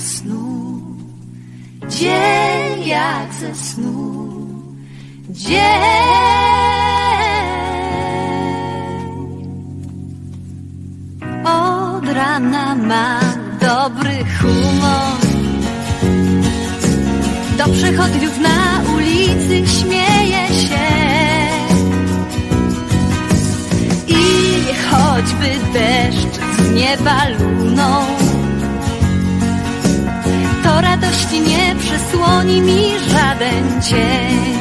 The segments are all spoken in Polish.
Snu, dzień jak ze snu, dzień. Od rana mam dobry humor. Do przechodniów na ulicy śmieje się. I choćby deszcz z nieba luną, radości nie przysłoni mi żaden cień.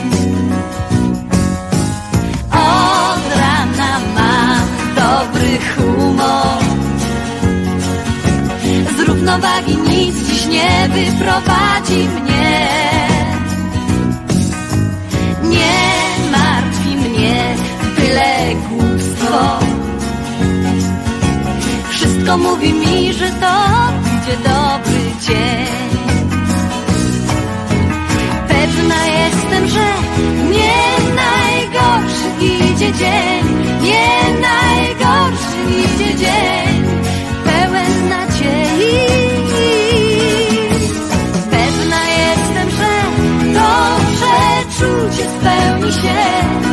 Od rana mam dobry humor. Z równowagi nic dziś nie wyprowadzi mnie. Nie martwi mnie byle głupstwo. Wszystko mówi mi, że to będzie dobry dzień. Idzie dzień, nie najgorszy idzie dzień, pełen nadziei. Pewna jestem, że to przeczucie spełni się.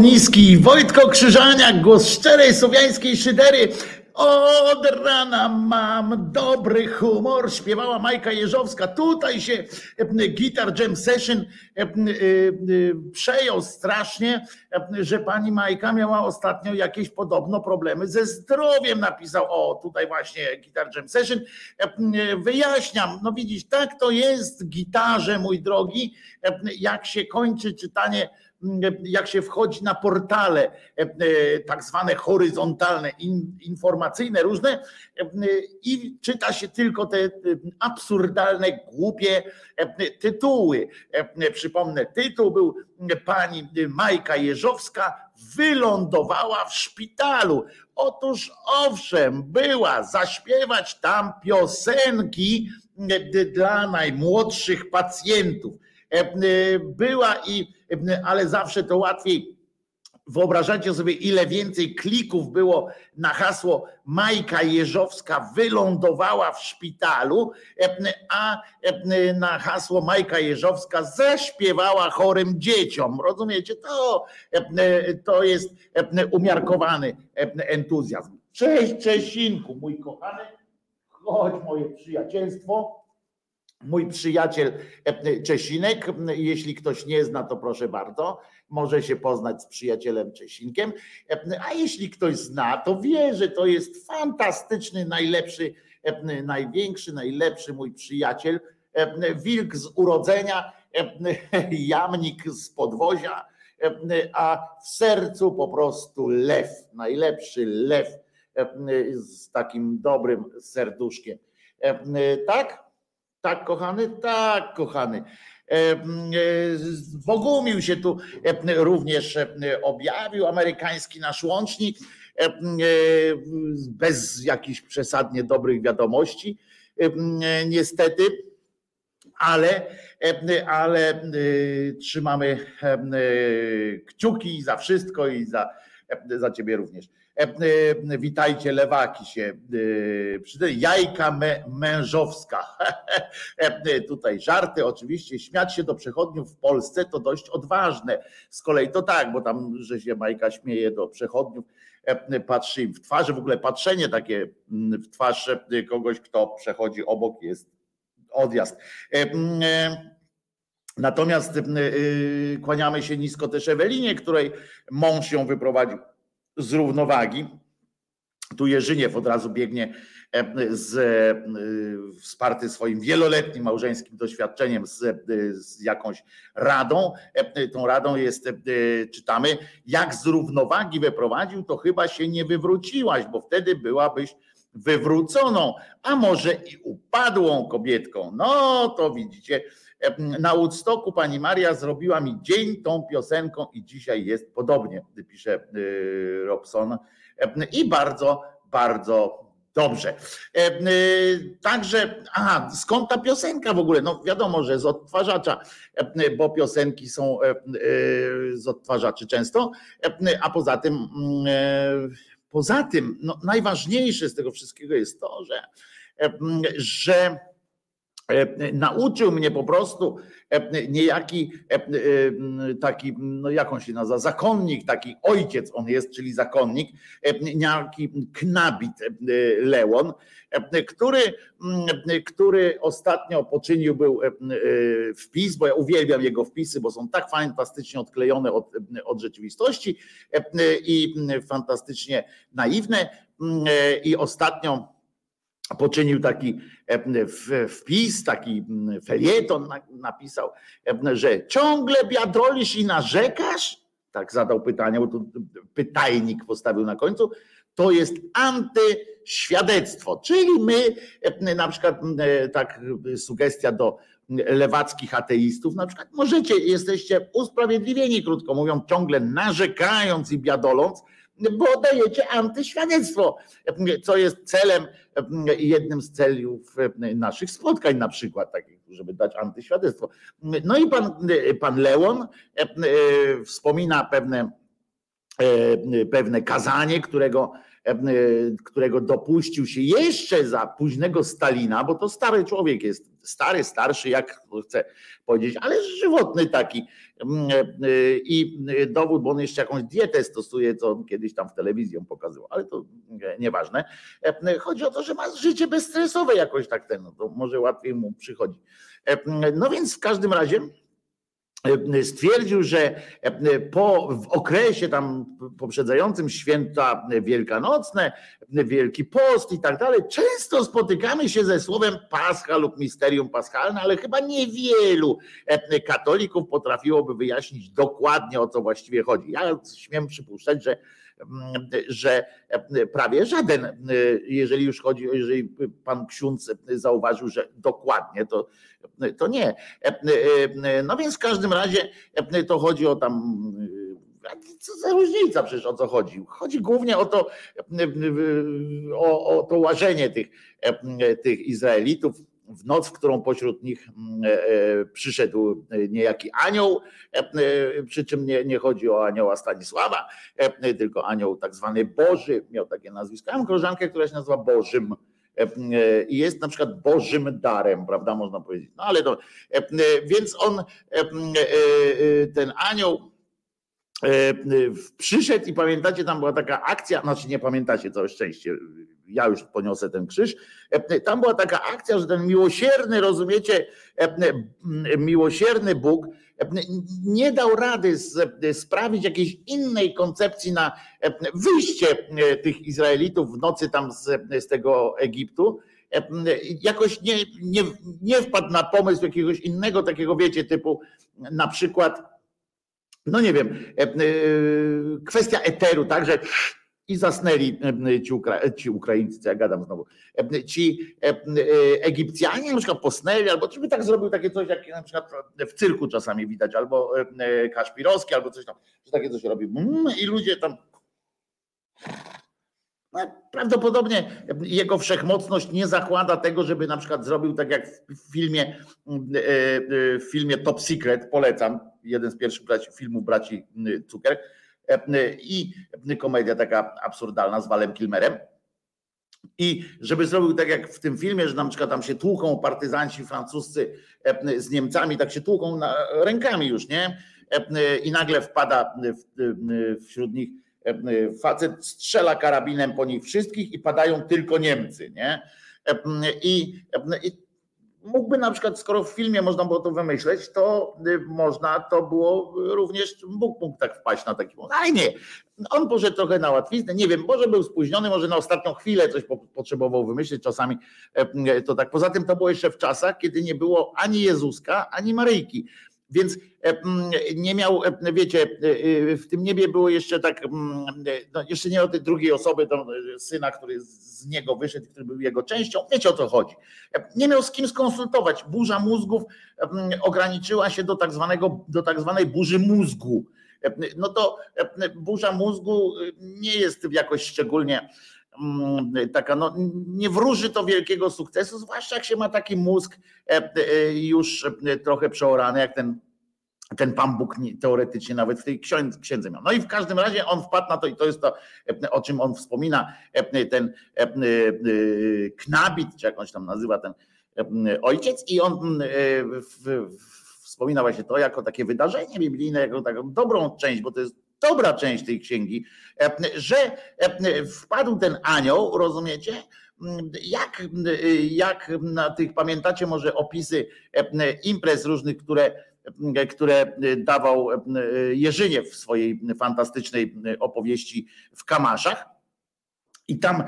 Niski, Wojtko Krzyżaniak, głos szczerej słowiańskiej szydery. Od rana mam dobry humor, śpiewała Majka Jeżowska. Tutaj się e, Guitar Jam Session e, e, przejął strasznie, że pani Majka miała ostatnio jakieś podobno problemy ze zdrowiem. Napisał, o tutaj właśnie Guitar Jam Session. Wyjaśniam, no widzisz, tak to jest gitarze, mój drogi, jak się kończy czytanie jak się wchodzi na portale tak zwane horyzontalne, informacyjne, różne i czyta się tylko te absurdalne, głupie tytuły. Przypomnę, tytuł był pani Majka Jeżowska wylądowała w szpitalu. Otóż owszem, była zaśpiewać tam piosenki dla najmłodszych pacjentów. Była i, ale zawsze to łatwiej Wyobrażacie sobie, ile więcej klików było na hasło Majka Jeżowska wylądowała w szpitalu, a na hasło Majka Jeżowska zaśpiewała chorym dzieciom. Rozumiecie? To, to jest umiarkowany entuzjazm. Cześć Czesinku, mój kochany. Chodź moje przyjacielstwo. Mój przyjaciel Czesinek, jeśli ktoś nie zna, to proszę bardzo może się poznać z przyjacielem Czesinkiem, a jeśli ktoś zna, to wie, że to jest fantastyczny, najlepszy, największy, najlepszy mój przyjaciel, wilk z urodzenia, jamnik z podwozia, a w sercu po prostu lew, najlepszy lew z takim dobrym serduszkiem. Tak? Tak, kochany? Tak, kochany. Bogumił się tu również objawił, amerykański nasz łącznik, bez jakichś przesadnie dobrych wiadomości, niestety, ale, ale trzymamy kciuki za wszystko i za, za ciebie również. E, e, witajcie, lewaki się e, Jajka mężowska. Tutaj żarty, oczywiście. Śmiać się do przechodniów w Polsce to dość odważne. Z kolei to tak, bo tam, że się Majka śmieje do przechodniów, patrzy im w twarz, w ogóle patrzenie takie w twarz kogoś, kto przechodzi obok jest odjazd. Natomiast kłaniamy się nisko też Ewelinie, której mąż ją wyprowadził z równowagi. Tu Jerzyniew od razu biegnie e, z, e, wsparty swoim wieloletnim małżeńskim doświadczeniem z, z jakąś radą. E, tą radą jest, czytamy, jak z równowagi wyprowadził, to chyba się nie wywróciłaś, bo wtedy byłabyś wywróconą, a może i upadłą kobietką. No to widzicie, na Woodstocku pani Maria zrobiła mi dzień tą piosenką i dzisiaj jest podobnie, pisze y, Robson. I bardzo, bardzo Dobrze. Y, także, aha, skąd ta piosenka w ogóle? No wiadomo, że z odtwarzacza, bo piosenki są y, z odtwarzaczy często, a poza tym, poza tym, no, najważniejsze z tego wszystkiego jest to, że, że E, nauczył mnie po prostu e, niejaki e, taki, no jak on się nazywa, zakonnik, taki ojciec on jest, czyli zakonnik, niejaki knabit Leon, który, który ostatnio poczynił był wpis, bo ja uwielbiam jego wpisy, bo są tak fantastycznie odklejone od, od rzeczywistości i fantastycznie naiwne i ostatnio poczynił taki wpis, taki felieton napisał, że ciągle biadrolisz i narzekasz? Tak zadał pytanie, bo tu pytajnik postawił na końcu. To jest antyświadectwo, czyli my, na przykład e, tak sugestia do lewackich ateistów, na przykład możecie, jesteście usprawiedliwieni, krótko mówiąc, ciągle narzekając i biadoląc, bo dajecie antyświadectwo, co jest celem, jednym z celów naszych spotkań na przykład, takich, żeby dać antyświadectwo. No i pan, pan Leon wspomina pewne, pewne kazanie, którego którego dopuścił się jeszcze za późnego Stalina, bo to stary człowiek jest, stary, starszy, jak chcę powiedzieć, ale żywotny taki. Mm, e, I dowód, bo on jeszcze jakąś dietę stosuje, co on kiedyś tam w telewizji pokazywał, ale to nieważne. Chodzi o to, że ma życie bezstresowe jakoś tak ten, no to może łatwiej mu przychodzi. No więc w każdym razie stwierdził, że po, w okresie tam poprzedzającym święta wielkanocne, Wielki Post i tak dalej, często spotykamy się ze słowem Pascha lub misterium paschalne, ale chyba niewielu katolików potrafiłoby wyjaśnić dokładnie o co właściwie chodzi. Ja śmiem przypuszczać, że że prawie żaden, jeżeli już chodzi, jeżeli pan ksiądz zauważył, że dokładnie to, to nie. No więc w każdym razie to chodzi o tam co za różnica przecież o co chodzi? Chodzi głównie o to, o, o to łażenie tych, tych Izraelitów w noc, w którą pośród nich mm, e, e, przyszedł niejaki anioł, e, przy czym nie, nie chodzi o anioła Stanisława, tylko anioł tak zwany Boży, miał takie nazwisko. Ja mam koleżankę, która się nazywa Bożym i jest na przykład Bożym darem, prawda, można powiedzieć. No ale to, więc on, ten anioł przyszedł i pamiętacie, tam była taka akcja, znaczy nie pamiętacie, całe szczęście, ja już poniosę ten krzyż. E, tam była taka akcja, że ten miłosierny, rozumiecie, e, miłosierny Bóg e, nie dał rady sprawić jakiejś innej koncepcji na wyjście tych Izraelitów w nocy tam z, z tego Egiptu. Jakoś nie, nie, nie wpadł na pomysł jakiegoś innego takiego, wiecie, typu na przykład, no nie wiem, kwestia eteru, tak, że i zasnęli ci, Ukra ci Ukraińcy, co ja gadam znowu, ci e, Egipcjanie na przykład posnęli, albo czy by tak zrobił takie coś, jak na przykład w cyrku czasami widać, albo e, Kaszpirowski, albo coś tam, że takie coś robi. Mm, I ludzie tam no, prawdopodobnie jego wszechmocność nie zakłada tego, żeby na przykład zrobił tak jak w filmie, e, w filmie Top Secret, polecam, jeden z pierwszych filmów braci Cukier, i komedia taka absurdalna z Walem Kilmerem. I żeby zrobił tak jak w tym filmie, że na przykład tam się tłuką partyzanci francuscy z Niemcami, tak się tłuką rękami już, nie? I nagle wpada wśród nich facet, strzela karabinem po nich wszystkich i padają tylko Niemcy, nie? I, i mógłby na przykład, skoro w filmie można było to wymyśleć, to y, można, to było również, Bóg mógł tak wpaść na taki pomysł, ale nie. On poszedł trochę na łatwiznę, nie wiem, może był spóźniony, może na ostatnią chwilę coś potrzebował wymyślić, czasami e, to tak. Poza tym to było jeszcze w czasach, kiedy nie było ani Jezuska, ani Maryjki. Więc e, nie miał, e, wiecie, e, w tym niebie było jeszcze tak, no jeszcze nie o tej drugiej osoby, syna, który z niego wyszedł, który był jego częścią. Wiecie o co chodzi. Nie miał z kim skonsultować. Burza mózgów ograniczyła się do tak, zwanego, do tak zwanej burzy mózgu. No to burza mózgu nie jest jakoś szczególnie taka, no nie wróży to wielkiego sukcesu, zwłaszcza jak się ma taki mózg już trochę przeorany, jak ten ten Pan Bóg teoretycznie nawet w tej księdze miał. No i w każdym razie on wpadł na to i to jest to, o czym on wspomina, ten knabit, czy jak on się tam nazywa, ten ojciec i on wspomina właśnie to jako takie wydarzenie biblijne, jako taką dobrą część, bo to jest dobra część tej księgi, że wpadł ten anioł, rozumiecie, jak, jak na tych, pamiętacie może opisy imprez różnych, które które dawał Jerzyniew w swojej fantastycznej opowieści w Kamaszach. I tam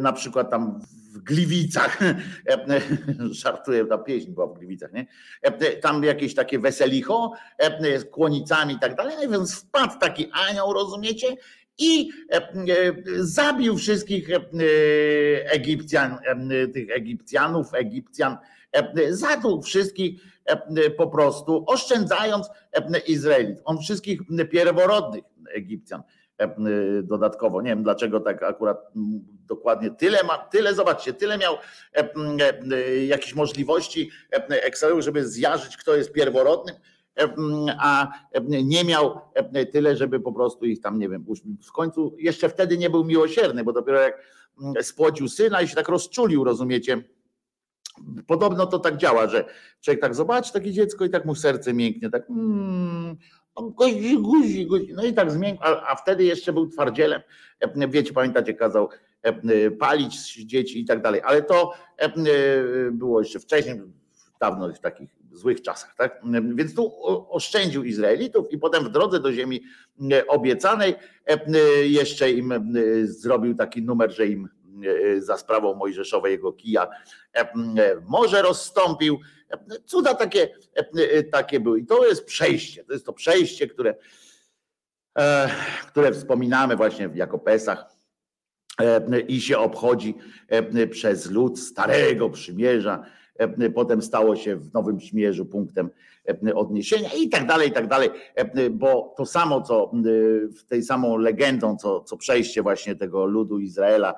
na przykład tam w Gliwicach, żartuję, ta pieśń była w Gliwicach, nie? Tam jakieś takie weselicho z kłonicami i tak dalej, więc wpadł taki anioł, rozumiecie? I zabił wszystkich Egipcjan, tych Egipcjanów, Egipcjan, zatłuł wszystkich po prostu, oszczędzając Izraelit. On wszystkich pierworodnych Egipcjan dodatkowo. Nie wiem dlaczego tak akurat dokładnie tyle ma, tyle, zobaczcie, tyle miał jakichś możliwości Excelu, żeby zjarzyć, kto jest pierworodnym, a nie miał tyle, żeby po prostu ich tam, nie wiem, w końcu jeszcze wtedy nie był miłosierny, bo dopiero jak spłodził syna i się tak rozczulił, rozumiecie, Podobno to tak działa, że człowiek tak zobaczy takie dziecko i tak mu serce mięknie, tak mm, guzi, guzi, guzi. No i tak zmiękł, a, a, wtedy jeszcze był twardzielem. E, wiecie, pamiętacie, kazał e, palić dzieci i tak dalej. Ale to e, było jeszcze wcześniej, dawno w takich złych czasach, tak? Więc tu oszczędził Izraelitów i potem w drodze do ziemi obiecanej jeszcze im zrobił taki numer, że im za sprawą Mojżeszowej jego kija morze rozstąpił. Cuda takie, takie były. I to jest przejście, to jest to przejście, które, które wspominamy właśnie jako Pesach i się obchodzi przez lud Starego Przymierza E, potem stało się w Nowym Śmierzu punktem e, odniesienia i tak dalej, i tak dalej, e, bo to samo, co w tej samą legendą, co, co przejście właśnie tego ludu Izraela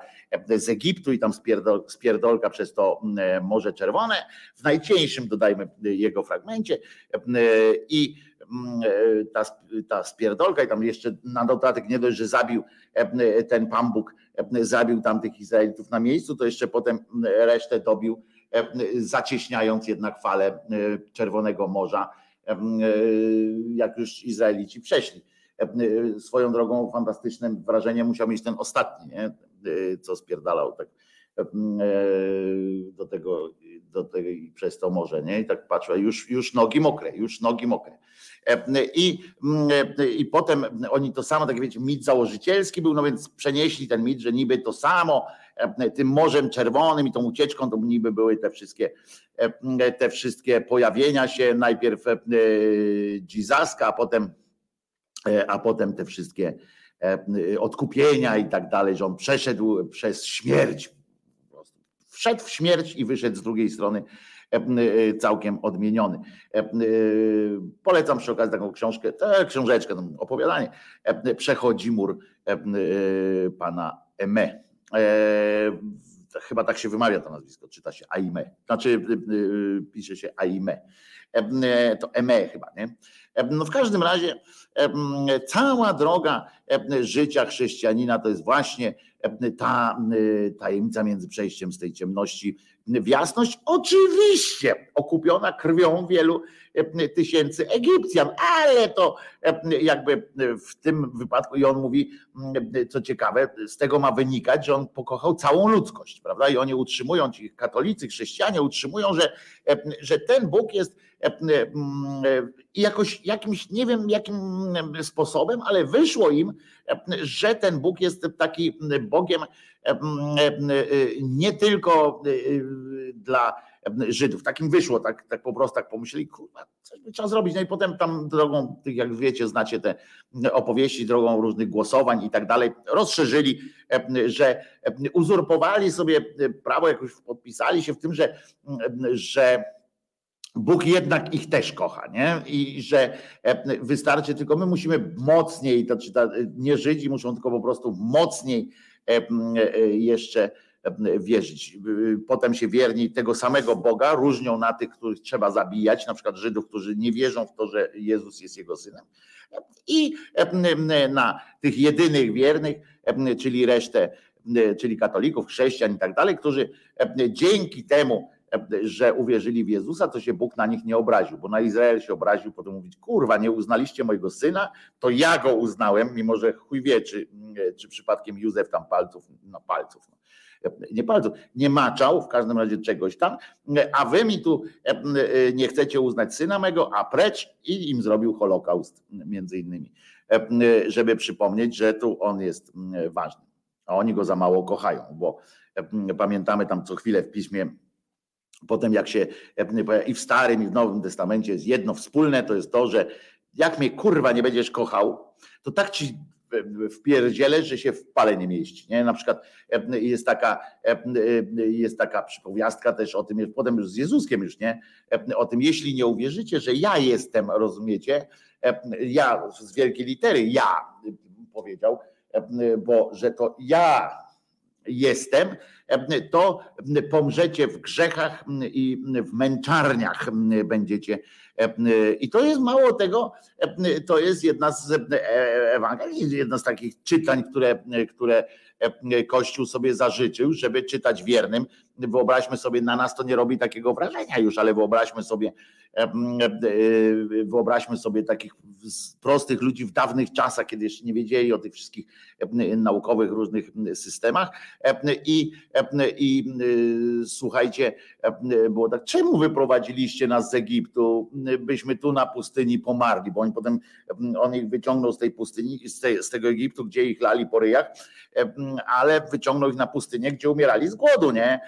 z Egiptu i tam spierdol, spierdolka przez to Morze Czerwone, w najcieńszym dodajmy jego fragmencie. I ta, ta spierdolka i tam jeszcze na dodatek nie dość, że zabił ten Pan Bóg, zabił tamtych Izraelitów na miejscu, to jeszcze potem resztę dobił E, zacieśniając jednak falę e, Czerwonego Morza, e, jak już Izraelici przeszli. Swoją drogą fantastycznym wrażeniem musiał mieć ten ostatni, nie? co spierdalał tak do tego, do tego przez to morze, nie? I tak patrzę, już, już nogi mokre, już nogi mokre. I, I potem oni to samo, tak wiecie, mit założycielski był, no więc przenieśli ten mit, że niby to samo tym Morzem Czerwonym i tą ucieczką to niby były te wszystkie, te wszystkie pojawienia się, najpierw Dzizaska, a potem, a potem te wszystkie odkupienia i tak dalej, że on przeszedł przez śmierć. Wszedł w śmierć i wyszedł z drugiej strony całkiem odmieniony. Polecam przy okazji taką książkę, tę książeczkę, opowiadanie. Przechodzi mur pana Eme. E, chyba tak się wymawia to nazwisko, czyta się Aime, znaczy y, y, pisze się Aime. E, to Eme chyba, nie? No w każdym razie cała droga życia chrześcijanina to jest właśnie ta y, tajemnica między przejściem z tej ciemności w jasność, oczywiście okupiona krwią wielu tysięcy Egipcjan, ale to jakby w tym wypadku i on mówi, co ciekawe, z tego ma wynikać, że on pokochał całą ludzkość, prawda? I oni utrzymują, ci katolicy, chrześcijanie utrzymują, że, że ten Bóg jest i jakoś jakimś, nie wiem jakim sposobem, ale wyszło im, że ten Bóg jest taki Bogiem nie tylko dla Żydów. Takim wyszło, tak, tak po prostu tak pomyśleli, kurwa, coś by trzeba zrobić. No i potem tam drogą, jak wiecie, znacie te opowieści, drogą różnych głosowań i tak dalej, rozszerzyli, że uzurpowali sobie prawo, jakoś podpisali się w tym, że, że Bóg jednak ich też kocha, nie? I że wystarczy, tylko my musimy mocniej, to czy nie Żydzi muszą tylko po prostu mocniej jeszcze wierzyć. Potem się wierni tego samego Boga różnią na tych, których trzeba zabijać, na przykład Żydów, którzy nie wierzą w to, że Jezus jest jego synem. I na tych jedynych wiernych, czyli resztę, czyli katolików, chrześcijan i tak dalej, którzy dzięki temu, że uwierzyli w Jezusa, to się Bóg na nich nie obraził, bo na Izrael się obraził, potem mówić, kurwa, nie uznaliście mojego syna, to ja go uznałem, mimo że chuj wie, czy, czy przypadkiem Józef tam palców, no palców, no nie palców, nie maczał w każdym razie czegoś tam, a wy mi tu nie chcecie uznać syna mego, a precz i im zrobił Holokaust między innymi, żeby przypomnieć, że tu on jest ważny, a oni go za mało kochają, bo pamiętamy tam co chwilę w piśmie Potem jak się i w Starym i w Nowym Testamencie jest jedno wspólne, to jest to, że jak mnie kurwa nie będziesz kochał, to tak ci w pierdziele, że się w pale nie mieści. Nie? Na przykład jest taka, jest taka przypowiastka też o tym, potem już z Jezuskiem już, nie? O tym, jeśli nie uwierzycie, że ja jestem, rozumiecie, ja z wielkiej litery, ja powiedział, bo że to ja jestem, to pomrzecie w grzechach i w męczarniach będziecie. I to jest mało tego, to jest jedna z Ewangelii, jedna z takich czytań, które, które Kościół sobie zażyczył, żeby czytać wiernym wyobraźmy sobie, na nas to nie robi takiego wrażenia już, ale wyobraźmy sobie, wyobraźmy sobie takich prostych ludzi w dawnych czasach, kiedy jeszcze nie wiedzieli o tych wszystkich naukowych różnych systemach. I, i słuchajcie, było tak, czemu wyprowadziliście nas z Egiptu, byśmy tu na pustyni pomarli, bo on potem, on ich wyciągnął z tej pustyni, z, tej, z tego Egiptu, gdzie ich lali po ryjach, ale wyciągnął ich na pustynię, gdzie umierali z głodu, nie?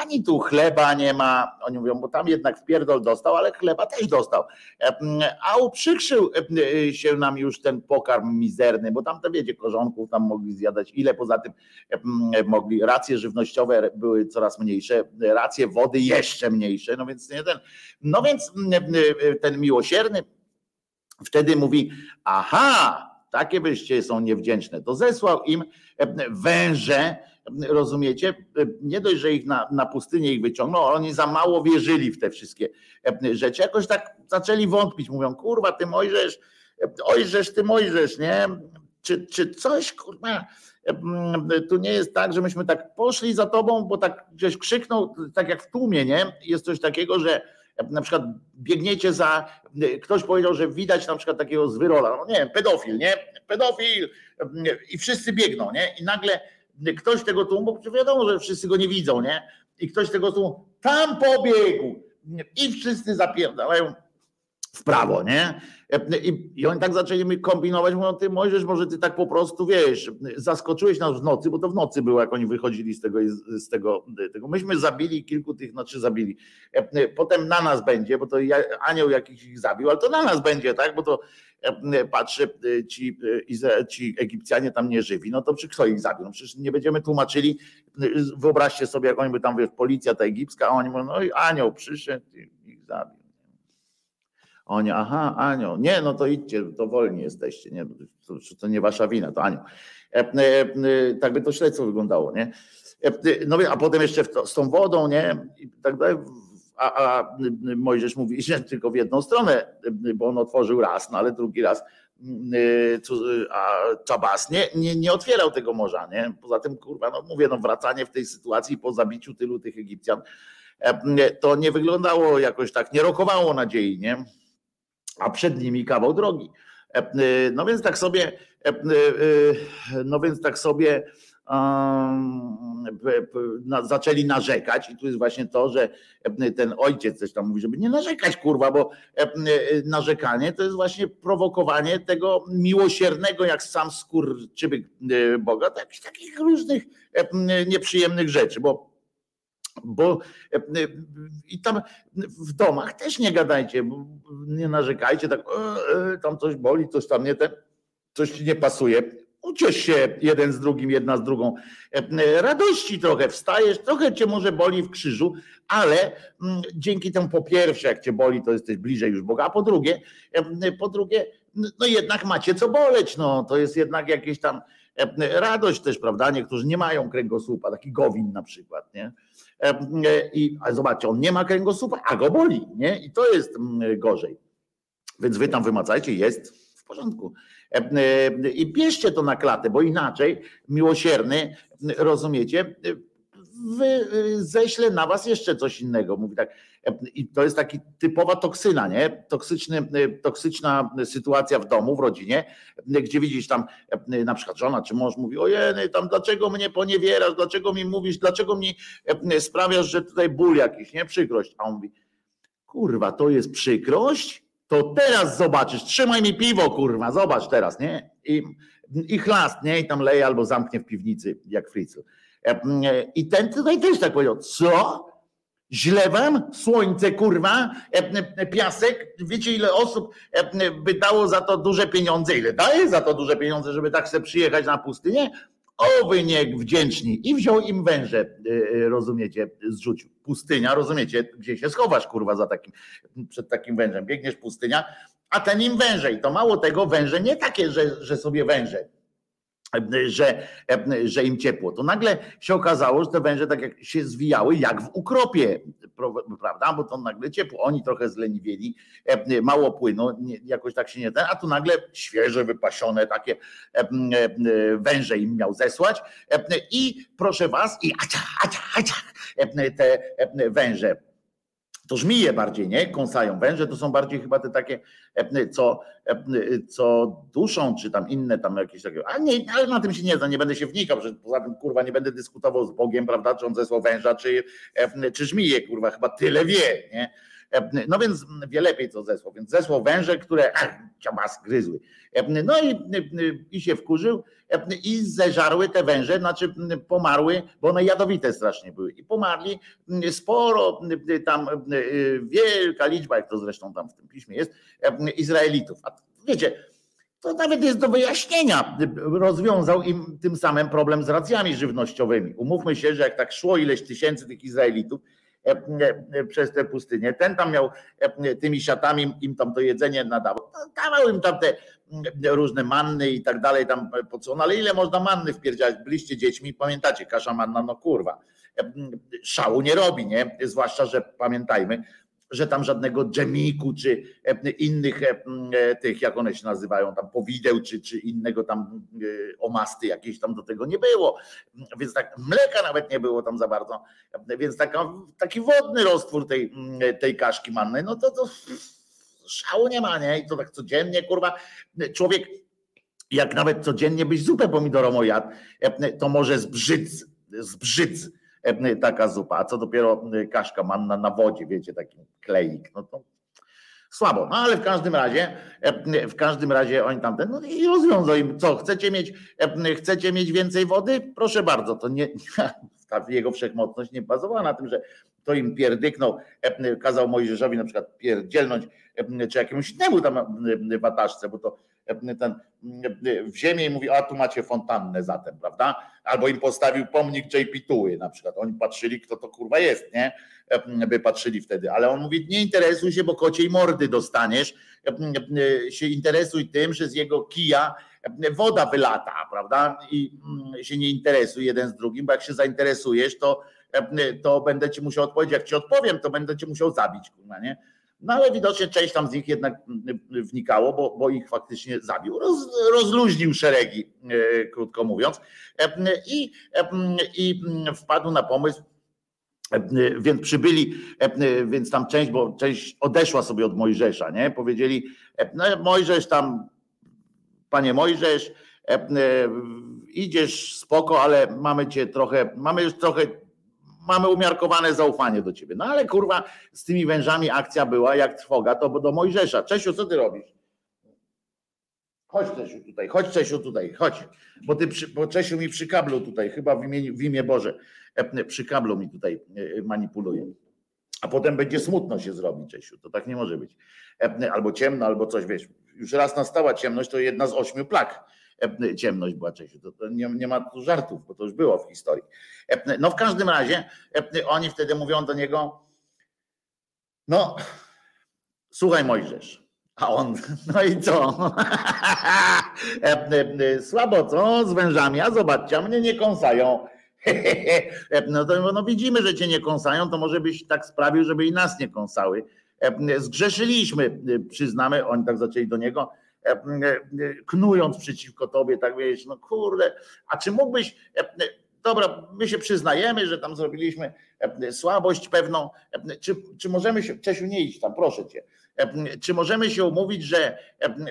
Ani tu chleba nie ma, oni mówią, bo tam jednak w pierdol dostał, ale chleba też dostał. A uprzykrzył się nam już ten pokarm mizerny, bo tam to wiecie, korzonków tam mogli zjadać, ile poza tym mogli, racje żywnościowe były coraz mniejsze, racje wody jeszcze mniejsze, no więc nie ten, no więc ten miłosierny wtedy mówi, aha, takie byście są niewdzięczne, to zesłał im węże, rozumiecie? Nie dość, że ich na, na pustynię ich wyciągnął, oni za mało wierzyli w te wszystkie rzeczy. Jakoś tak zaczęli wątpić, mówią, kurwa, ty Mojżesz, ojżesz, ty Mojżesz, nie? Czy, czy coś, kurwa, tu nie jest tak, że myśmy tak poszli za tobą, bo tak gdzieś krzyknął, tak jak w tłumie, nie? Jest coś takiego, że na przykład biegniecie za, ktoś powiedział, że widać na przykład takiego zwyrola, no nie wiem, pedofil, nie? Pedofil i wszyscy biegną, nie? I nagle ktoś tego tłumu, wiadomo, że wszyscy go nie widzą, nie? I ktoś tego tłumu tam pobiegł i wszyscy zapierdalają w prawo, nie? I, I oni tak zaczęli kombinować, mówią, ty Mojżesz, może ty tak po prostu, wiesz, zaskoczyłeś nas w nocy, bo to w nocy było, jak oni wychodzili z tego, z tego, tego. myśmy zabili kilku tych, znaczy zabili, potem na nas będzie, bo to anioł jakiś ich zabił, ale to na nas będzie, tak, bo to patrzę, ci, ci Egipcjanie tam nie żywi, no to czy kto ich zabił? No przecież nie będziemy tłumaczyli, wyobraźcie sobie, jak oni by tam, wiesz, policja ta egipska, a oni mówią, no i anioł przyszedł i ich zabił. Oni, aha, Anioł, nie, no to idźcie, to wolni jesteście, nie, to, to nie wasza wina, to Anioł. E, e, e, tak by to śledztwo wyglądało, nie? No a potem jeszcze to, z tą wodą, nie? I tak dalej. A, a Mojżesz mówi, że tylko w jedną stronę, bo on otworzył raz, no ale drugi raz a Czabas nie, nie, nie otwierał tego morza, nie? Poza tym, kurwa, no mówię, no wracanie w tej sytuacji po zabiciu tylu tych Egipcjan, to nie wyglądało jakoś tak, nie rokowało nadziei, nie? a przed nimi kawał drogi. E, e, no więc tak sobie, e, no więc tak sobie zaczęli narzekać i tu jest właśnie to, że ten ojciec coś tam mówi, żeby nie narzekać, kurwa, bo narzekanie to jest właśnie prowokowanie tego miłosiernego, jak sam skurczybyk Boga, takich, takich różnych nieprzyjemnych rzeczy, bo bo e, e, i tam w domach też nie gadajcie, nie narzekajcie, tak e, tam coś boli, coś tam nie ten, coś ci nie pasuje. Uciesz się jeden z drugim, jedna z drugą. Radości trochę wstajesz, trochę cię może boli w krzyżu, ale mm, dzięki temu po pierwsze, jak cię boli, to jesteś bliżej już Boga, a po drugie, po drugie, no jednak macie co boleć, no to jest jednak jakieś tam radość też, prawda? Niektórzy nie mają kręgosłupa, taki Gowin na przykład, nie? I zobaczcie, on nie ma kręgosłupa, a go boli, nie? I to jest gorzej. Więc wy tam wymacajcie, jest w porządku. I bierzcie to na klatę, bo inaczej miłosierny, rozumiecie, ześlę na was jeszcze coś innego. Mówi tak, i to jest taki typowa toksyna, nie? Toksyczny, toksyczna sytuacja w domu, w rodzinie, gdzie widzisz tam na przykład żona czy mąż mówi, ojej, tam dlaczego mnie poniewierasz, dlaczego mi mówisz, dlaczego mi sprawiasz, że tutaj ból jakiś, nie? Przykrość. A on mówi, kurwa, to jest przykrość? To teraz zobaczysz, trzymaj mi piwo, kurwa, zobacz teraz, nie? I, i chlast, nie? I tam leje albo zamknie w piwnicy, jak Fritzl. I ten tutaj też tak powiedział, co? Źle wam? Słońce, kurwa, piasek. Wiecie, ile osób by dało za to duże pieniądze? Ile daje za to duże pieniądze, żeby tak sobie przyjechać na pustynię? O, wy wdzięczni. I wziął im węże, e, e, rozumiecie, zrzucił. Pustynia, rozumiecie, gdzie się schowasz, kurwa, za takim, przed takim wężem. Biegniesz pustynia, a ten im węże. I to mało tego, węże nie takie, że, że sobie węże że, że im ciepło. To nagle się okazało, że te węże tak jak się zwijały, jak w ukropie, prawda? Bo to nagle ciepło. Oni trochę zleniwieli, mało płynu, jakoś tak się nie ten, a tu nagle świeże, wypasione takie węże im miał zesłać. I proszę was, i te węże to żmije bardziej, nie? Kąsają węże, to są bardziej chyba te takie, e, co, e, co duszą, czy tam inne tam jakieś takie, a nie, ale na tym się nie zna, nie będę się wnikał, że poza tym kurwa nie będę dyskutował z Bogiem, prawda, czy on zesłał węża, czy, e, czy żmije, kurwa, chyba tyle wie, nie? No więc wie lepiej co zesłał, więc zesłał węże, które ciabas gryzły. No i, i się wkurzył i zeżarły te węże, znaczy pomarły, bo one jadowite strasznie były i pomarli sporo, tam wielka liczba, jak to zresztą tam w tym piśmie jest, Izraelitów. A wiecie, to nawet jest do wyjaśnienia. Rozwiązał im tym samym problem z racjami żywnościowymi. Umówmy się, że jak tak szło ileś tysięcy tych Izraelitów, przez tę pustynię. Ten tam miał e, tymi siatami im tam to jedzenie nadawał. Dawał im tam te różne manny i tak dalej tam po co. No ale ile można manny wpierdziać? Byliście dziećmi, pamiętacie, kasza manna, no kurwa. Szału nie robi, nie? Zwłaszcza, że pamiętajmy, że tam żadnego dżemiku, czy e, innych e, e, tych, jak one się nazywają, tam powideł, czy, czy innego tam omasty jakieś tam do tego nie było. Więc tak mleka nawet nie było tam za bardzo. Więc taka, taki wodny roztwór tej, tej kaszki mannej, no to, to szału nie ma, nie? I to tak codziennie, kurwa, człowiek jak nawet codziennie byś zupę pomidorową jadł, to może zbrzydz, zbrzydz taka zupa, a co dopiero e, kaszka manna na wodzie, wiecie, taki kleik, no to słabo. No ale w każdym razie, e, w każdym razie oni tamten, no i rozwiązał im, co, chcecie mieć, chcecie mieć więcej wody? Proszę bardzo, to nie, ta jego wszechmocność nie bazowała na tym, że to im pierdyknął, kazał Mojżeszowi na przykład pierdzielnąć, czy jakiemuś innemu tam wataszce, bo to ten w ziemię i mówi, a tu macie fontannę zatem, prawda? Albo im postawił pomnik JP Tuły na przykład. Oni patrzyli, kto to kurwa jest, nie? By patrzyli wtedy, ale on mówi, nie interesuj się, bo kociej mordy dostaniesz. Się interesuj tym, że z jego kija woda wylata, prawda? I się nie interesuj jeden z drugim, bo jak się zainteresujesz, to, to będę ci musiał odpowiedzieć. Jak ci odpowiem, to będę ci musiał zabić, kurwa, nie? No ale widocznie część tam z nich jednak wnikało, bo, bo ich faktycznie zabił. Roz, rozluźnił szeregi, e, krótko mówiąc. E, I, e, I wpadł na pomysł, więc przybyli, więc tam część, bo część odeszła sobie od Mojżesza, nie? Powiedzieli, no Mojżesz tam, panie Mojżesz, idziesz spoko, ale mamy cię trochę, mamy już trochę mamy umiarkowane zaufanie do ciebie. No ale kurwa, z tymi wężami akcja była jak trwoga, to do Mojżesza. Czesiu, co ty robisz? Chodź Czesiu tutaj, chodź Czesiu tutaj, chodź. Bo ty przy, bo Czesiu mi przy kablu tutaj, chyba w imię, w imię Boże, e, przy kablu mi tutaj e, manipuluje. A potem będzie smutno się zrobi, Czesiu. To tak nie może być. E, albo ciemno, albo coś, wiesz. Już raz nastała ciemność, to jedna z ośmiu plag E, ciemność była Czesiu. To, to nie, nie, ma tu żartów, bo to już było w historii. No w każdym razie oni wtedy mówią do niego, no słuchaj Mojżesz, a on, no i co? Słabo co z wężami, a zobaczcie, a mnie nie kąsają. No to no widzimy, że cię nie kąsają, to może byś tak sprawił, żeby i nas nie kąsały. Zgrzeszyliśmy, przyznamy, oni tak zaczęli do niego, knując przeciwko tobie, tak wiesz, no kurde, a czy mógłbyś, e, dobra, my się przyznajemy, że tam zrobiliśmy słabość pewną, czy, czy możemy się, Czesiu nie idź tam, proszę cię, czy możemy się umówić, że,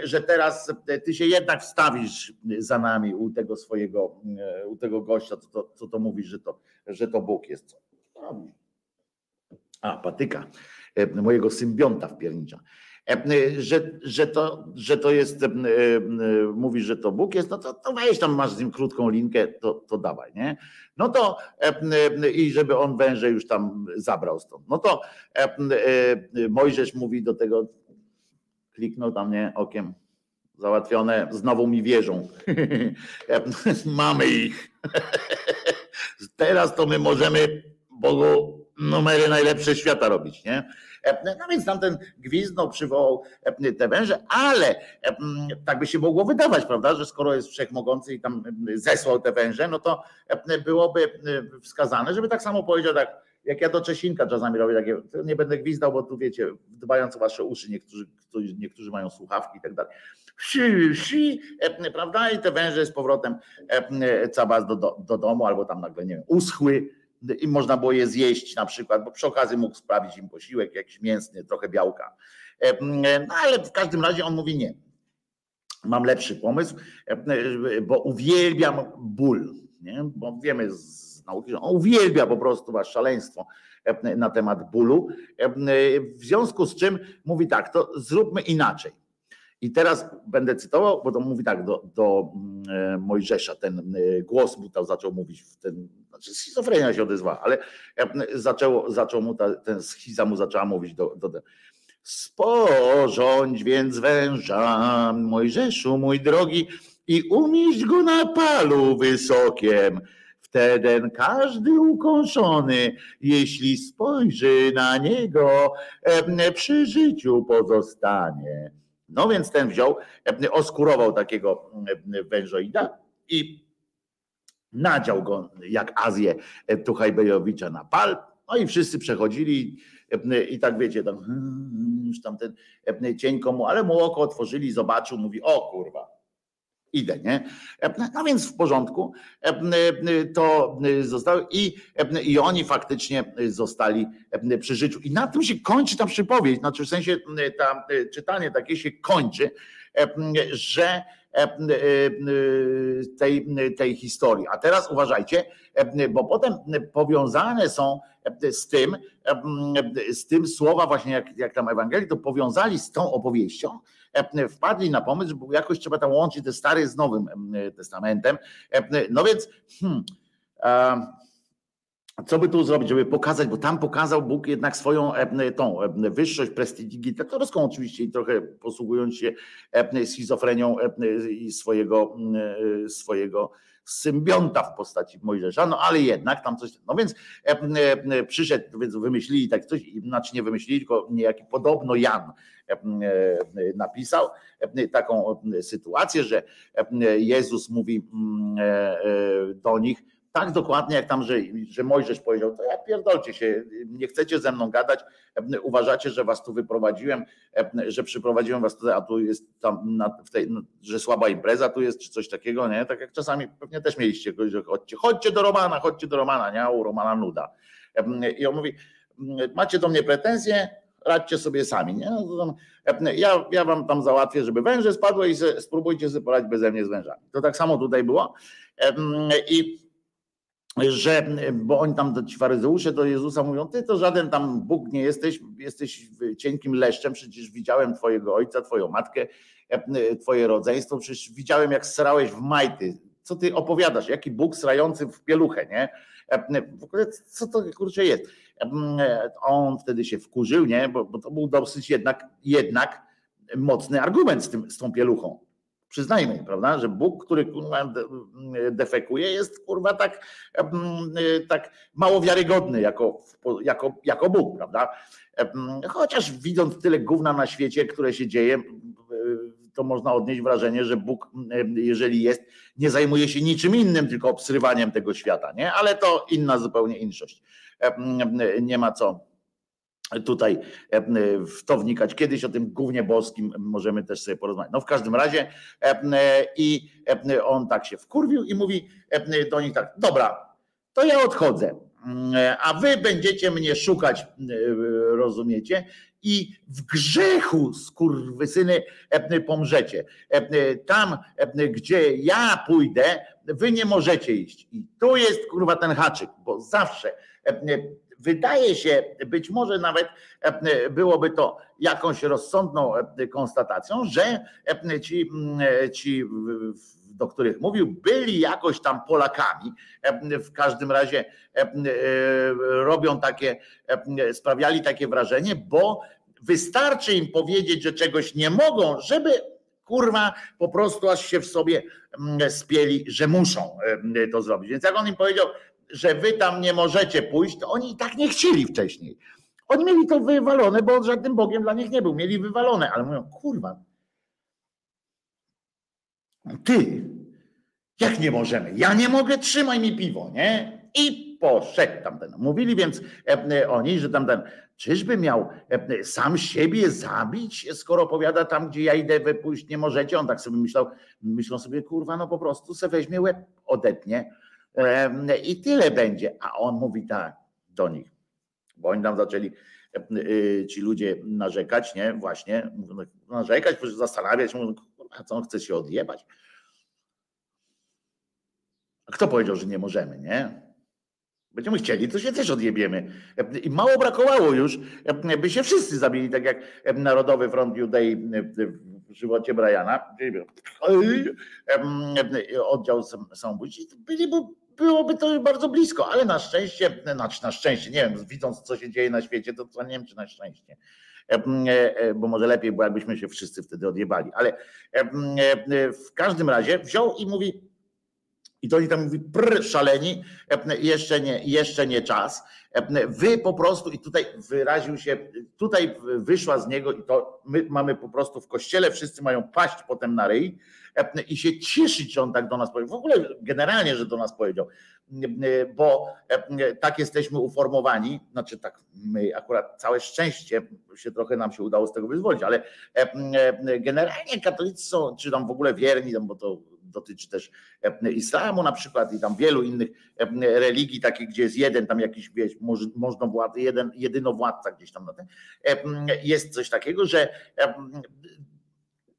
że teraz ty się jednak wstawisz za nami u tego swojego, u tego gościa, co to, co to mówisz, że to, że to Bóg jest. A, patyka, mojego symbionta wpiernicza. E, że, że, to, że to jest, e, e, mówisz, że to Bóg jest, no to, to weź tam, masz z nim krótką linkę, to, to dawaj, nie? No to i żeby on węże już tam zabrał stąd. No to Mojżesz mówi do tego, kliknął tam, nie, okiem, załatwione, znowu mi wierzą. Mamy ich. Teraz to my możemy Bogu numery najlepsze świata robić, nie? No więc tamten gwizdnął, przywołał te węże, ale tak by się mogło wydawać, prawda, że skoro jest wszechmogący i tam zesłał te węże, no to byłoby wskazane, żeby tak samo powiedział tak, jak ja do Czesinka czasami robię takie, nie będę gwizdał, bo tu wiecie, dbając o wasze uszy, niektórzy, niektórzy mają słuchawki i tak dalej. Si, si, prawda? I te węże z powrotem cabas do, do, do domu, albo tam nagle, nie wiem, uschły i można było je zjeść na przykład, bo przy okazji mógł sprawić im posiłek jakiś mięsny, trochę białka. No ale w każdym razie on mówi nie. Mam lepszy pomysł, bo uwielbiam ból, nie? bo wiemy z nauki, że on uwielbia po prostu was szaleństwo na temat bólu. W związku z czym mówi tak, to zróbmy inaczej. I teraz będę cytował, bo to mówi tak do, do mm, e, Mojżesza, ten głos mu tam zaczął mówić, ten, znaczy schizofrenia się odezwała, ale zaczęło, zaczął mu ta, ten schiza mu zaczęła mówić do, do, do Sporządź więc węża, Mojżeszu, mój drogi, i umieść go na palu wysokiem, Wtedy każdy ukąszony, jeśli spojrzy na niego, przy życiu pozostanie. No więc ten wziął, oskurował takiego wężoida i nadział go jak Azję Tuchajbejowicza na pal. No i wszyscy przechodzili i tak wiecie, tam już tam ten cień komu, ale mu oko otworzyli, zobaczył, mówi, o kurwa, idę, nie? No więc w porządku to zostało i, i oni faktycznie zostali przy życiu. I na tym się kończy ta przypowieść, znaczy w sensie ta czytanie takie się kończy, że tej, tej historii. A teraz uważajcie, bo potem powiązane są z tym, z tym słowa właśnie jak, jak tam Ewangelii, to powiązali z tą opowieścią, wpadli na pomysł, że jakoś trzeba tam łączyć te stare z Nowym Testamentem. No więc hmm, co by tu zrobić, żeby pokazać, bo tam pokazał Bóg jednak swoją tą wyższość prestidigitatorską oczywiście i trochę posługując się schizofrenią swojego, swojego symbionta w postaci Mojżesza, no ale jednak tam coś, no więc przyszedł, więc wymyślili tak coś, znaczy nie wymyślili, tylko niejaki podobno Jan napisał taką sytuację, że Jezus mówi do nich, tak dokładnie jak tam, że, że Mojżesz powiedział, to ja pierdolcie się, nie chcecie ze mną gadać, uważacie, że was tu wyprowadziłem, że przyprowadziłem was tutaj, a tu jest tam, na, tej, że słaba impreza tu jest, czy coś takiego, nie? Tak jak czasami pewnie też mieliście, że chodźcie, chodźcie do Romana, chodźcie do Romana, nie? U Romana nuda. I on mówi, macie do mnie pretensje, radźcie sobie sami. Nie? No, ja, ja wam tam załatwię, żeby węże spadły i se, spróbujcie sobie poradzić beze mnie z wężami. To tak samo tutaj było. I że, bo oni tam, ci faryzeusze do Jezusa mówią, ty to żaden tam Bóg nie jesteś, jesteś cienkim leszczem, przecież widziałem twojego ojca, twoją matkę, twoje rodzeństwo, przecież widziałem jak srałeś w majty, co ty opowiadasz, jaki Bóg srający w pieluchę, nie? W ogóle co to kurczę jest? On wtedy się wkurzył, nie? Bo, bo to był dosyć jednak, jednak mocny argument z, tym, z tą pieluchą Przyznajmy, prawda, że Bóg, który kurwa defekuje, jest kurwa tak, tak mało wiarygodny jako, jako, jako Bóg, prawda? Chociaż widząc tyle gówna na świecie, które się dzieje, to można odnieść wrażenie, że Bóg, jeżeli jest, nie zajmuje się niczym innym, tylko obsrywaniem tego świata, nie? Ale to inna zupełnie inszość. Nie ma co tutaj e, w to wnikać. Kiedyś o tym głównie boskim możemy też sobie porozmawiać. No w każdym razie e, i on tak się wkurwił i mówi do nich tak, dobra, to ja odchodzę, a wy będziecie mnie szukać, rozumiecie? I w grzechu, skurwysyny, pomrzecie. Tam, gdzie ja pójdę, wy nie możecie iść. I tu jest kurwa ten haczyk, bo zawsze Wydaje się, być może nawet e, byłoby to jakąś rozsądną e, konstatacją, że e, ci, ci do których mówił, byli jakoś tam Polakami. W każdym razie robią takie, sprawiali takie wrażenie, bo wystarczy im powiedzieć, że czegoś nie mogą, żeby kurwa po prostu aż się w sobie spieli, że muszą to zrobić. Więc jak on im powiedział, że wy tam nie możecie pójść, to oni i tak nie chcieli wcześniej. Oni mieli to wywalone, bo żadnym Bogiem dla nich nie był. Mieli wywalone, ale mówią, kurwa, ty, jak nie możemy? Ja nie mogę, trzymaj mi piwo, nie? I poszedł tamten. Mówili więc e, oni, że tamten, czyżby miał e, sam siebie zabić, skoro opowiada tam, gdzie ja idę, wy pójść nie możecie. On tak sobie myślał, myślą sobie, kurwa, no po prostu se weźmie łeb, odetnie e, i tyle będzie. A on mówi tak do nich, bo oni tam zaczęli ci ludzie narzekać, nie? Właśnie, narzekać, zastanawiać, mówią, a co on chce się odjebać? A kto powiedział, że nie możemy, nie? Będziemy chcieli, to się też odjebiemy. I mało brakowało już, by się wszyscy zabili, tak jak Narodowy Front Judei w żywocie Briana, oddział samobójczy, byliby, byłoby to bardzo blisko, ale na szczęście, znaczy na szczęście, nie wiem, widząc co się dzieje na świecie, to, to nie wiem, czy na szczęście, E, e, bo może lepiej było, jakbyśmy się wszyscy wtedy odjebali. Ale w każdym razie wziął i mówi, i to oni tam mówi, prr, szaleni, jeszcze nie, jeszcze nie czas. Wy po prostu, i tutaj wyraził się, tutaj wyszła z niego, i to my mamy po prostu w kościele, wszyscy mają paść potem na ryj i się cieszyć, że on tak do nas powiedział. W ogóle generalnie, że do nas powiedział, bo tak jesteśmy uformowani, znaczy tak, my akurat całe szczęście się trochę nam się udało z tego wyzwolić, ale generalnie katolicy są, czy tam w ogóle wierni, bo to dotyczy też islamu na przykład i tam wielu innych religii, takich, gdzie jest jeden tam jakiś, wiesz, można władzy, jeden, jedynowładca gdzieś tam na tym. Jest coś takiego, że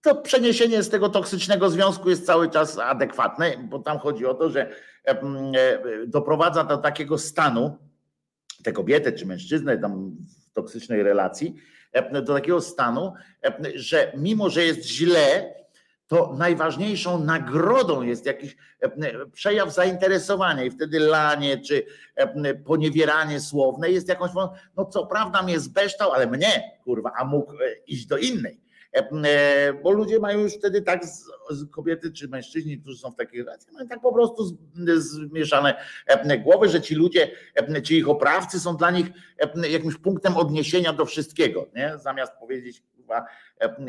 to przeniesienie z tego toksycznego związku jest cały czas adekwatne, bo tam chodzi o to, że e, doprowadza do takiego stanu, tę kobietę czy mężczyznę tam w toksycznej relacji, do takiego stanu, że mimo, że jest źle, to najważniejszą nagrodą jest jakiś przejaw zainteresowania i wtedy lanie czy poniewieranie słowne jest jakąś, no co prawda mnie zbeształ, ale mnie, kurwa, a mógł e, iść do innej. E, bo ludzie mają już wtedy tak, kobiety czy mężczyźni, którzy są w takiej relacji, mają tak po prostu zmieszane głowy, że ci ludzie, ci ich oprawcy są dla nich jakimś punktem odniesienia do wszystkiego, nie? zamiast powiedzieć,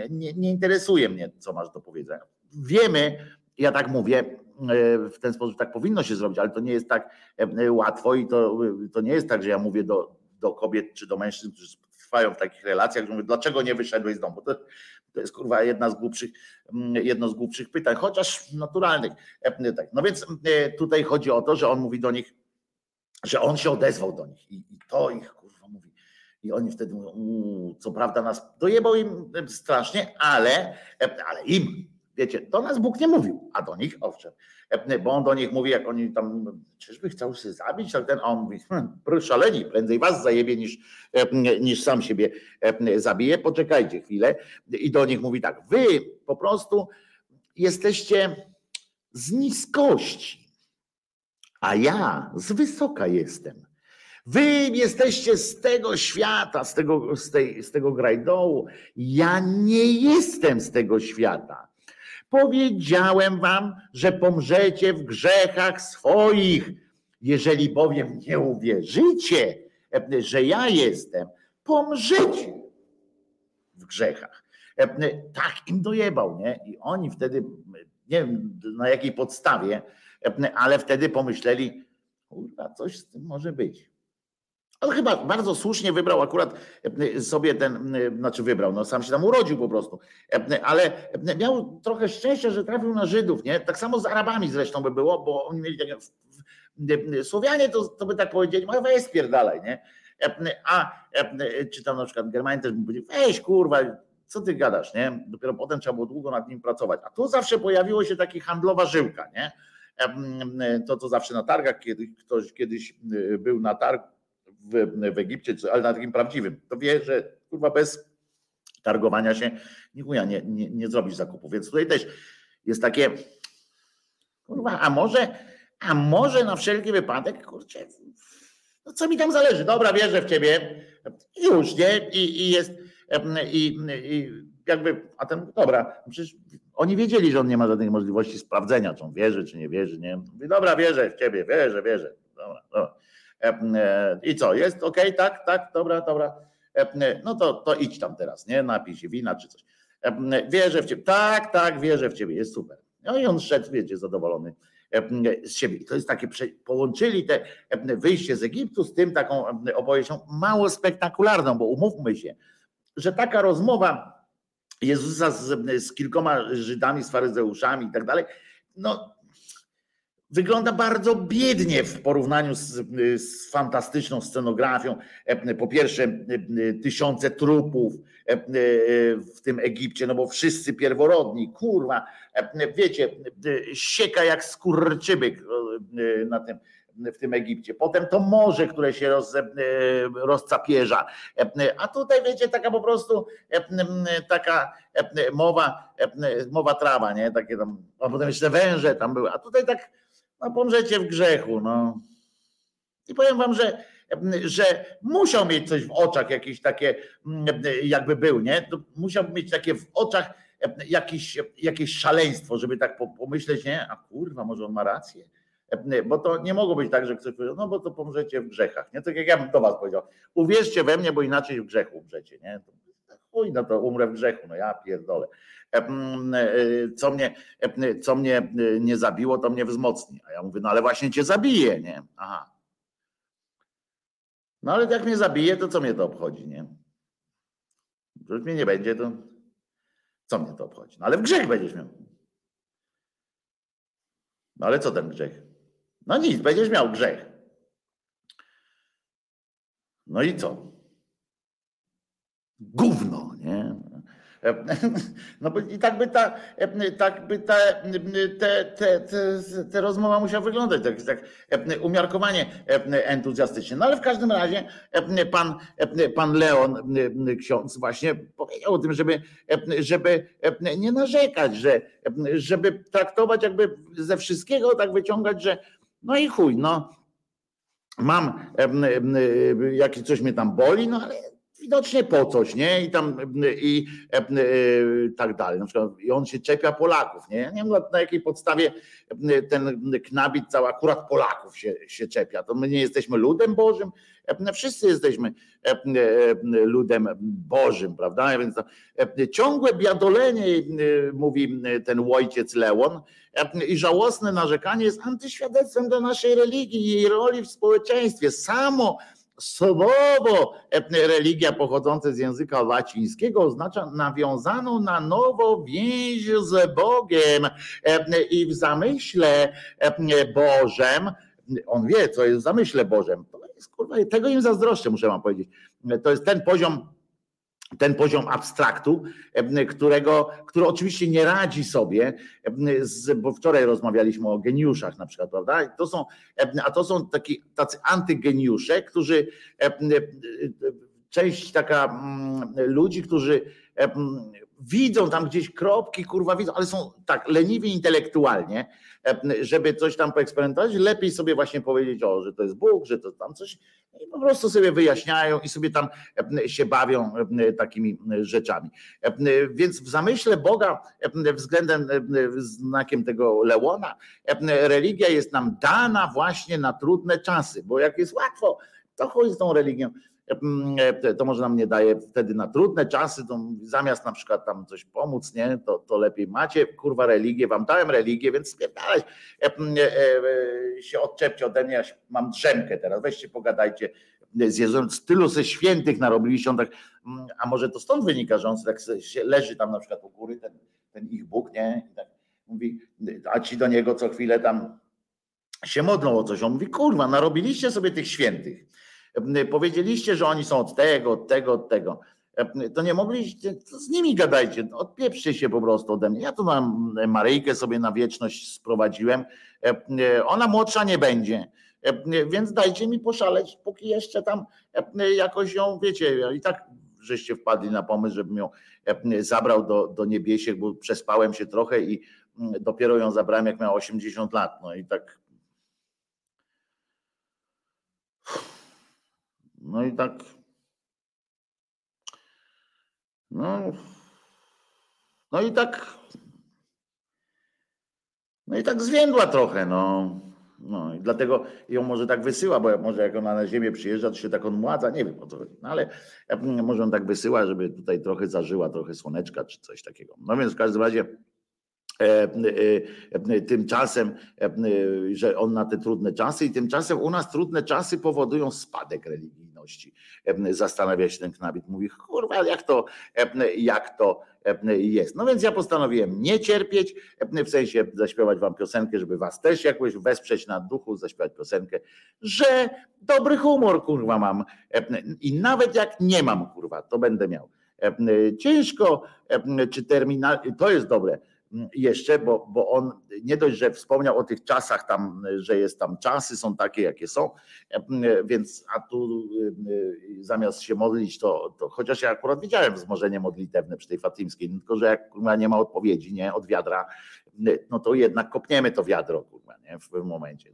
nie, nie interesuje mnie, co masz do powiedzenia. Wiemy, ja tak mówię, e, w ten sposób tak powinno się zrobić, ale to nie jest tak łatwo i to, to nie jest tak, że ja mówię do, do kobiet czy do mężczyzn, którzy trwają w takich relacjach, że mówię, dlaczego nie wyszedłeś z domu? To, to jest kurwa jedna z głupszych, mm, jedno z głupszych pytań, chociaż naturalnych. E, tak. No więc e, tutaj chodzi o to, że on mówi do nich, że on się odezwał do nich i, i to ich kurwa mówi. I oni wtedy mówią, co prawda nas dojebał im strasznie, ale, e, ale im Wiecie, do nas Bóg nie mówił, a do nich owszem. Bo on do nich mówi, jak oni tam, czyżby chciał się zabić, tak ten, a on mówi, hmm, szaleni, prędzej was zajebie niż, niż sam siebie zabije. Poczekajcie chwilę. I do nich mówi tak, wy po prostu jesteście z niskości, a ja z wysoka jestem. Wy jesteście z tego świata, z tego, z tej, z tego grajdołu. Ja nie jestem z tego świata. Powiedziałem wam, że pomrzecie w grzechach swoich. Jeżeli bowiem nie uwierzycie, że ja jestem, pomrzecie w grzechach. Tak im dojebał, nie? I oni wtedy, nie wiem na jakiej podstawie, ale wtedy pomyśleli, kurwa, coś z tym może być. On chyba bardzo słusznie wybrał akurat e, sobie ten, e, znaczy wybrał, no sam się tam urodził po prostu, e, ale miał trochę szczęścia, że trafił na Żydów, nie? Tak samo z Arabami zresztą by było, bo oni mieli takie, Słowianie to, to by tak powiedzieli, no weź spierdalaj, nie? A czy tam na przykład Germanie też by powiedzieli, weź kurwa, co ty gadasz, nie? Dopiero potem trzeba było długo nad nim pracować. A tu zawsze pojawiło się taki handlowa żyłka, nie? To, co zawsze na targach, kiedy ktoś kiedyś był na targ, w, w Egipcie, ale na takim prawdziwym, to wie, że kurwa bez targowania się nikuja nie, nie, nie zrobisz zakupu. Więc tutaj też jest takie, kurwa, a może, a może na wszelki wypadek, kurczę, no co mi tam zależy, dobra, wierzę w ciebie, już, nie? I, i jest, i, i jakby, a ten, dobra, przecież oni wiedzieli, że on nie ma żadnej możliwości sprawdzenia, czy on wierzy, czy nie wierzy, nie? Mówi, dobra, wierzę w ciebie, wierzę, wierzę. dobra, dobra. I co, jest ok, tak, tak, dobra, dobra. No to, to idź tam teraz, nie? Napij się wina czy coś. Wierzę w ciebie. Tak, tak, wierzę w ciebie, jest super. No i on szedł, wiecie, zadowolony z siebie. I to jest takie, połączyli te wyjście z Egiptu z tym taką opowieścią mało spektakularną, bo umówmy się, że taka rozmowa Jezusa z, z kilkoma Żydami, z faryzeuszami i tak dalej, no wygląda bardzo biednie w porównaniu z, z, fantastyczną scenografią. Po pierwsze, tysiące trupów w tym Egipcie, no bo wszyscy pierworodni, kurwa, wiecie, sieka jak skurczybyk na tym w tym Egipcie. Potem to morze, które się roz, rozcapierza. A tutaj wiecie, taka po prostu taka mowa, mowa trawa, nie? Takie tam, a potem jeszcze węże tam były. A tutaj tak no pomrzecie w grzechu, no. I powiem wam, że, że musiał mieć coś w oczach, jakieś takie, jakby był, nie? To musiał mieć takie w oczach jakieś, jakieś szaleństwo, żeby tak pomyśleć, nie? A kurwa, może on ma rację? Bo to nie mogło być tak, że ktoś powiedział, no bo to pomrzecie w grzechach, nie? Tak jak ja bym do was powiedział, uwierzcie we mnie, bo inaczej w grzechu umrzecie, nie? Chuj, no to umrę w grzechu, no ja pierdolę. E, co mnie, co mnie nie zabiło, to mnie wzmocni. A ja mówię, no ale właśnie cię zabije, nie? Aha. No ale jak mnie zabije, to co mnie to obchodzi, nie? Już mnie nie będzie, to co mnie to obchodzi? No ale w grzech będziesz miał. No ale co ten grzech? No nic, będziesz miał grzech. No i co? Gówno, nie? No bo i tak by ta, tak by ta, te, te, te, te rozmowa musiała wyglądać, tak, tak umiarkowanie entuzjastycznie. No ale w każdym razie pan, pan Leon, ksiądz, właśnie powiedział o tym, żeby, żeby nie narzekać, że, żeby traktować jakby ze wszystkiego tak wyciągać, że no i chuj, no mam, jak coś mnie tam boli, no ale widocznie po coś, nie? I tam i e, e, tak dalej. Na przykład i on się czepia Polaków, nie? nie wiem na, jakiej podstawie ten knabit cały akurat Polaków się, się czepia. To my nie jesteśmy ludem Bożym, wszyscy jesteśmy ludem Bożym, prawda? Więc to, ciągłe biadolenie, mówi ten ojciec Leon, i żałosne narzekanie jest antyświadectwem do naszej religii i jej roli w społeczeństwie. Samo Słowo religia pochodzące z języka łacińskiego oznacza nawiązaną na nowo więź z Bogiem i w zamyśle Bożem, on wie, co jest w zamyśle Bożem. To jest, kurwa, tego im zazdroszczę, muszę wam powiedzieć. To jest ten poziom ten poziom abstraktu, którego, który oczywiście nie radzi sobie, bo wczoraj rozmawialiśmy o geniuszach na przykład, prawda? To są, a to są taki, tacy antygeniusze, którzy część taka mm, ludzi, którzy widzą tam gdzieś kropki, kurwa widzą, ale są tak leniwi intelektualnie, żeby coś tam poeksperymentować, lepiej sobie właśnie powiedzieć, o, że to jest Bóg, że to tam coś i po prostu sobie wyjaśniają i sobie tam się bawią takimi rzeczami. Więc w zamyśle Boga względem znakiem tego Leona, religia jest nam dana właśnie na trudne czasy, bo jak jest łatwo, to chodzi z tą religią E, to może nam nie daje wtedy na trudne czasy, to zamiast na przykład tam coś pomóc, nie, to, to lepiej macie, kurwa, religię, wam dałem religię, więc spierdalać e, e, się odczepcie ode mnie, ja mam drzemkę teraz, weźcie, pogadajcie. Z Jezusem, tylu ze świętych narobiliście, on tak, a może to stąd wynika, że on tak leży tam na przykład u góry, ten, ten ich Bóg, nie, i tak mówi, a ci do niego co chwilę tam się modlą o coś, on mówi, kurwa, narobiliście sobie tych świętych, Powiedzieliście, że oni są od tego, od tego, od tego. To nie mogliście, to z nimi gadajcie, odpieprzcie się po prostu ode mnie. Ja tu mam Maryjkę sobie na wieczność sprowadziłem. Ona młodsza nie będzie. Więc dajcie mi poszaleć, póki jeszcze tam jakoś ją, wiecie, i tak żeście wpadli na pomysł, żebym ją zabrał do, do niebiesiek, bo przespałem się trochę i dopiero ją zabrałem, jak miała 80 lat. No i tak No i tak. No, no i tak. No i tak zwiędła trochę, no. No i dlatego ją może tak wysyła, bo może jak ona na ziemię przyjeżdża, to się tak odmładza, nie wiem o co chodzi. No ale może on tak wysyła, żeby tutaj trochę zażyła, trochę słoneczka czy coś takiego. No więc w każdym razie E, e, e, tymczasem, że on na te trudne czasy i tymczasem u nas trudne czasy powodują spadek religijności. Zastanawia się ten knabit, mówi, kurwa, jak to, jak to jest. No więc ja postanowiłem nie cierpieć, w sensie zaśpiewać wam piosenkę, żeby was też jakoś wesprzeć na duchu, zaśpiewać piosenkę, że dobry humor, kurwa, mam. I nawet jak nie mam, kurwa, to będę miał. Ciężko, czy terminal, to jest dobre jeszcze, bo, bo on nie dość, że wspomniał o tych czasach tam, że jest tam czasy, są takie, jakie są, więc a tu zamiast się modlić, to, to chociaż ja akurat widziałem wzmożenie modlitewne przy tej fatimskiej, tylko że jak nie ma odpowiedzi, nie, od wiadra, no to jednak kopniemy to wiadro, kurwa, nie, w pewnym momencie.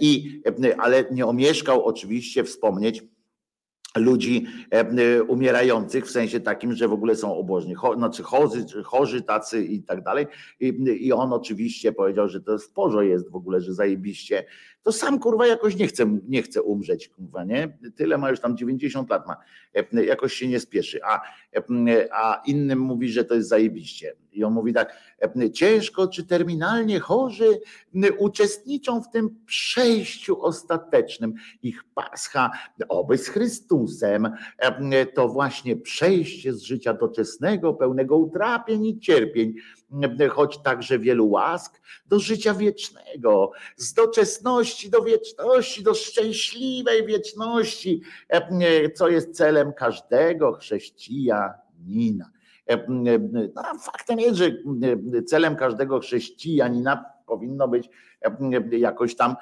I, ale nie omieszkał oczywiście wspomnieć, ludzi e, e, umierających w sensie takim, że w ogóle są obożni, cho, znaczy chorzy, chorzy tacy i tak dalej. I, on oczywiście powiedział, że to w porze jest w ogóle, że zajebiście. To sam kurwa jakoś nie chce, nie chce umrzeć, kurwa, nie? Tyle ma już tam 90 lat ma, e, jakoś się nie spieszy. A, a innym mówi, że to jest zajebiście. I on mówi tak, ciężko czy terminalnie chorzy uczestniczą w tym przejściu ostatecznym. Ich pascha, oby z Chrystusem, to właśnie przejście z życia doczesnego, pełnego utrapień i cierpień, choć także wielu łask, do życia wiecznego, z doczesności do wieczności, do szczęśliwej wieczności, co jest celem każdego chrześcijanina. E, e, no, faktem jest, że e, celem każdego chrześcijanina powinno być jakoś tam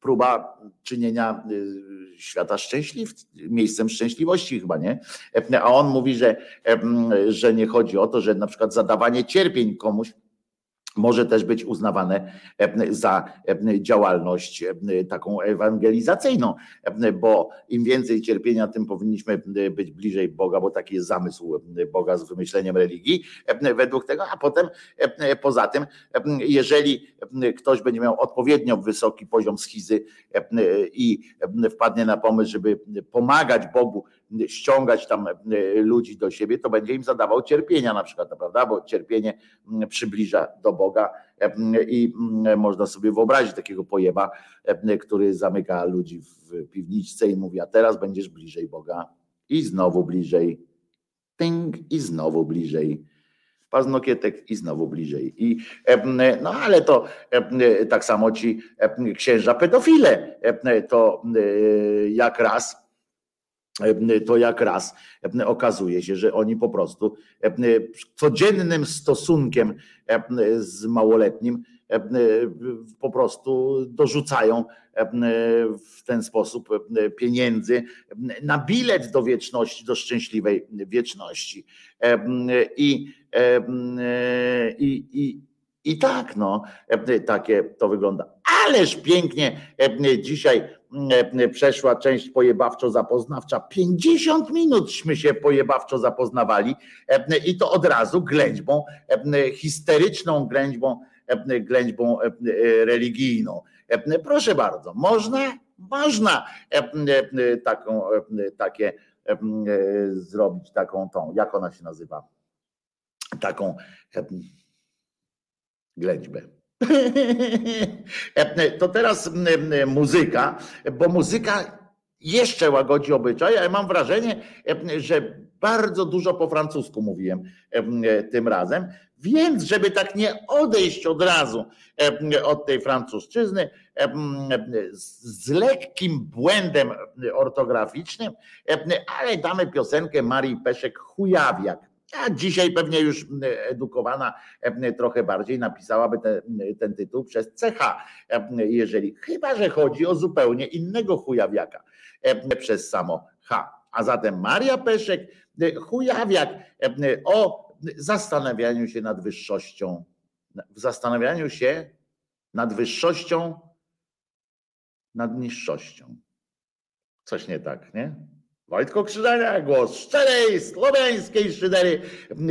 próba czynienia świata szczęśliw, miejscem szczęśliwości chyba, nie? A on mówi, że, że nie chodzi o to, że na przykład zadawanie cierpień komuś może też być uznawane e, za e, działalność e, taką ewangelizacyjną, bo im więcej cierpienia, tym powinniśmy być bliżej Boga, bo taki jest zamysł Boga z wymyśleniem religii według tego, a potem poza tym, jeżeli ktoś będzie miał odpowiednio wysoki poziom schizy i wpadnie na pomysł, żeby pomagać Bogu ściągać tam e, ludzi do siebie, to będzie im zadawał cierpienia na przykład, prawda? Bo cierpienie mm, przybliża do Boga e, i mm, można sobie wyobrazić takiego pojeba, e, który zamyka ludzi w piwniczce i mówi, a teraz będziesz bliżej Boga i znowu bliżej, ting i znowu bliżej paznokietek i znowu bliżej. I, no ale to tak samo ci księża pedofile, to jak raz to jak raz okazuje się, że oni po prostu codziennym stosunkiem z małoletnim po prostu dorzucają w ten sposób pieniędzy na bilet do wieczności, do szczęśliwej wieczności. I, i, i, i tak, no, takie to wygląda. Ależ pięknie dzisiaj E, przeszła część pojebawczo-zapoznawcza. 50 minutśmy się pojebawczo zapoznawali e, i to od razu ględźbą, e, histeryczną ględźbą, ględźbą religijną. Proszę bardzo, można? Można taką, takie zrobić taką tą, jak ona się nazywa? Taką ględźbę. To teraz muzyka, bo muzyka jeszcze łagodzi obyczaj, ale mam wrażenie, że bardzo dużo po francusku mówiłem tym razem, więc żeby tak nie odejść od razu od tej francuszczyzny z lekkim błędem ortograficznym, ale damy piosenkę Marii Peszek Chujawiak a dzisiaj pewnie już edukowana trochę bardziej napisałaby te, ten tytuł przez CH, jeżeli chyba, że chodzi o zupełnie innego chujawiaka przez samo H. A zatem Maria Peszek, chujawiak o zastanawianiu się nad wyższością, w zastanawianiu się nad wyższością, nad niższością. Coś nie tak, nie? Wojtko Krzyżania, głos szczerej, słowiańskiej szydery.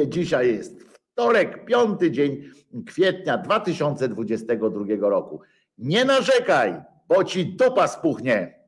Dzisiaj jest Wtorek, piąty dzień kwietnia 2022 roku. Nie narzekaj, bo ci dupa spuchnie.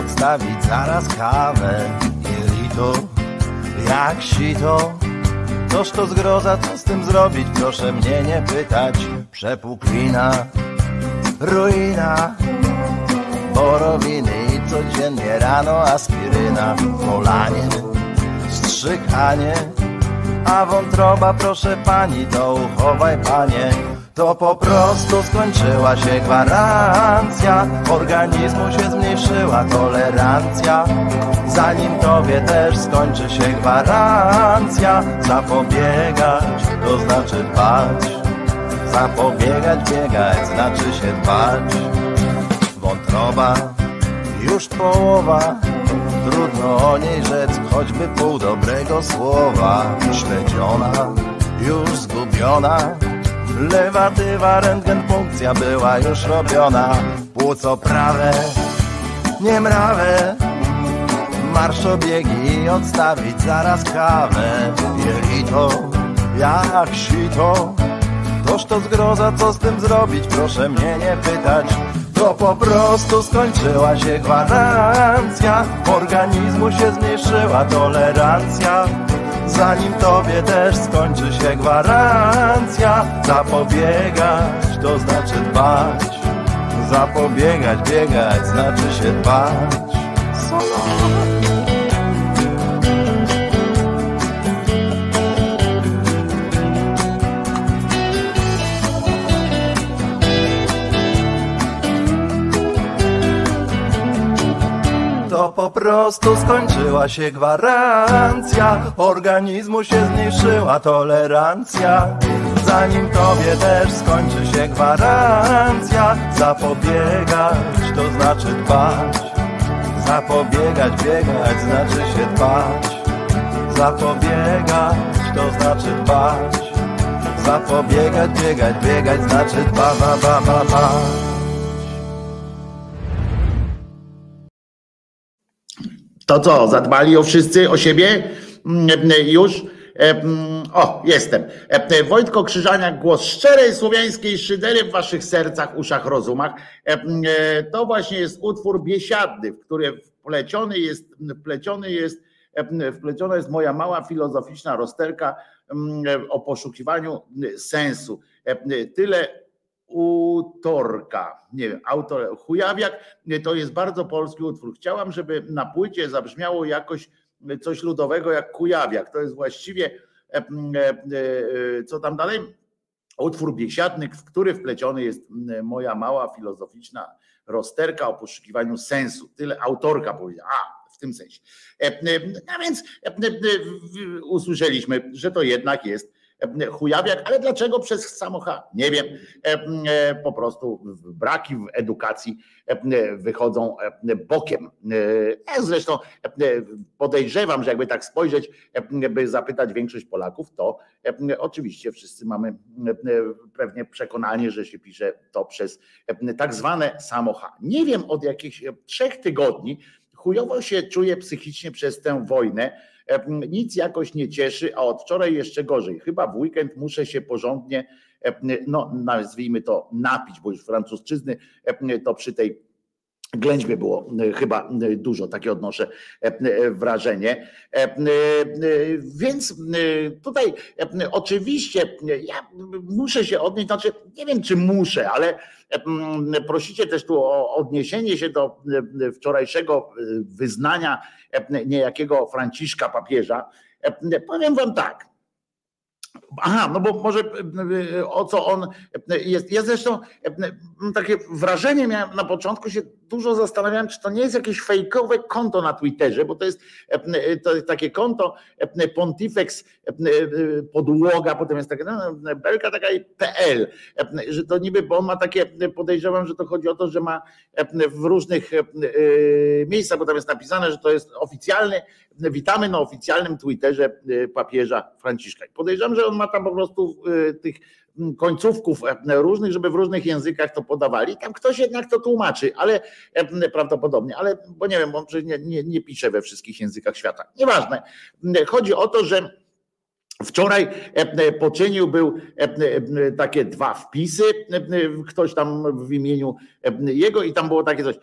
Odstawić zaraz kawę. Jelito, jak sito. Toż to zgroza, co z tym zrobić? Proszę mnie nie pytać. Przepuklina, ruina. Borowiny i codziennie rano aspiryna. Polanie, strzykanie. A wątroba, proszę pani, to uchowaj panie to po prostu skończyła się gwarancja. Organizmu się zmniejszyła tolerancja. Zanim tobie też skończy się gwarancja. Zapobiegać to znaczy dbać. Zapobiegać, biegać znaczy się dbać. Wątroba już połowa. Trudno o niej rzec choćby pół dobrego słowa. Śledziona, już zgubiona Lewatywa, rentgen, funkcja była już robiona. Płuco prawe, nie mrawe. Marszobiegi odstawić zaraz kawę Jelito, jak sito. Toż to zgroza, co z tym zrobić? Proszę mnie nie pytać. To po prostu skończyła się gwarancja. Organizmu się zmniejszyła tolerancja Zanim tobie też skończy się gwarancja Zapobiegać to znaczy dbać. Zapobiegać, biegać znaczy się dbać prostu skończyła się gwarancja. Organizmu się zmniejszyła tolerancja. Zanim tobie też skończy się gwarancja Zapobiegać to znaczy dbać. Zapobiegać, biegać znaczy się dbać. Zapobiegać to znaczy dbać. Zapobiegać, biegać, biegać znaczy dba, ba, ba, ba, ba. To co, zadbali o wszyscy, o siebie? Mm, Już? E, mm, O, jestem. E, Wojtko Krzyżaniak, głos szczerej słowiańskiej szydery w waszych sercach, uszach, rozumach. E, mm, e, To właśnie jest utwór biesiadny, w który wpleciony jest, wpleciony jest, e, wpleciona jest moja mała filozoficzna rozterka o poszukiwaniu sensu. E, Tyle Utorka, nie wiem, autor, Chujawiak, to jest bardzo polski utwór. Chciałam, żeby na płycie zabrzmiało jakoś coś ludowego jak Kujawiak. To jest właściwie, e, e, e, co tam dalej? Utwór biesiadny, w który wpleciony jest moja mała filozoficzna rozterka o poszukiwaniu sensu. Tyle autorka powiedziała. A, w tym sensie. A więc usłyszeliśmy, że to jednak jest chujawiak, ale dlaczego przez samocha? Nie wiem. Po prostu braki w edukacji wychodzą bokiem. Zresztą podejrzewam, że jakby tak spojrzeć, by zapytać większość Polaków, to oczywiście wszyscy mamy pewnie przekonanie, że się pisze to przez tak zwane samocha. Nie wiem od jakichś trzech tygodni chujowo się czuję psychicznie przez tę wojnę nic jakoś nie cieszy, a od wczoraj jeszcze gorzej. Chyba w weekend muszę się porządnie, no nazwijmy to napić, bo już francuszczyzny to przy tej ględźbie było chyba dużo, takie odnoszę wrażenie. Więc tutaj oczywiście ja muszę się odnieść, znaczy nie wiem czy muszę, ale prosicie też tu o odniesienie się do wczorajszego wyznania niejakiego Franciszka papieża. Powiem wam tak, Aha, no bo może o co on jest. Ja zresztą takie wrażenie miałem na początku, się dużo zastanawiałem, czy to nie jest jakieś fejkowe konto na Twitterze, bo to jest, to jest takie konto Pontifex podłoga, potem jest takie no, belka taka i PL, że to niby, bo on ma takie, podejrzewam, że to chodzi o to, że ma w różnych miejscach, bo tam jest napisane, że to jest oficjalny, witamy na oficjalnym Twitterze papieża Franciszka. Podejrzewam, że on ma tam po prostu tych końcówków różnych, żeby w różnych językach to podawali. Tam ktoś jednak to tłumaczy, ale prawdopodobnie, ale bo nie wiem, bo nie, nie, nie pisze we wszystkich językach świata. Nieważne. Chodzi o to, że Wczoraj poczynił był takie dwa wpisy, ktoś tam w imieniu jego i tam było takie coś.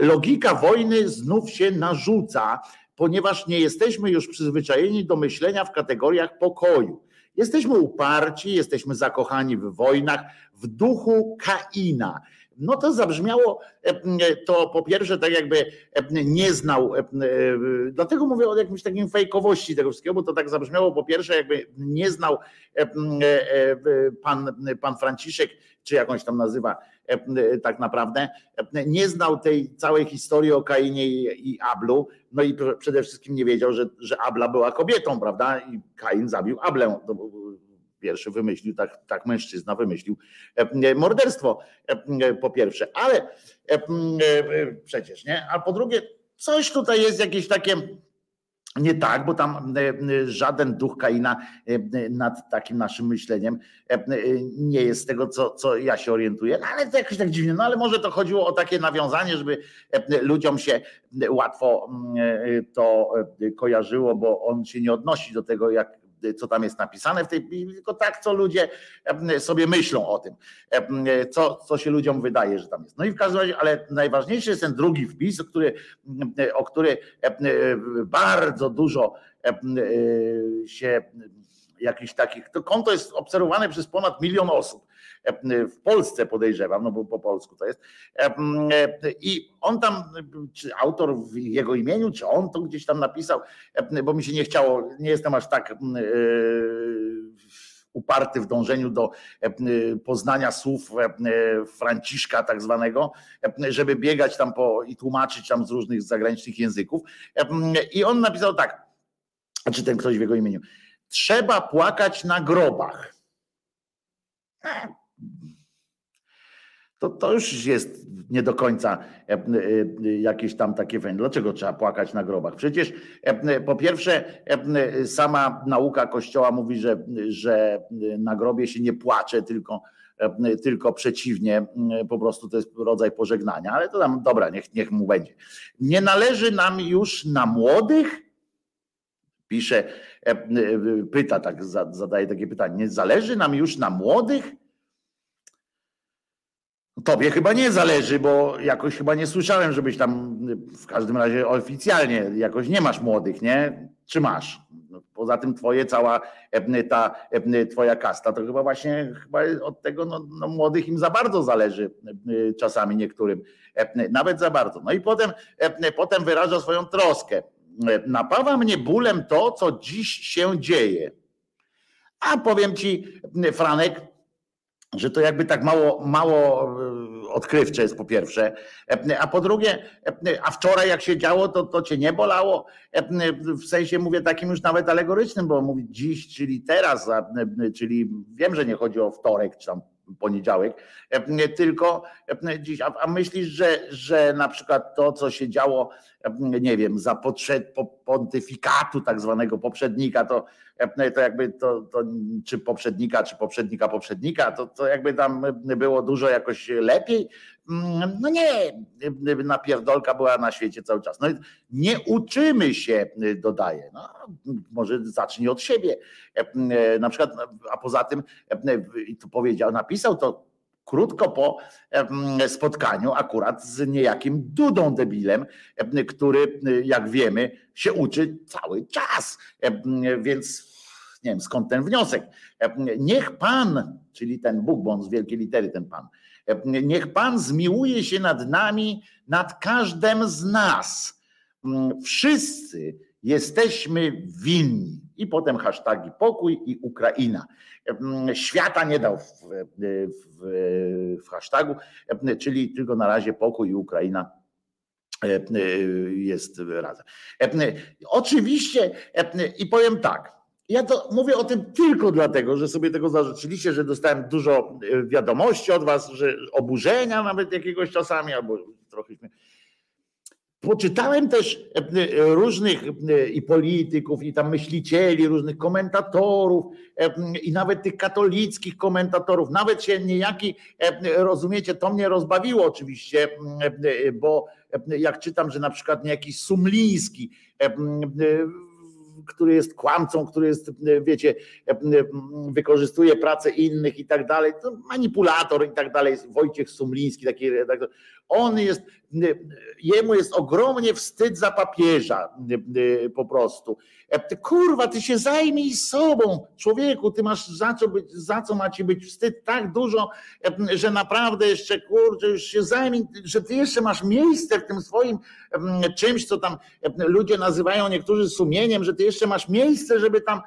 Logika wojny znów się narzuca, ponieważ nie jesteśmy już przyzwyczajeni do myślenia w kategoriach pokoju. Jesteśmy uparci, jesteśmy zakochani w wojnach, w duchu Kaina. No to zabrzmiało to po pierwsze tak jakby nie znał, dlatego mówię o jakimś takim fejkowości tego wszystkiego, bo to tak zabrzmiało po pierwsze jakby nie znał pan, pan Franciszek, czy jakąś tam nazywa tak naprawdę, nie znał tej całej historii o Kainie i Ablu, no i przede wszystkim nie wiedział, że, że Abla była kobietą, prawda? I Kain zabił Ablę. Pierwszy wymyślił, tak, tak mężczyzna wymyślił morderstwo po pierwsze, ale przecież nie, a po drugie, coś tutaj jest jakieś takie nie tak, bo tam żaden duch Kaina nad takim naszym myśleniem nie jest z tego, co, co ja się orientuję, no ale to jakoś tak dziwnie. No ale może to chodziło o takie nawiązanie, żeby ludziom się łatwo to kojarzyło, bo on się nie odnosi do tego, jak co tam jest napisane w tej, tylko tak, co ludzie sobie myślą o tym, co, co się ludziom wydaje, że tam jest. No i w każdym razie, ale najważniejszy jest ten drugi wpis, o który, o który bardzo dużo się jakichś takich, to konto jest obserwowane przez ponad milion osób. W Polsce podejrzewam, no bo po polsku to jest. I on tam, czy autor w jego imieniu, czy on to gdzieś tam napisał, bo mi się nie chciało, nie jestem aż tak e, uparty w dążeniu do poznania słów Franciszka tak zwanego, żeby biegać tam po i tłumaczyć tam z różnych zagranicznych języków. I on napisał tak, czy ten ktoś w jego imieniu, trzeba płakać na grobach. To, to już jest nie do końca e, e, jakieś tam takie węgle. Dlaczego trzeba płakać na grobach? Przecież e, po pierwsze, sama nauka Kościoła mówi, że, że na grobie się nie płacze, tylko, tylko przeciwnie, po prostu to jest rodzaj pożegnania, ale to tam dobra, niech, niech mu będzie. Nie należy nam już na młodych pisze, pyta, tak zadaje takie pytanie, nie zależy nam już na młodych? Tobie chyba nie zależy, bo jakoś chyba nie słyszałem, żebyś tam w każdym razie oficjalnie jakoś nie masz młodych, nie? Czy masz? Poza tym twoje cała e, ta twoja kasta, to chyba właśnie chyba od tego no, no młodych im za bardzo zależy czasami niektórym, nawet za bardzo. No i potem, potem wyraża swoją troskę napawa mnie bólem to, co dziś się dzieje. A powiem ci, Franek, że to jakby tak mało, mało e, odkrywcze jest po pierwsze, a po drugie, a wczoraj jak się działo, to, to cię nie bolało, w sensie mówię takim już nawet alegorycznym, bo mówię dziś, czyli teraz, czyli wiem, że nie chodzi o wtorek czy tam poniedziałek, tylko dziś, a, myślisz, że, że na przykład to, co się działo nie wiem, za potrzeb, pontyfikatu tak zwanego poprzednika, to, to jakby to, to, czy poprzednika, czy poprzednika poprzednika, to, to jakby tam było dużo jakoś lepiej. No nie, napierdolka była na świecie cały czas. No nie uczymy się, dodaje. No, może zacznij od siebie. Na przykład, a poza tym, tu powiedział, napisał to krótko po spotkaniu akurat z niejakim Dudą debilem, który, jak wiemy, się uczy cały czas. Więc nie wiem skąd ten wniosek. Niech Pan, czyli ten Bóg, bo on z wielkiej litery ten Pan, niech Pan zmiłuje się nad nami, nad każdym z nas. Wszyscy jesteśmy winni. I potem hashtagi pokój i Ukraina. Świata nie dał w, w, w hashtagu, czyli tylko na razie pokój i Ukraina jest razem. Oczywiście i powiem tak, ja to mówię o tym tylko dlatego, że sobie tego zażyczyliście, że dostałem dużo wiadomości od was, że oburzenia nawet jakiegoś czasami, albo trochę Poczytałem też e, e, różnych i polityków, i tam myślicieli, różnych komentatorów, i nawet tych katolickich komentatorów. Nawet się niejaki, rozumiecie, to mnie rozbawiło oczywiście, bo jak czytam, że na przykład niejaki Sumliński który jest kłamcą, który jest, wiecie, wykorzystuje pracę innych i tak dalej, to manipulator i tak dalej, Wojciech Sumliński, taki redaktor, on jest, jemu jest ogromnie wstyd za papieża po prostu. Kurwa, ty się zajmij sobą, człowieku, ty masz za co, być, za co ma ci być wstyd tak dużo, że naprawdę jeszcze, kurczę, już się zajmij, że ty jeszcze masz miejsce w tym swoim czymś, co tam ludzie nazywają niektórzy sumieniem, że ty jeszcze masz miejsce, żeby tam,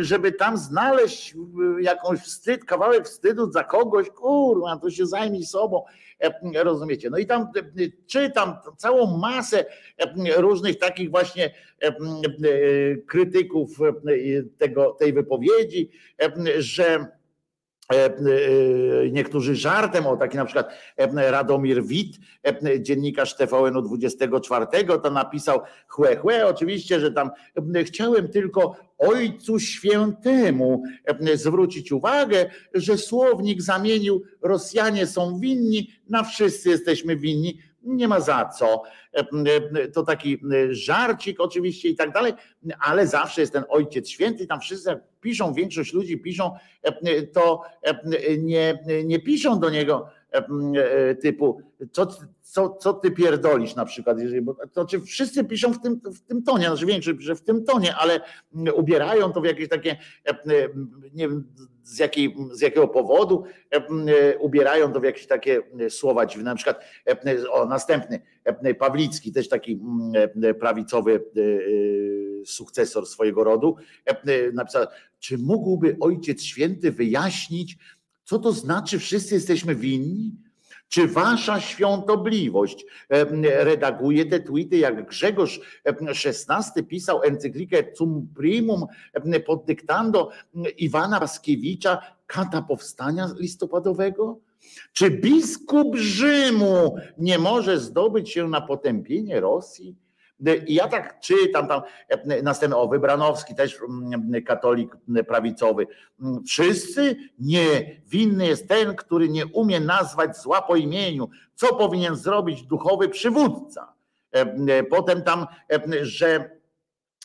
żeby tam znaleźć jakąś wstyd, kawałek wstydu za kogoś, kurwa, to się zajmij sobą rozumiecie. No i tam czytam całą masę różnych takich właśnie krytyków tego, tej wypowiedzi, że niektórzy żartem, o taki na przykład Radomir Wit, dziennikarz TVN-u 24, to napisał chłe, chłe, oczywiście, że tam chciałem tylko Ojcu Świętemu zwrócić uwagę, że słownik zamienił Rosjanie są winni, na wszyscy jesteśmy winni, nie ma za co. To taki żarcik oczywiście i tak dalej, ale zawsze jest ten Ojciec Święty, tam wszyscy piszą, większość ludzi piszą, to nie, nie piszą do niego typu, co, co, co ty pierdolisz na przykład, jeżeli, bo, to czy wszyscy piszą w tym, w tym tonie, znaczy większość pisze w tym tonie, ale ubierają to w jakieś takie, nie wiem z, jakiej, z jakiego powodu, ubierają to w jakieś takie słowa dziwne, na przykład o następny, Pawlicki, też taki prawicowy sukcesor swojego rodu, napisał, czy mógłby Ojciec Święty wyjaśnić, co to znaczy wszyscy jesteśmy winni? Czy wasza świątobliwość redaguje te tweety, jak Grzegorz XVI pisał encyklikę Cum Primum pod dyktando Iwana Paskiewicza kata powstania listopadowego? Czy biskup Rzymu nie może zdobyć się na potępienie Rosji? I ja tak czytam tam e, następny, o Wybranowski, też katolik prawicowy. Wszyscy? Nie. Winny jest ten, który nie umie nazwać zła po imieniu. Co powinien zrobić duchowy przywódca? E, potem tam, że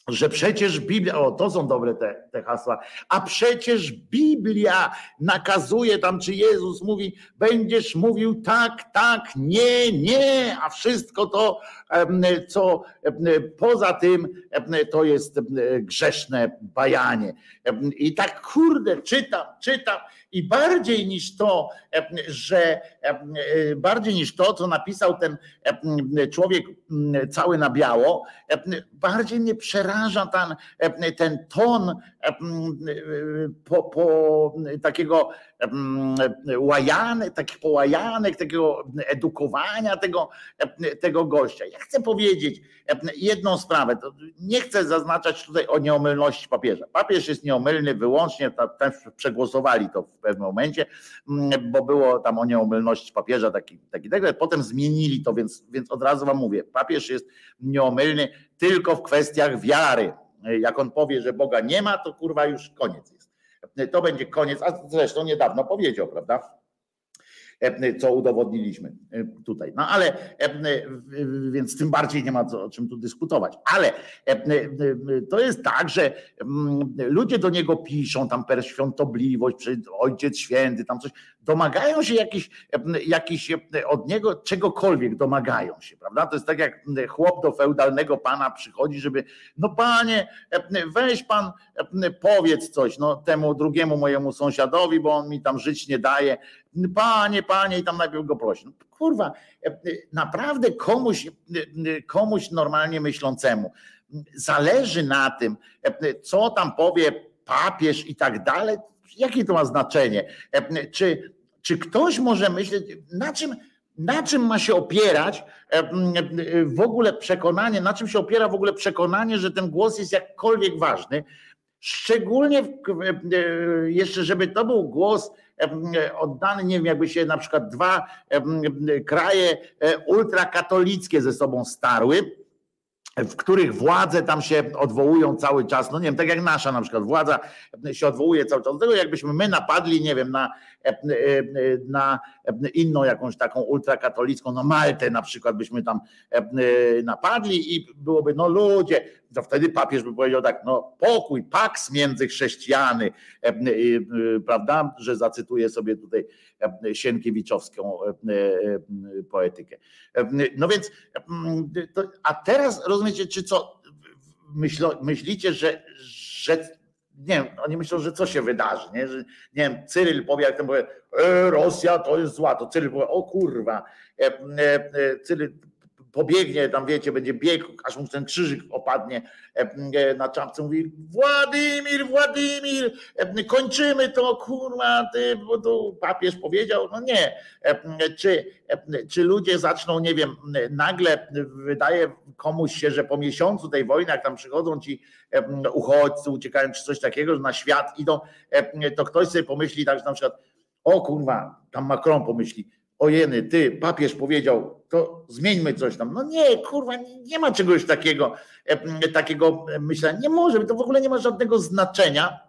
że przecież Biblia, o to są dobre te, te hasła, a przecież Biblia nakazuje tam, czy Jezus mówi, będziesz mówił tak, tak, nie, nie, a wszystko to, co poza tym, to jest grzeszne bajanie. I tak kurde, czytam, czytam i bardziej niż to, że bardziej niż to, co napisał ten człowiek cały na biało, bardziej mnie przeraża ten, ten ton po, po takiego łajany, takich połajanek, takiego edukowania tego, tego gościa. Ja chcę powiedzieć jedną sprawę. Nie chcę zaznaczać tutaj o nieomylności papieża. Papież jest nieomylny wyłącznie, tam przegłosowali to w pewnym momencie, bo było tam o nieomylności papieża taki, taki tekst. Potem zmienili to, więc, więc od razu wam mówię, papież jest nieomylny tylko w kwestiach wiary. Jak on powie, że Boga nie ma, to kurwa już koniec jest. To będzie koniec, a zresztą niedawno powiedział, prawda? co udowodniliśmy tutaj. No ale więc tym bardziej nie ma co, o czym tu dyskutować. Ale to jest tak, że ludzie do niego piszą tam per świątobliwość, ojciec święty, tam coś, domagają się jakiś, jakiś od niego czegokolwiek domagają się, prawda? To jest tak jak chłop do feudalnego pana przychodzi, żeby no panie, weź pan powiedz coś no temu drugiemu mojemu sąsiadowi, bo on mi tam żyć nie daje. Panie, panie i tam najpierw go prosi. No, kurwa, naprawdę komuś, komuś normalnie myślącemu zależy na tym, co tam powie papież i tak dalej, jakie to ma znaczenie? Czy, czy ktoś może myśleć, na czym, na czym ma się opierać w ogóle przekonanie, na czym się opiera w ogóle przekonanie, że ten głos jest jakkolwiek ważny? Szczególnie jeszcze, żeby to był głos oddany, nie wiem, jakby się na przykład dwa kraje e, ultrakatolickie ze sobą starły, w których władze tam się odwołują cały czas, no nie wiem, tak jak nasza na przykład władza się odwołuje cały czas. Do tego, jakbyśmy my napadli, nie wiem, na, na inną jakąś taką ultrakatolicką, no Maltę na przykład byśmy tam napadli i byłoby, no ludzie, to wtedy papież by powiedział tak, no pokój, paks między chrześcijany, prawda, że zacytuję sobie tutaj Sienkiewiczowską poetykę. No więc, a teraz rozumiecie, czy co, myślicie, że, że nie wiem, oni myślą, że co się wydarzy, nie? Że, nie wiem, Cyryl powie, jak ten powie, e, Rosja to jest zła, to Cyryl powie, o kurwa, e, e, e pobiegnie, tam wiecie, będzie bieg, aż mu ten krzyżyk opadnie e, e, na czapce, mówi Władimir, Władimir, e, kończymy to, kurwa, ty, bo tu papież powiedział, no nie, czy, czy ludzie zaczną, nie wiem, nagle wydaje komuś się, że po miesiącu tej wojny, jak tam przychodzą ci uchodźcy, uciekają, czy coś takiego, że na świat idą, to ktoś sobie pomyśli tak, że na przykład, o kurwa, tam Macron pomyśli, ojeny, ty, papież powiedział, to zmieńmy coś tam. No nie, kurwa, nie ma czegoś takiego, takiego myślenia. Nie może, to w ogóle nie ma żadnego znaczenia.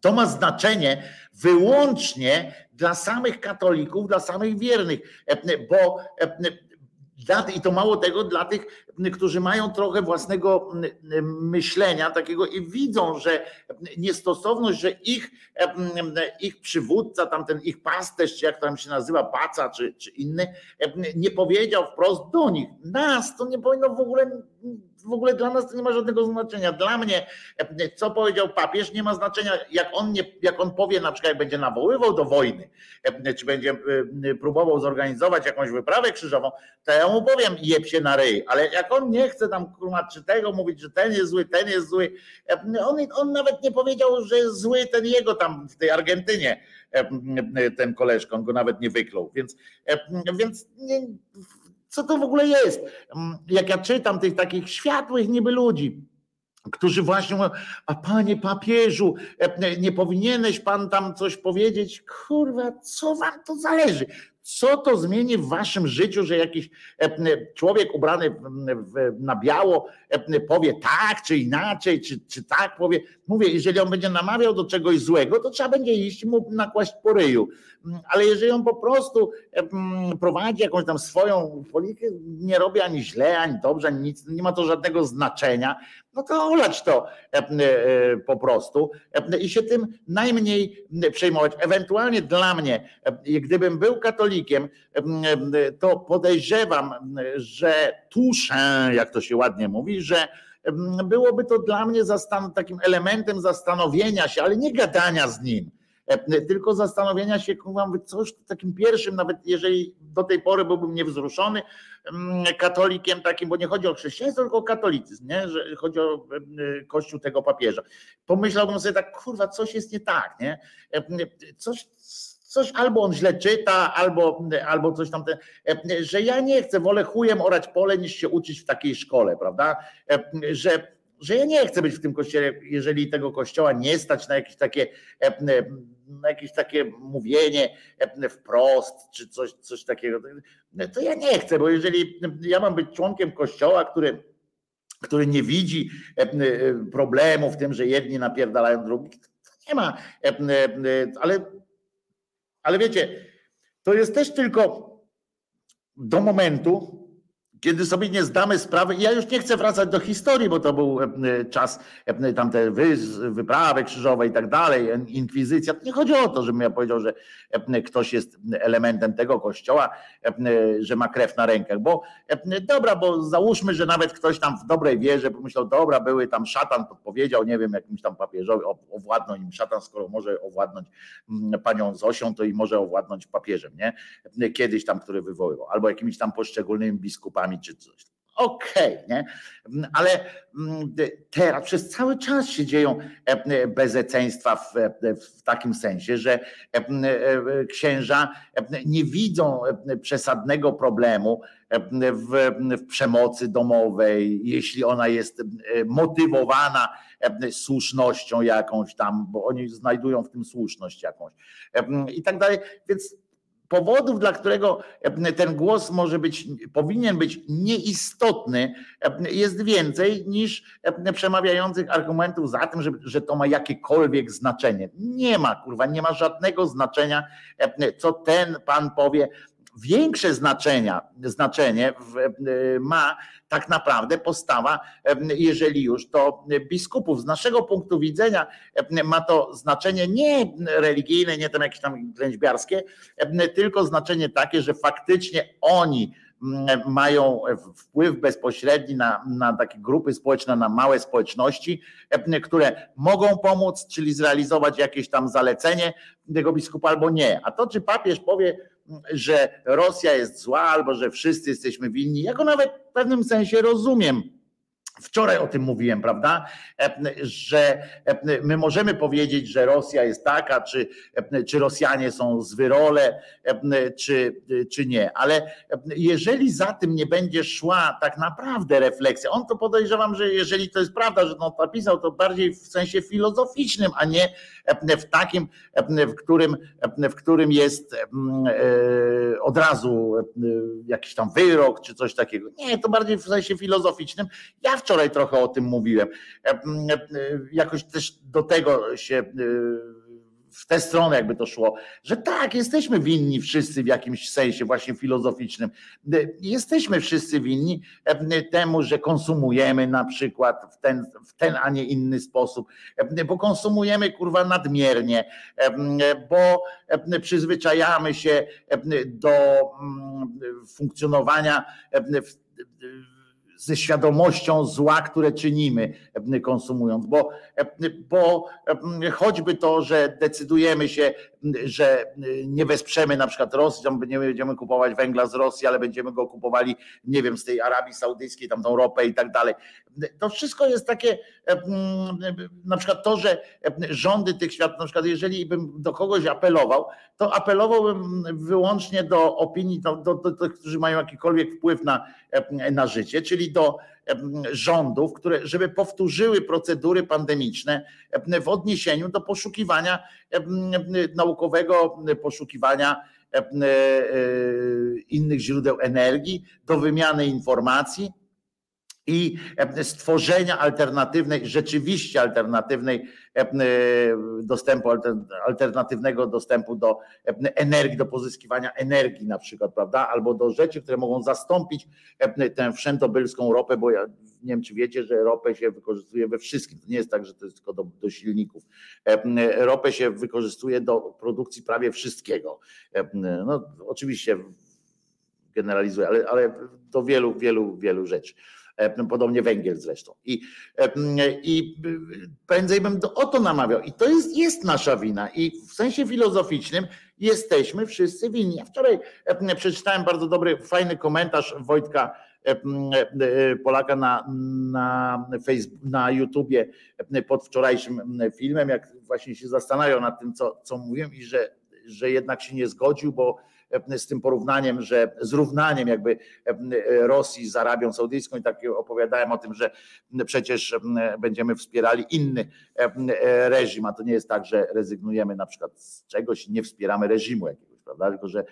To ma znaczenie wyłącznie dla samych katolików, dla samych wiernych, bo I to mało tego dla tych, którzy mają trochę własnego myślenia takiego i widzą, że niestosowność, że ich, ich przywódca, tamten ich pasterz, czy jak tam się nazywa, paca, czy, czy inny, nie powiedział wprost do nich. Nas to nie powinno w ogóle w ogóle dla nas to nie ma żadnego znaczenia. Dla mnie, co powiedział papież, nie ma znaczenia, jak on, nie, jak on powie, na przykład, jak będzie nawoływał do wojny, czy będzie próbował zorganizować jakąś wyprawę krzyżową, to ja mu powiem, jeb się na ryj, ale jak on nie chce tam kurwa, czy tego mówić, że ten jest zły, ten jest zły, on, on nawet nie powiedział, że jest zły ten jego tam w tej Argentynie, ten koleżką, on go nawet nie wyklął, więc, więc nie, co to w ogóle jest? Jak ja czytam tych takich światłych niby ludzi, którzy właśnie mówią, a panie papieżu, e, nie powinieneś pan tam coś powiedzieć? Kurwa, co wam to zależy? Co to zmieni w waszym życiu, że jakiś e, człowiek ubrany na biało e, powie tak, czy inaczej, czy, czy tak powie? Mówię, jeżeli on będzie namawiał do czegoś złego, to trzeba będzie iść mu nakłaść po ryju. Mm, ale jeżeli on po prostu e, prowadzi jakąś tam swoją politykę, nie robi ani źle, ani dobrze, ani nic, nie ma to żadnego znaczenia, no to olać to po prostu i się tym najmniej przejmować. Ewentualnie dla mnie, gdybym był katolikiem, katolikiem, to podejrzewam, że tuszę, jak to się ładnie mówi, że byłoby to dla mnie zastan- takim elementem zastanowienia się, ale nie gadania z nim, tylko zastanowienia się, coś takim pierwszym, nawet jeżeli do tej pory byłbym niewzruszony katolikiem takim, bo nie chodzi o chrześcijaństwo, tylko o katolicyzm, nie? że chodzi o kościół tego papieża. Pomyślałbym sobie tak, kurwa, coś jest nie tak, nie? Coś, coś albo on źle czyta, albo, albo coś tam, że ja nie chcę, wolę chujem orać pole niż się uczyć w takiej szkole, prawda? Że, że ja nie chcę być w tym kościele, jeżeli tego kościoła nie stać na jakieś takie, na jakieś takie mówienie wprost, czy coś, coś takiego, to ja nie chcę, bo jeżeli ja mam być członkiem kościoła, który który nie widzi problemu w tym, że jedni napierdalają drugich, nie ma, ale ale wiecie, to jest też tylko do momentu, kiedy sobie nie zdamy sprawy, ja już nie chcę wracać do historii, bo to był e, czas e, tamte wy, wyprawy krzyżowe i tak dalej, inkwizycja. Nie chodzi o to, żebym ja powiedział, że e, ktoś jest elementem tego kościoła, że ma krew na rękach, bo dobra, bo załóżmy, że nawet ktoś tam w dobrej wierze pomyślał, dobra, były tam szatan, podpowiedział, nie wiem, jakimś tam papieżowi, owładnął im szatan, skoro może owładnąć panią Zosią, to i może owładnąć papieżem, nie? Kiedyś tam, który wywoływał, albo jakimiś tam poszczególnymi biskupami, czy coś. Okej, okay, nie? Ale mm, teraz przez cały czas się dzieją e, e, bezeceństwa w, e, w takim sensie, że księża nie widzą przesadnego problemu w, w przemocy domowej, jeśli ona jest motywowana słusznością jakąś tam, bo oni znajdują w tym słuszność jakąś i tak dalej. Więc powodów, dla którego e, ten głos może być, powinien być nieistotny, e, jest więcej niż e, przemawiających argumentów za tym, że, że to ma jakiekolwiek znaczenie. Nie ma, kurwa, nie ma żadnego znaczenia, co ten pan powie, większe znaczenia, znaczenie ma tak naprawdę postawa, jeżeli już to biskupów. Z naszego punktu widzenia ma to znaczenie nie religijne, nie tam jakieś tam ględźbiarskie, tylko znaczenie takie, że faktycznie oni mają wpływ bezpośredni na, na takie grupy społeczne, na małe społeczności, które mogą pomóc, czyli zrealizować jakieś tam zalecenie tego biskupa albo nie. A to, czy papież powie, że Rosja jest zła albo że wszyscy jesteśmy winni, ja go nawet w pewnym sensie rozumiem Wczoraj o tym mówiłem, prawda? Że my możemy powiedzieć, że Rosja jest taka, czy, czy Rosjanie są zwyrole, czy, czy nie, ale jeżeli za tym nie będzie szła tak naprawdę refleksja, on to podejrzewam, że jeżeli to jest prawda, że on napisał, to bardziej w sensie filozoficznym, a nie w takim, w którym, w którym jest e, od razu jakiś tam wyrok, czy coś takiego. Nie, to bardziej w sensie filozoficznym. Ja wczoraj trochę o tym mówiłem. E, e, jakoś też do tego się e, w tę stronę jakby to szło, że tak, jesteśmy winni wszyscy w jakimś sensie właśnie filozoficznym. Jesteśmy wszyscy winni temu, że konsumujemy na przykład w ten, w ten a nie inny sposób, bo konsumujemy kurwa nadmiernie, bo przyzwyczajamy się do funkcjonowania w ze świadomością zła, które czynimy e, konsumując, bo, e, bo e, choćby to, że decydujemy się, że nie wesprzemy na przykład Rosji, nie będziemy kupować węgla z Rosji, ale będziemy go kupowali, nie wiem, z tej Arabii Saudyjskiej, tam tą ropę i tak dalej. To wszystko jest takie, na przykład to, że rządy tych światów, na przykład jeżeli bym do kogoś apelował, to apelowałbym wyłącznie do opinii, do, do, tych, którzy mają jakikolwiek wpływ na, na życie, czyli do rządów, które, żeby powtórzyły procedury pandemiczne w odniesieniu do poszukiwania naukowego, poszukiwania e, innych źródeł energii, do wymiany informacji i stworzenia alternatywnej, rzeczywiście alternatywnej dostępu, alternatywnego dostępu do energii, do pozyskiwania energii na przykład, prawda? Albo do rzeczy, które mogą zastąpić tę wszędobylską ropę, bo ja nie wiem, czy wiecie, że ropę się wykorzystuje we wszystkim. To nie jest tak, że to jest tylko do, do silników. Ropę się wykorzystuje do produkcji prawie wszystkiego. No, oczywiście generalizuję, ale, ale do wielu, wielu, wielu rzeczy. E, podobnie węgiel zresztą. I, e, i prędzej bym to, o to namawiał. I to jest, jest nasza wina. I w sensie filozoficznym jesteśmy wszyscy winni. Ja wczoraj e, przeczytałem bardzo dobry, fajny komentarz Wojtka Polaka na, na, Facebook, na YouTubie pod wczorajszym filmem, jak właśnie się zastanawiał nad tym, co, co mówiłem i że, że jednak się nie zgodził, bo E, z tym porównaniem, że zrównaniem jakby e, Rosji z Arabią Saudyjską i tak opowiadałem o tym, że przecież będziemy wspierali inny e, reżim, a to nie jest tak, że rezygnujemy na przykład z czegoś i nie wspieramy reżimu jakiegoś prawda? Tylko, że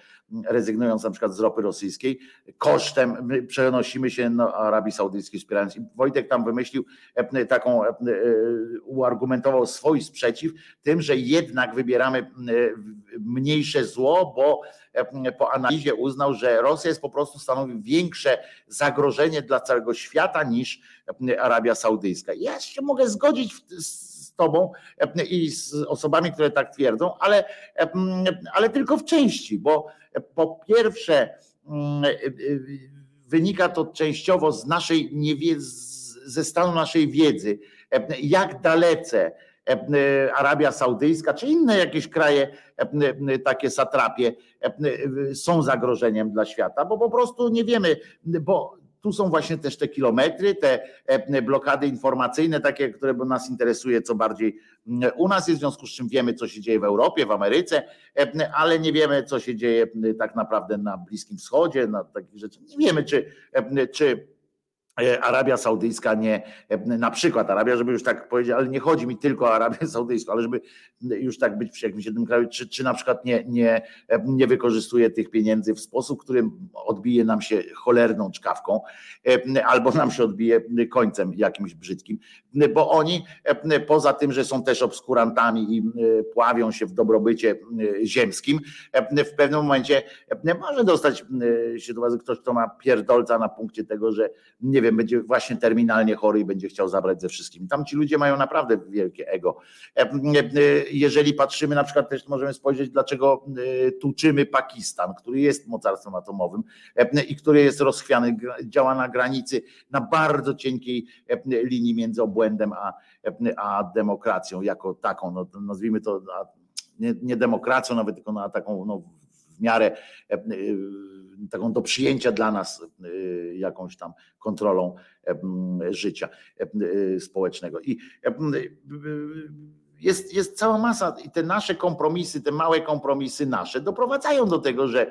rezygnując na przykład z ropy rosyjskiej, kosztem przenosimy się do Arabii Saudyjskiej wspierając. I Wojtek tam wymyślił taką, uargumentował swój sprzeciw tym, że jednak wybieramy mniejsze zło, bo po analizie uznał, że Rosja jest po prostu stanowi większe zagrożenie dla całego świata niż Arabia Saudyjska. Ja się mogę zgodzić z tobą i z osobami, które tak twierdzą, ale, ale tylko w części, bo po pierwsze wynika to częściowo z naszej niewiedzy, ze stanu naszej wiedzy, jak dalece E, Arabia Saudyjska, czy inne jakieś kraje, e, takie satrapie e, są zagrożeniem dla świata, bo po prostu nie wiemy, bo tu są właśnie też te kilometry, te blokady informacyjne, takie, które nas interesuje co bardziej u nas jest, w związku z czym wiemy, co się dzieje w Europie, w Ameryce, ale nie wiemy, co się dzieje tak naprawdę na Bliskim Wschodzie, na takich rzeczy. Nie wiemy, czy, czy E, Arabia Saudyjska nie, e, na przykład Arabia, żeby już tak powiedzieć, ale nie chodzi mi tylko o Arabię Saudyjską, ale żeby już tak być przy jakimś jednym kraju, czy, czy na przykład nie, nie, e, nie wykorzystuje tych pieniędzy w sposób, którym odbije nam się cholerną czkawką, albo nam się odbije końcem jakimś brzydkim, bo oni poza tym, że są też obskurantami i pławią się w dobrobycie ziemskim, w pewnym momencie może dostać się do ktoś, kto ma pierdolca na punkcie tego, że nie wiem, będzie właśnie terminalnie chory i będzie chciał zabrać ze wszystkim. Tam ci ludzie mają naprawdę wielkie ego. E, e, jeżeli patrzymy na przykład też możemy spojrzeć, dlaczego e, tuczymy Pakistan, który jest mocarstwem atomowym i który jest rozchwiany, działa na granicy, na bardzo cienkiej linii między obłędem a, a demokracją jako taką, no, nazwijmy to nie, nie demokracją nawet, tylko na taką no, w miarę taką do przyjęcia dla nas y, jakąś tam kontrolą życia społecznego. I jest, jest cała masa i te nasze kompromisy, te małe kompromisy nasze doprowadzają do tego, że,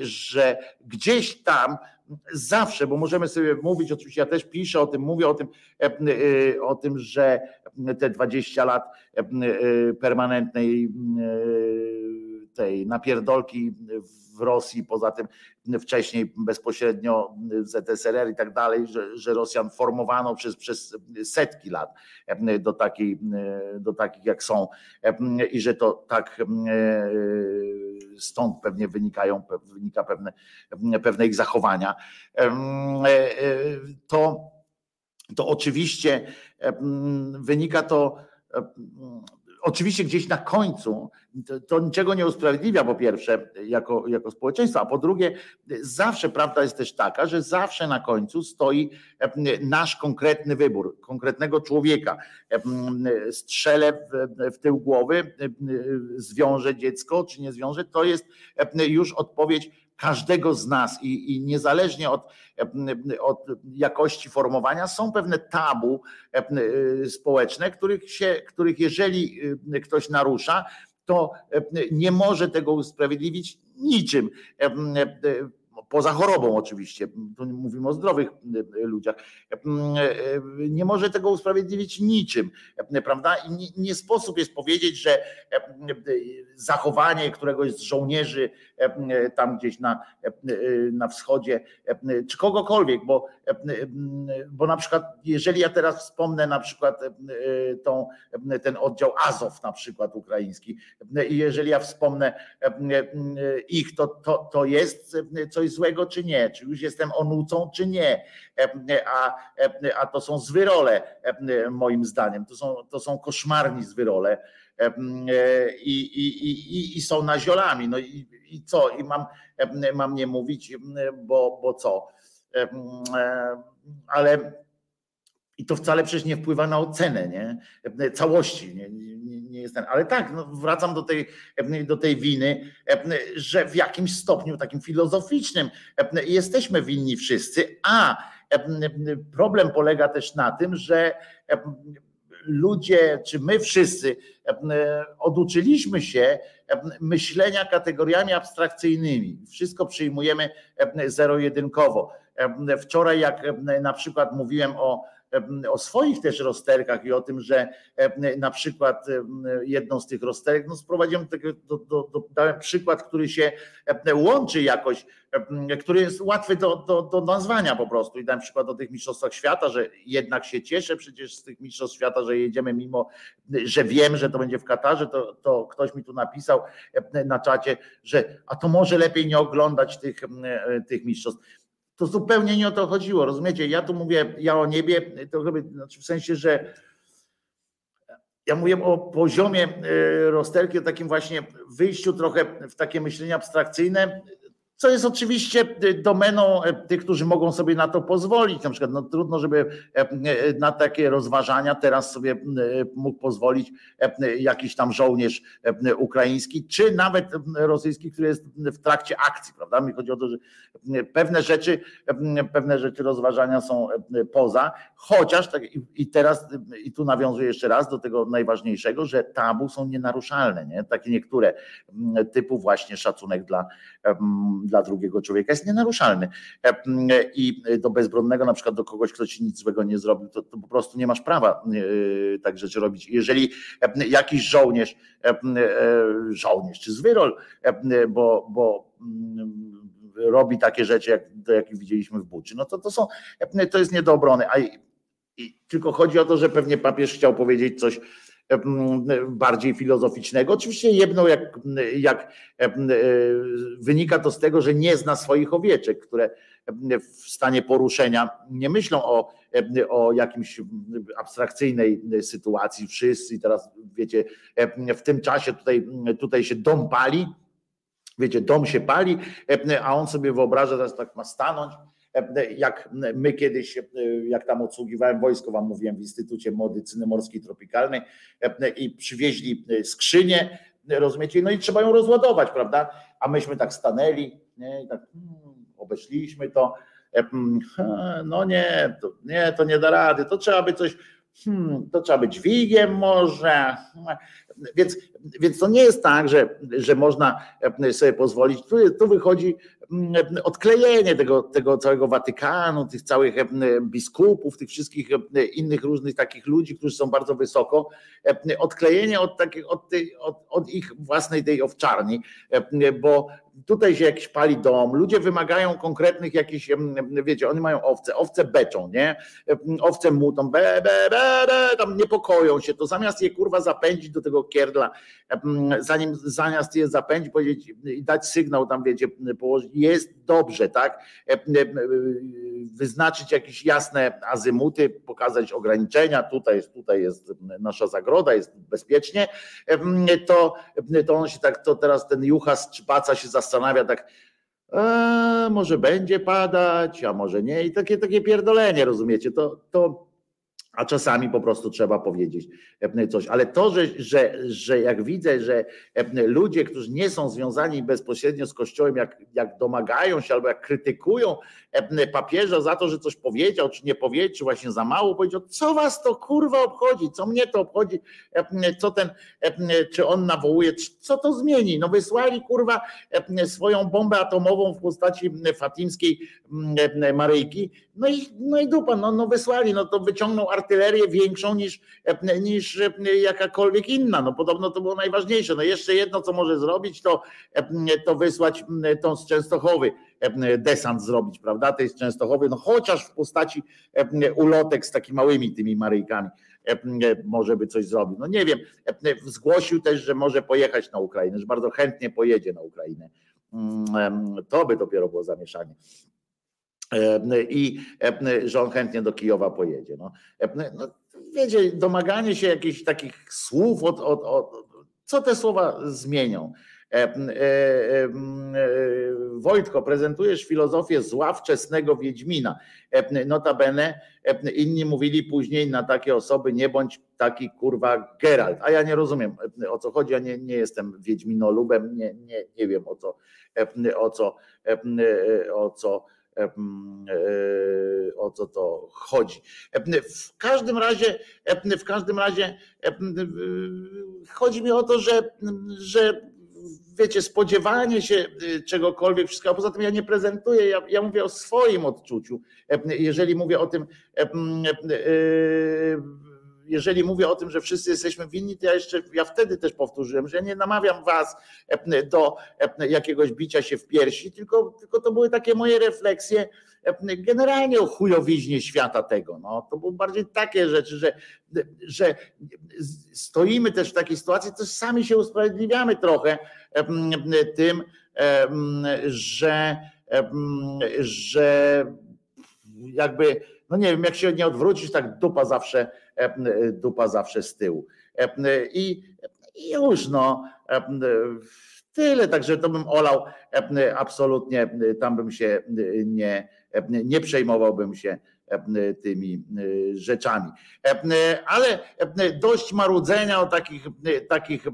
że gdzieś tam zawsze, bo możemy sobie mówić, oczywiście ja też piszę o tym, mówię o tym, y, o tym, że te 20 lat permanentnej tej napierdolki w Rosji, poza tym wcześniej bezpośrednio ZSRR i tak dalej, że, że Rosjan formowano przez, przez setki lat do, takiej, do takich jak są i że to tak stąd pewnie wynikają, wynika pewne, pewne ich zachowania, to, to oczywiście wynika to oczywiście gdzieś na końcu to, to, niczego nie usprawiedliwia, po pierwsze, jako, jako społeczeństwo, a po drugie, zawsze prawda jest też taka, że zawsze na końcu stoi nasz konkretny wybór, konkretnego człowieka. Strzelę w, w tył głowy, zwiąże dziecko, czy nie zwiąże, to jest już odpowiedź każdego z nas i, i niezależnie od, od, jakości formowania są pewne tabu społeczne, których, się, których jeżeli ktoś narusza, to nie może tego usprawiedliwić niczym poza chorobą oczywiście, tu mówimy o zdrowych e, ludziach, e, e, nie może tego usprawiedliwić niczym, prawda? I nie, nie sposób jest powiedzieć, że zachowanie któregoś z żołnierzy tam gdzieś na, na wschodzie, czy kogokolwiek, bo, bo na przykład, jeżeli ja teraz wspomnę na przykład tą, ten oddział Azow na przykład ukraiński, i jeżeli ja wspomnę ich, to, to, to jest coś złego, czy nie, czy już jestem onucą, czy nie, a, a to są zwyrole moim zdaniem, to są, to są koszmarni zwyrole i, i, i, i są naziolami, no i, i co, i mam, mam nie mówić, bo, bo co, ale i to wcale przecież nie wpływa na ocenę nie? całości. Nie, nie, nie jest ten. Ale tak, no wracam do tej, do tej winy, że w jakimś stopniu takim filozoficznym jesteśmy winni wszyscy, a problem polega też na tym, że ludzie, czy my wszyscy oduczyliśmy się myślenia kategoriami abstrakcyjnymi. Wszystko przyjmujemy zero-jedynkowo. Wczoraj, jak na przykład mówiłem o o swoich też rozterkach i o tym, że na przykład jedną z tych rozterek, no sprowadziłem do, do, do, dałem przykład, który się łączy jakoś, który jest łatwy do, do, do nazwania po prostu. I dałem przykład o tych mistrzostwach świata, że jednak się cieszę przecież z tych mistrzostw świata, że jedziemy mimo, że wiem, że to będzie w Katarze, to, to ktoś mi tu napisał na czacie, że a to może lepiej nie oglądać tych, tych mistrzostw to zupełnie nie o to chodziło, rozumiecie? Ja tu mówię, ja o niebie, to znaczy w sensie, że ja mówię o poziomie e, rozterki, o takim właśnie wyjściu trochę w takie myślenie abstrakcyjne, co jest oczywiście y, domeną e, tych, którzy mogą sobie na to pozwolić. Na przykład no, trudno, żeby e, e, na takie rozważania teraz sobie mógł pozwolić jakiś tam żołnierz ukraiński, czy nawet rosyjski, który jest w trakcie akcji, prawda? Mi chodzi o to, że pewne rzeczy, pewne rzeczy rozważania są poza, chociaż tak, i teraz, i tu nawiązuję jeszcze raz do tego najważniejszego, że tabu są nienaruszalne, nie? Takie niektóre typu właśnie szacunek dla dla drugiego człowieka jest nienaruszalny. E, I do bezbronnego, na przykład do kogoś, kto ci nic złego nie zrobił, to, to po prostu nie masz prawa e, tak rzeczy robić. Jeżeli jakiś żołnierz, e, żołnierz czy zwyrol, bo, bo robi takie rzeczy, jak, jakich widzieliśmy w Buczy, no to to są, to jest nie do obrony. A i, tylko chodzi o to, że pewnie papież chciał powiedzieć coś bardziej filozoficznego. Oczywiście jedno, jak, jak wynika to z tego, że nie zna swoich owieczek, które w stanie poruszenia nie myślą o, o jakimś abstrakcyjnej sytuacji wszyscy teraz wiecie, w tym czasie tutaj, tutaj się dom pali, wiecie, dom się pali, a on sobie wyobraża, teraz tak ma stanąć jak my kiedyś, jak tam odsługiwałem wojsko, wam mówiłem w Instytucie Medycyny Morskiej Tropikalnej i przywieźli skrzynię, rozumiecie, no i trzeba ją rozładować, prawda? A myśmy tak stanęli, nie, i tak hmm, obeszliśmy to, no nie, to, nie, to nie da rady, to trzeba by coś, hmm, to trzeba być dźwigiem może. Więc, więc to nie jest tak, że, że można sobie pozwolić. Tu, tu wychodzi odklejenie tego, tego całego Watykanu, tych całych biskupów, tych wszystkich innych różnych takich ludzi, którzy są bardzo wysoko, odklejenie od, takich, od, tej, od, od ich własnej tej owczarni, bo tutaj się jakiś pali dom, ludzie wymagają konkretnych jakichś, wiecie, oni mają owce, owce beczą, nie? Owce mutą, be, be, be, be, tam niepokoją się, to zamiast je kurwa zapędzić do tego kierdla, zanim zamiast je zapędzić, powiedzieć i dać sygnał tam, wiecie, położyć, jest dobrze, tak? Wyznaczyć jakieś jasne azymuty, pokazać ograniczenia, tutaj jest, tutaj jest nasza zagroda, jest bezpiecznie, to, to on się tak, to teraz ten juchas czy paca się zastanawia tak, a, może będzie padać, a może nie. I takie, takie pierdolenie, rozumiecie? To, to, a czasami po prostu trzeba powiedzieć e, coś. Ale to, że, że, że jak widzę, że e, ludzie, którzy nie są związani bezpośrednio z Kościołem, jak, jak domagają się albo jak krytykują e, papieża za to, że coś powiedział, czy nie powiedział, czy właśnie za mało powiedział, co was to kurwa obchodzi, co mnie to obchodzi, co ten, czy on nawołuje, co to zmieni? No wysłali kurwa swoją bombę atomową w postaci fatimskiej Maryjki, no i, no i dupa, no, no wysłali, no to wyciągnął artylerię większą niż, niż jakakolwiek inna. No podobno to było najważniejsze. No jeszcze jedno, co może zrobić, to, to wysłać tą z Częstochowy desant zrobić, prawda? Tej z Częstochowy, no chociaż w postaci ulotek z takimi małymi tymi Maryjkami może by coś zrobił. No nie wiem. Zgłosił też, że może pojechać na Ukrainę, że bardzo chętnie pojedzie na Ukrainę. Mm, to by dopiero było zamieszanie i że on chętnie do Kijowa pojedzie. No, no, wiecie, domaganie się jakichś takich słów, od, od, od, co te słowa zmienią? Wojtko, prezentujesz filozofię zła wczesnego Wiedźmina. Notabene inni mówili później na takie osoby nie bądź taki kurwa Geralt. A ja nie rozumiem o co chodzi, ja nie, nie jestem Wiedźminolubem, nie, nie, nie wiem o co, o co, o co E, o co to chodzi. W każdym razie, w każdym razie chodzi mi o to, że, że wiecie, spodziewanie się czegokolwiek, wszystko, a poza tym ja nie prezentuję, ja, ja mówię o swoim odczuciu. Jeżeli mówię o tym, jeżeli mówię o tym, że wszyscy jesteśmy winni, to ja jeszcze, ja wtedy też powtórzyłem, że nie namawiam was do jakiegoś bicia się w piersi, tylko, tylko to były takie moje refleksje generalnie o chujowiźnie świata tego. No, to były bardziej takie rzeczy, że, że stoimy też w takiej sytuacji, to sami się usprawiedliwiamy trochę tym, że, że jakby, no nie wiem, jak się nie odwrócisz, tak dupa zawsze dupa zawsze z tyłu. I, już no. Tyle, także to bym olał absolutnie, tam bym się nie, nie przejmowałbym się tymi rzeczami. Ale dość marudzenia o takich, takich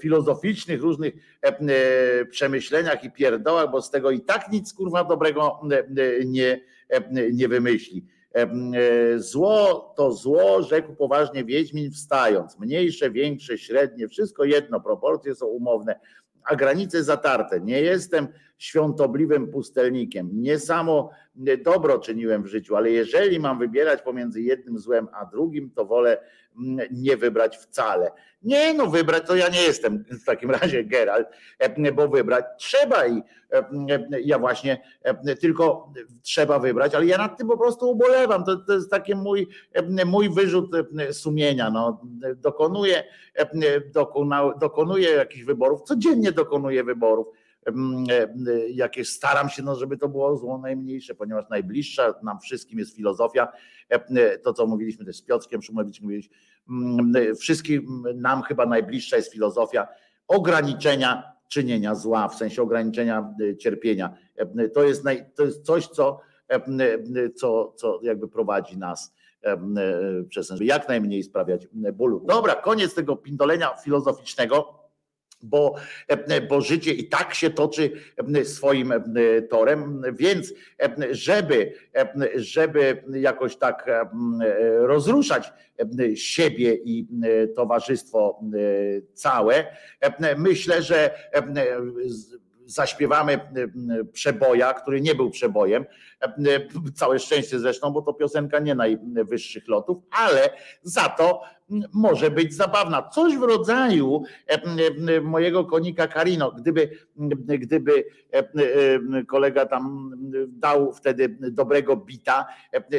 filozoficznych, różnych przemyśleniach i pierdołach, bo z tego i tak nic kurwa dobrego nie, nie wymyśli. E, zło to zło, rzekł poważnie Wiedźmin wstając. Mniejsze, większe, średnie, wszystko jedno, proporcje są umowne, a granice zatarte. Nie jestem świątobliwym pustelnikiem. Nie samo dobro czyniłem w życiu, ale jeżeli mam wybierać pomiędzy jednym złem a drugim, to wolę mm, nie wybrać wcale. Nie, no wybrać to ja nie jestem w takim razie Geralt, e, bo wybrać trzeba i e, ja właśnie e, tylko trzeba wybrać, ale ja nad tym po prostu ubolewam. To, to jest taki mój, mój wyrzut sumienia. No, dokonuję, dokonuję jakichś wyborów, codziennie dokonuję wyborów jakieś staram się, no, żeby to było zło najmniejsze, ponieważ najbliższa nam wszystkim jest filozofia. To, co mówiliśmy też z Piotrkiem Szumowiczem, mówiliśmy, wszystkim nam chyba najbliższa jest filozofia ograniczenia czynienia zła, w sensie ograniczenia cierpienia. To jest, naj, to jest coś, co, co, co jakby prowadzi nas przez jak najmniej sprawiać bólu. Dobra, koniec tego pindolenia filozoficznego bo, e, bo życie i tak się toczy e, swoim e, torem, więc żeby, żeby jakoś tak rozruszać siebie i towarzystwo całe, myślę, że zaśpiewamy przeboja, który nie był przebojem. Całe szczęście zresztą, bo to piosenka nie najwyższych lotów, ale za to może być zabawna. Coś w rodzaju mojego konika Karino, gdyby, gdyby kolega tam dał wtedy dobrego bita,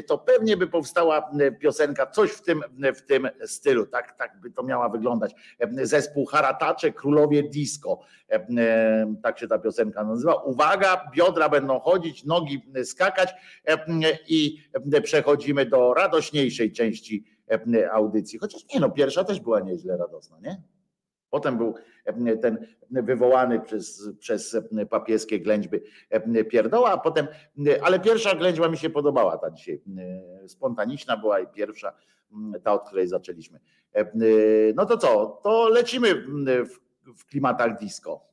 to pewnie by powstała piosenka, coś w tym, w tym stylu. Tak, tak by to miała wyglądać. Zespół Haratacze, Królowie Disco. Tak się ta piosenka nazywa. Uwaga, biodra będą chodzić, nogi skakać i przechodzimy do radośniejszej części audycji. Chociaż nie no, pierwsza też była nieźle radosna, nie? Potem był ten wywołany przez, przez papieskie ględźby pierdoła, a potem, ale pierwsza ględźba mi się podobała ta dzisiaj. Spontaniczna była i pierwsza, ta, od której zaczęliśmy. No to co? To lecimy w, w klimatach disco.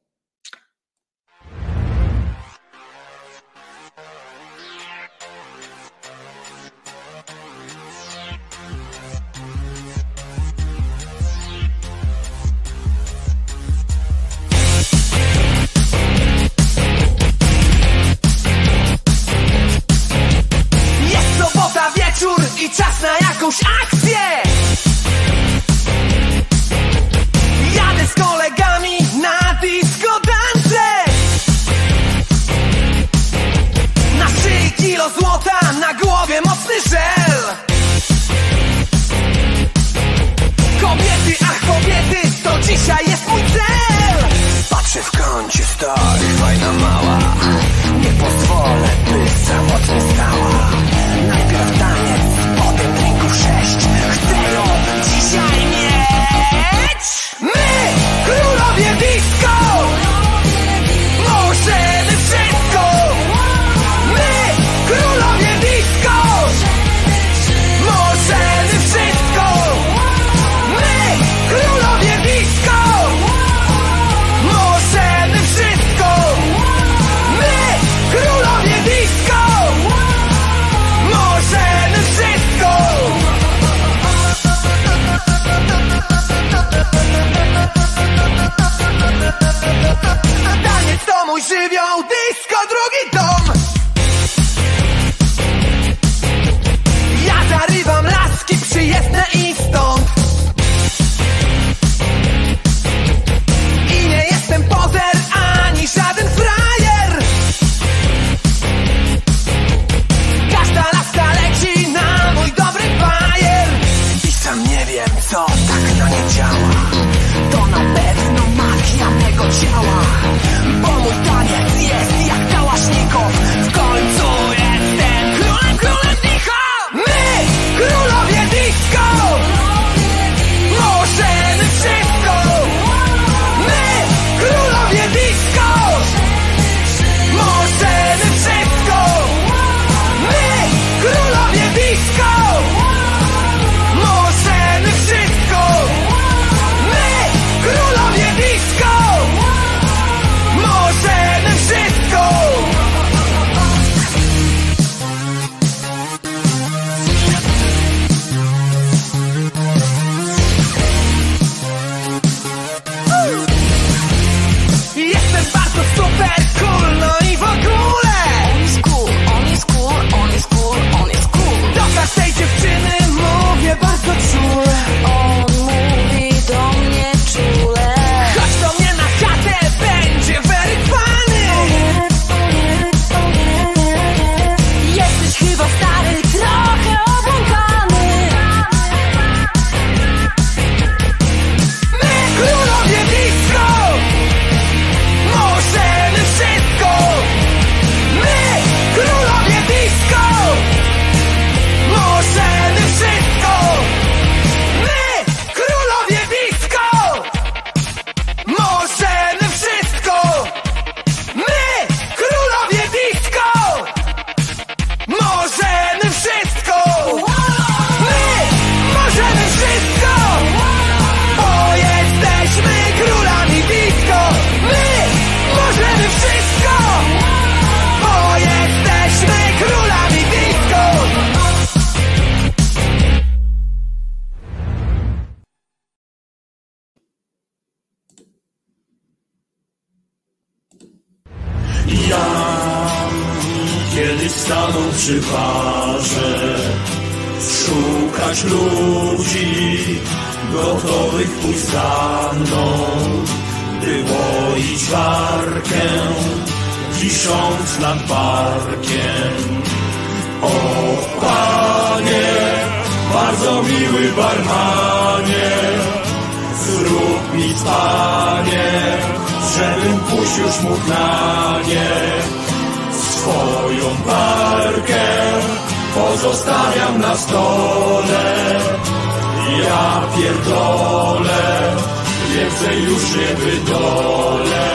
Więcej już nie wydolę.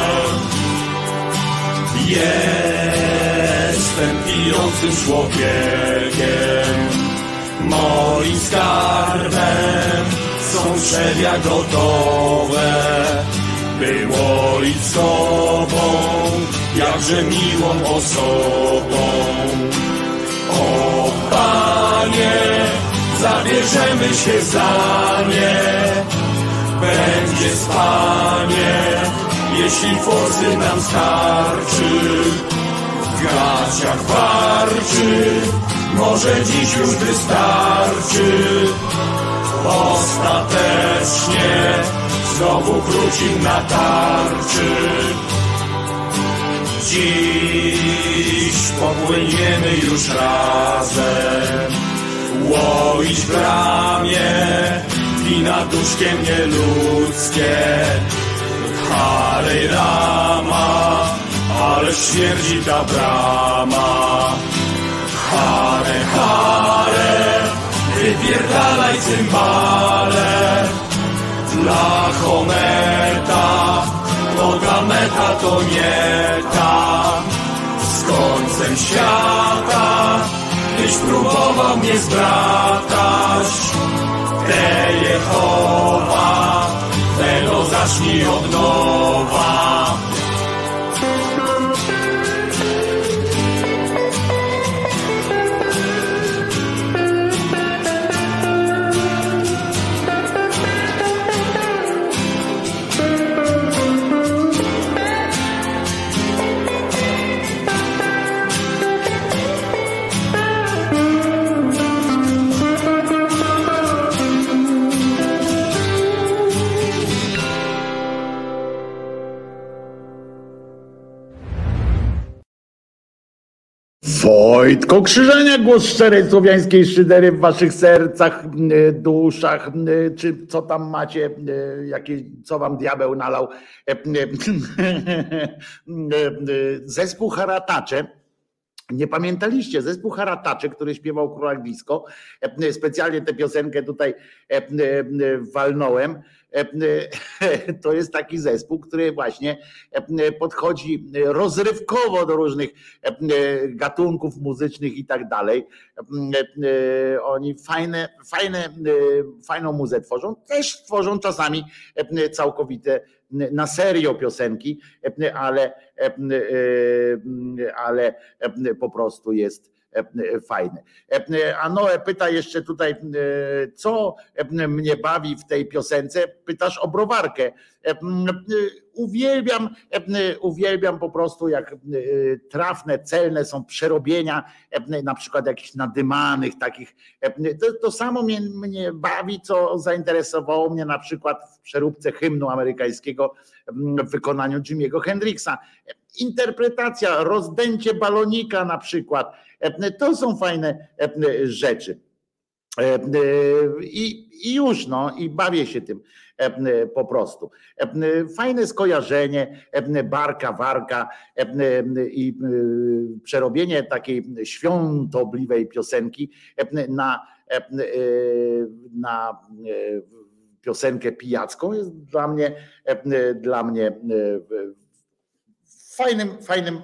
Jestem pijącym człowiekiem, moim skarbem są trzewia gotowe. Było i z sobą, jakże miłą osobą. O Panie, zabierzemy się za nie, będzie spanie, jeśli forsy nam starczy. W gaciach warczy, może dziś już wystarczy. Ostatecznie znowu wrócił na tarczy. Dziś popłyniemy już razem, łoić w bramie, wina duszkiem nieludzkie. Hare Rama, ale śmierdzi ta brama. Hare, hare, wypierdalaj cymbale. Dla Hometa, noga meta to nie ta. Z końcem świata, byś próbował mnie zbratać. Te Jehowa, tego zacznij od nowa. Wojtko Krzyżania, głos szczerej słowiańskiej szydery w waszych sercach, y, duszach, y, czy co tam macie, y, jakie, co wam diabeł nalał. E, Zespół Haratacze, nie pamiętaliście, zespół Haratacze, który śpiewał Króla Disco, e, specjalnie tę piosenkę tutaj e, walnąłem, to jest taki zespół, który właśnie podchodzi rozrywkowo do różnych gatunków muzycznych i tak dalej. Oni fajne, fajne, fajną muzę tworzą, też tworzą czasami całkowite na serio piosenki, ale, ale po prostu jest fajne. A Noe pyta jeszcze tutaj, co mnie bawi w tej piosence? Pytasz o browarkę. Uwielbiam, uwielbiam po prostu, jak trafne, celne są przerobienia, na przykład jakichś nadymanych takich. To, to samo mnie, mnie bawi, co zainteresowało mnie na przykład w przeróbce hymnu amerykańskiego w wykonaniu Jimmy'ego Hendrixa. Interpretacja, rozdęcie balonika na przykład. To są fajne rzeczy. I, I już, no, i bawię się tym po prostu. Fajne skojarzenie, barka, warka i przerobienie takiej świątobliwej piosenki na, na piosenkę pijacką jest dla mnie, dla mnie fajnym, fajnym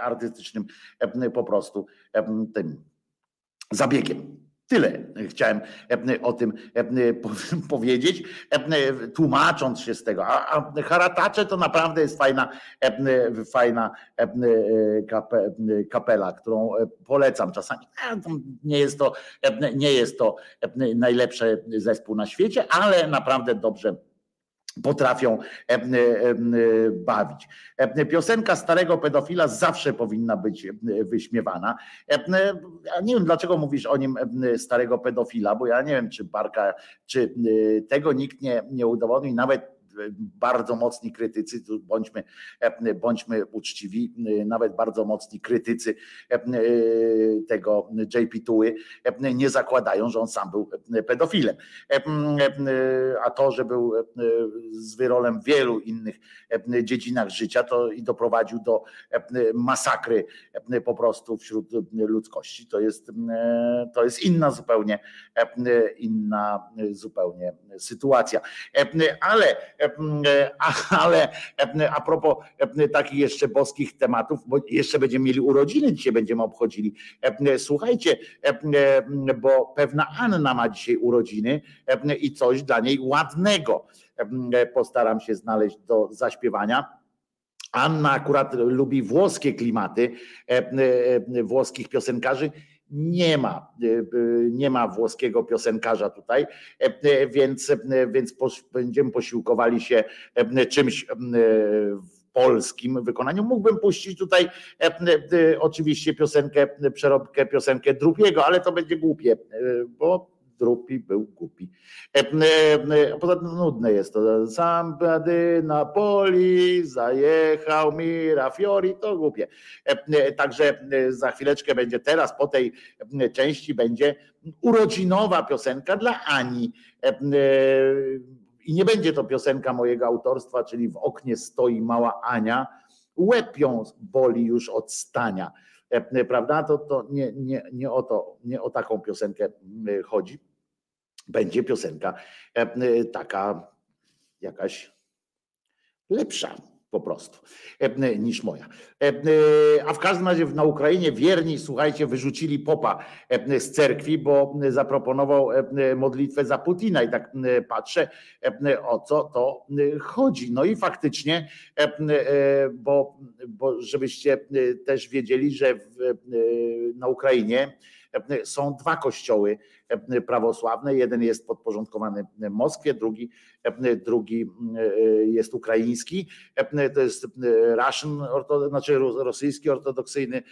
artystycznym po prostu tym zabiegiem. Tyle chciałem o tym powiedzieć, tłumacząc się z tego. A Haratacze to naprawdę jest fajna, fajna kapela, którą polecam czasami. Nie jest to, nie jest to najlepszy zespół na świecie, ale naprawdę dobrze potrafią bawić. Piosenka starego pedofila zawsze powinna być wyśmiewana. Nie wiem, dlaczego mówisz o nim starego pedofila, bo ja nie wiem, czy Barka, czy tego nikt nie, nie udowodnił. Nawet bardzo mocni krytycy, tu bądźmy, bądźmy uczciwi, nawet bardzo mocni krytycy tego JP Tuły nie zakładają, że on sam był pedofilem. A to, że był z wyrolem w wielu innych dziedzinach życia, to i doprowadził do masakry po prostu wśród ludzkości. To jest, to jest inna zupełnie, inna zupełnie sytuacja. Ale ale a propos takich jeszcze boskich tematów, bo jeszcze będziemy mieli urodziny, dzisiaj będziemy obchodzili. Słuchajcie, bo pewna Anna ma dzisiaj urodziny i coś dla niej ładnego postaram się znaleźć do zaśpiewania. Anna akurat lubi włoskie klimaty, włoskich piosenkarzy nie ma, e, e, nie ma włoskiego piosenkarza tutaj, e, więc, więc będziemy posiłkowali się czymś polskim wykonaniu. Mógłbym puścić tutaj oczywiście piosenkę, przeróbkę piosenkę Drupiego, ale to będzie głupie, bo Drupi był głupi. E, e, poza tym nudne jest to. Somebody Napoli zajechał Mira Fiori, to głupie. E, także za chwileczkę będzie teraz, po tej części będzie urodzinowa piosenka dla Ani. I nie będzie to piosenka mojego autorstwa, czyli w oknie stoi mała Ania. Łeb ją boli już od stania prawda? To, to nie, nie, nie, o to, nie o taką piosenkę chodzi. Będzie piosenka taka jakaś lepsza po prostu niż moja. A w każdym razie na Ukrainie wierni, słuchajcie, wyrzucili popa z cerkwi, bo zaproponował modlitwę za Putina i tak patrzę, o co to chodzi. No i faktycznie, bo, bo żebyście też wiedzieli, że na Ukrainie są dwa kościoły prawosławne. Jeden jest podporządkowany Moskwie, drugi, drugi jest ukraiński. To jest Russian, znaczy rosyjski ortodoksyjny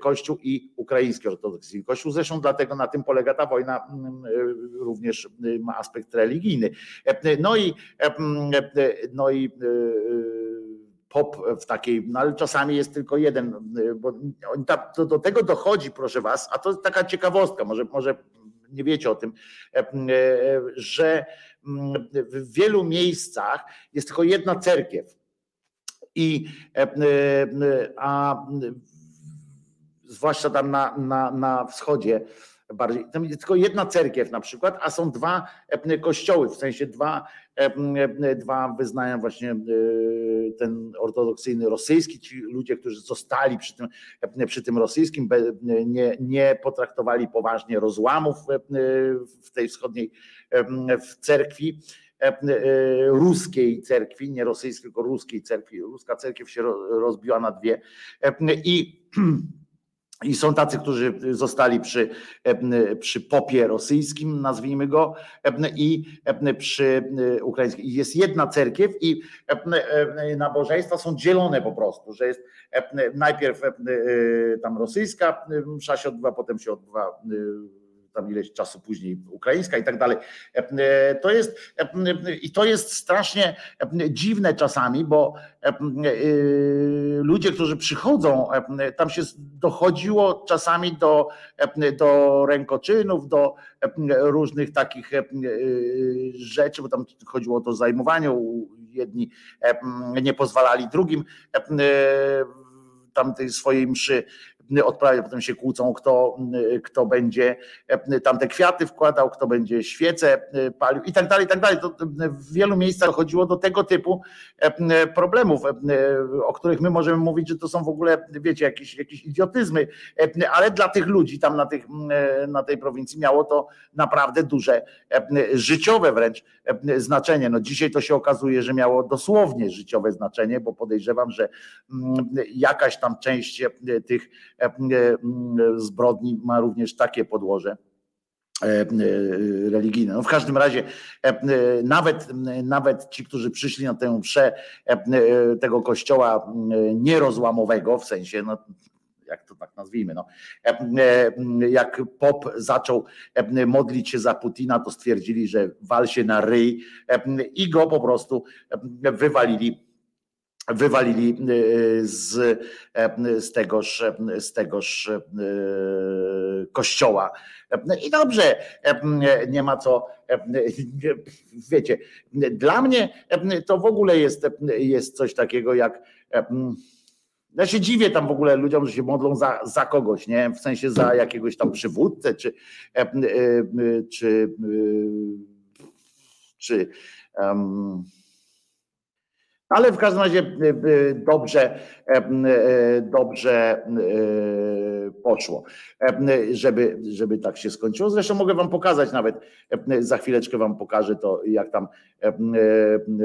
kościół i ukraiński ortodoksyjny kościół. Zresztą dlatego na tym polega ta wojna, również ma aspekt religijny. No i, no i pop w takiej, no ale czasami jest tylko jeden, bo to do tego dochodzi, proszę was, a to taka ciekawostka, może, może nie wiecie o tym, e, e, że mm, w wielu miejscach jest tylko jedna cerkiew. I e, a zwłaszcza tam na, na, na wschodzie, bardziej. Tam jest tylko jedna cerkiew na przykład, a są dwa kościoły, w sensie dwa, dwa wyznają właśnie e, ten ortodoksyjny rosyjski, ci ludzie, którzy zostali przy tym, przy tym rosyjskim, nie, nie potraktowali poważnie rozłamów w tej wschodniej w cerkwi e, ruskiej cerkwi, nie rosyjskiej, tylko ruskiej cerkwi. Ruska cerkiew się rozbiła na dwie i I są tacy, którzy zostali przy, przy popie rosyjskim, nazwijmy go, i przy ukraińskim. Jest jedna cerkiew i nabożeństwa są dzielone po prostu, że jest najpierw tam rosyjska msza się odbywa, potem się odbywa tam ileś czasu później ukraińska i tak dalej. E, to jest i to jest strasznie dziwne czasami, bo e, ludzie, którzy przychodzą, tam się dochodziło czasami do, do rękoczynów, do różnych takich rzeczy, bo tam chodziło o to zajmowanie, jedni nie pozwalali drugim tamtej swojej mszy odprawiać, potem się kłócą, kto, kto będzie e, tam te kwiaty wkładał, kto będzie świece e, palił i tak dalej, i tak dalej. To w wielu miejscach dochodziło do tego typu problemów, o których my możemy mówić, że to są w ogóle, wiecie, jakieś, jakieś idiotyzmy, ale dla tych ludzi tam na, tych, na tej prowincji miało to naprawdę duże życiowe wręcz znaczenie. No dzisiaj to się okazuje, że miało dosłownie życiowe znaczenie, bo podejrzewam, że jakaś tam część tych zbrodni ma również takie podłoże religijne. No w każdym razie nawet, nawet ci, którzy przyszli na tę mszę tego kościoła nierozłamowego, w sensie no, jak to tak nazwijmy. No. Jak Pop zaczął modlić się za Putina, to stwierdzili, że wal się na ryj i go po prostu wywalili wywalili z, z tegoż, z tegoż kościoła. I dobrze, nie ma co, wiecie, dla mnie to w ogóle jest, jest coś takiego jak ja się dziwię tam w ogóle ludziom, że się modlą za, za kogoś, nie? W sensie za jakiegoś tam przywódcę, czy, e, e, czy, e, czy um, ale w każdym razie dobrze, dobrze poszło, żeby, żeby tak się skończyło. Zresztą mogę wam pokazać nawet, za chwileczkę wam pokażę to, jak tam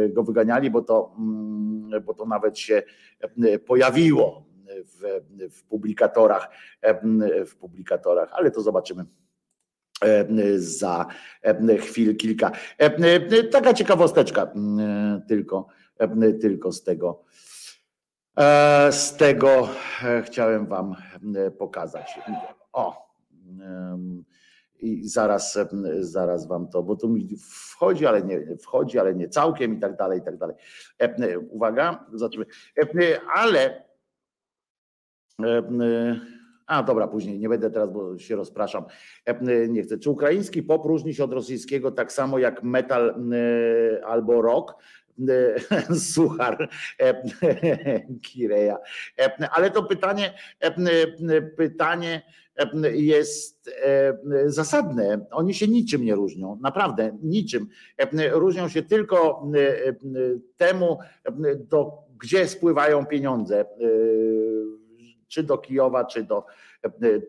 go wyganiali, bo to, mm, bo to nawet się pojawiło w, w publikatorach, w publikatorach, ale to zobaczymy za chwil kilka. Taka ciekawosteczka tylko, tylko z tego. Z tego chciałem Wam pokazać. O, i zaraz, zaraz wam to, bo tu mi wchodzi, ale nie wchodzi, ale nie całkiem i tak dalej, i tak dalej. Uwaga, zobaczymy. Ale a dobra, później nie będę teraz, bo się rozpraszam. Nie chcę. Czy ukraiński pop różni się od rosyjskiego tak samo jak metal albo rock? Suchar Kireja. Ale to pytanie, pytanie jest zasadne. Oni się niczym nie różnią, naprawdę niczym. Różnią się tylko temu, do, gdzie spływają pieniądze, czy do Kijowa, czy do,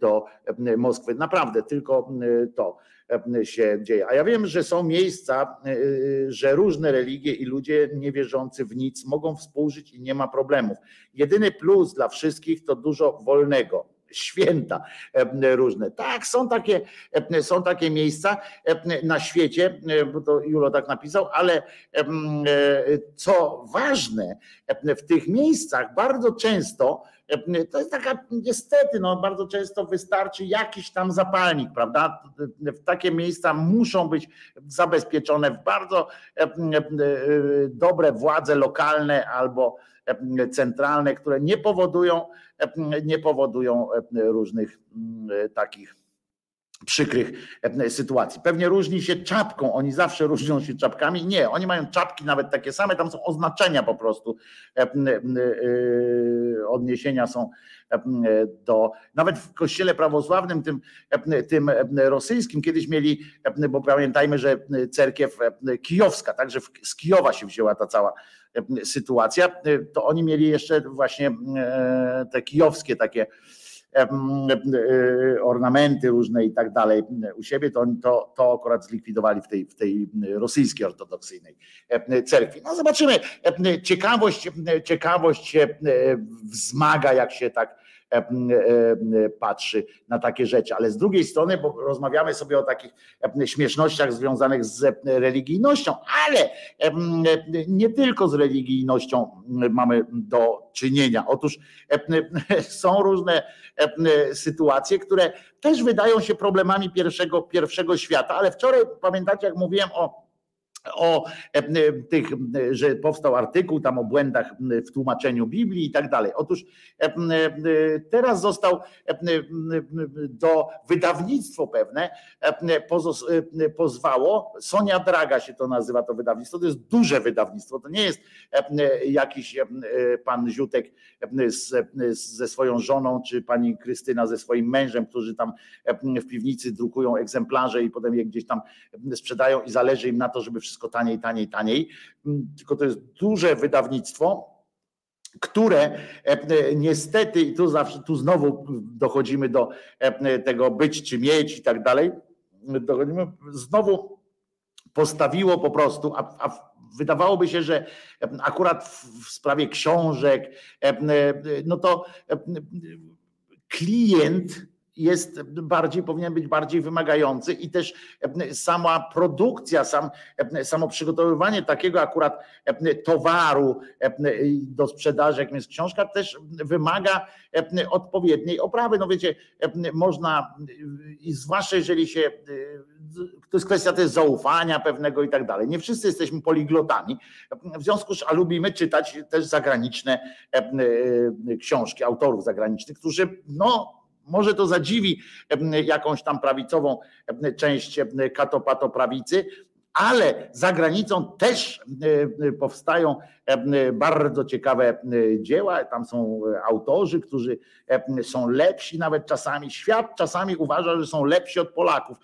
do Moskwy. Naprawdę tylko to się dzieje. A ja wiem, że są miejsca, że różne religie i ludzie niewierzący w nic mogą współżyć i nie ma problemów. Jedyny plus dla wszystkich to dużo wolnego święta różne. Tak, są takie, są takie miejsca na świecie, bo to Julo tak napisał, ale co ważne, w tych miejscach bardzo często to jest taka, niestety, no bardzo często wystarczy jakiś tam zapalnik, prawda? Takie miejsca muszą być zabezpieczone w bardzo dobre władze lokalne albo centralne, które nie powodują, nie powodują różnych takich przykrych sytuacji. Pewnie różni się czapką, oni zawsze różnią się czapkami. Nie, oni mają czapki nawet takie same, tam są oznaczenia po prostu. Odniesienia są do, nawet w kościele prawosławnym, tym, tym rosyjskim, kiedyś mieli, bo pamiętajmy, że cerkiew kijowska, także z Kijowa się wzięła ta cała sytuacja, to oni mieli jeszcze właśnie te kijowskie takie ornamenty różne i tak dalej u siebie, to, to, to akurat zlikwidowali w tej, w tej rosyjskiej ortodoksyjnej cerkwi. No zobaczymy. Ciekawość, ciekawość się wzmaga, jak się tak patrzy na takie rzeczy. Ale z drugiej strony, bo rozmawiamy sobie o takich śmiesznościach związanych z religijnością, ale nie tylko z religijnością mamy do czynienia. Otóż są różne sytuacje, które też wydają się problemami pierwszego, pierwszego świata, ale wczoraj pamiętacie, jak mówiłem o o e, tych, że powstał artykuł tam o błędach w tłumaczeniu Biblii i tak dalej. Otóż e, teraz został do wydawnictwo pewne pozwało, Sonia Draga się to nazywa to wydawnictwo, to jest duże wydawnictwo, to nie jest jakiś pan Ziutek ze swoją żoną, czy pani Krystyna ze swoim mężem, którzy tam w piwnicy drukują egzemplarze i potem je gdzieś tam sprzedają i zależy im na to, żeby wszystko taniej, taniej, taniej, mm, tylko to jest duże wydawnictwo, które e, niestety, i tu zawsze, tu znowu dochodzimy do e, tego być czy mieć i tak dalej, dochodzimy, znowu postawiło po prostu, a, a wydawałoby się, że akurat w sprawie książek, e, no to klient jest bardziej, powinien być bardziej wymagający i też sama produkcja, sam, samo przygotowywanie takiego akurat towaru do sprzedaży, jakim jest książka, też wymaga odpowiedniej oprawy. No wiecie, można i zwłaszcza jeżeli się to jest kwestia też zaufania pewnego i tak dalej. Nie wszyscy jesteśmy poliglotami, w związku z a lubimy czytać też zagraniczne książki autorów zagranicznych, którzy no może to zadziwi jakąś tam prawicową część katopato prawicy, ale za granicą też e, powstają e, bardzo ciekawe e, dzieła. Tam są autorzy, którzy są lepsi, nawet czasami świat czasami uważa, że są lepsi od Polaków,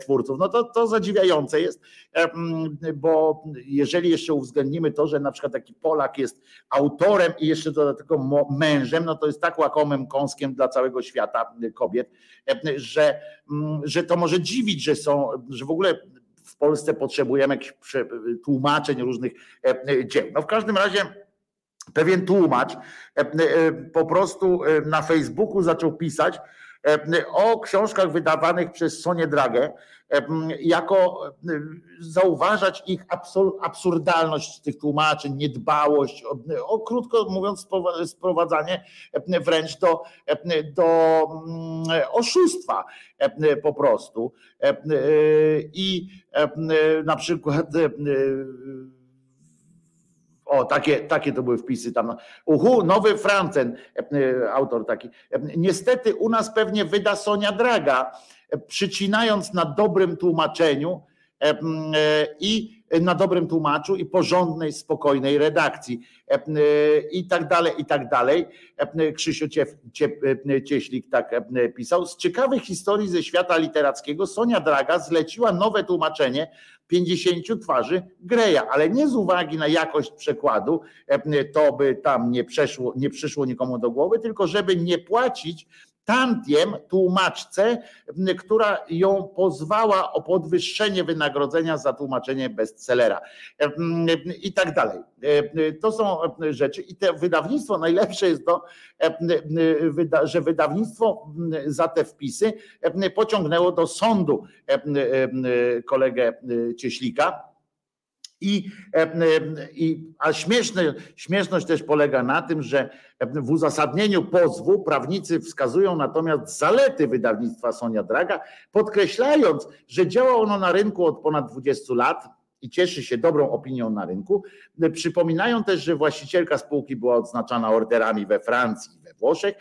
twórców. No to, to zadziwiające jest, bo jeżeli jeszcze uwzględnimy to, że na przykład taki Polak jest autorem i jeszcze dodatkowo mężem, no to jest tak łakomym kąskiem dla całego świata kobiet, że, że to może dziwić, że są, że w ogóle w Polsce potrzebujemy jakichś tłumaczeń różnych e, e, dzieł. No w każdym razie pewien tłumacz e, po prostu na Facebooku zaczął pisać o książkach wydawanych przez Sonię Dragę, jako zauważać ich absurdalność tych tłumaczeń, niedbałość, o, krótko mówiąc sprowadzanie wręcz do, do mm, oszustwa po prostu. I na przykład o, takie, takie to były wpisy tam. Uhu, nowy Francen, autor taki. Niestety u nas pewnie wyda Sonia Draga, przycinając na dobrym tłumaczeniu i na dobrym tłumaczu i porządnej, spokojnej redakcji i tak dalej, i tak dalej. Krzysiu Cieślik tak pisał. Z ciekawych historii ze świata literackiego Sonia Draga zleciła nowe tłumaczenie 50 twarzy Greja, ale nie z uwagi na jakość przekładu, to by tam nie, przeszło, nie przyszło nikomu do głowy, tylko żeby nie płacić tantiem tłumaczce, która ją pozwała o podwyższenie wynagrodzenia za tłumaczenie bestsellera. I tak dalej. To są rzeczy. I te wydawnictwo, najlepsze jest to, że wydawnictwo za te wpisy pociągnęło do sądu kolegę Cieślika, i, e, e, i, a śmieszne, śmieszność też polega na tym, że w uzasadnieniu pozwu prawnicy wskazują natomiast zalety wydawnictwa Sonia Draga, podkreślając, że działa ono na rynku od ponad 20 lat i cieszy się dobrą opinią na rynku. Przypominają też, że właścicielka spółki była odznaczana orderami we Francji i we Włoszech.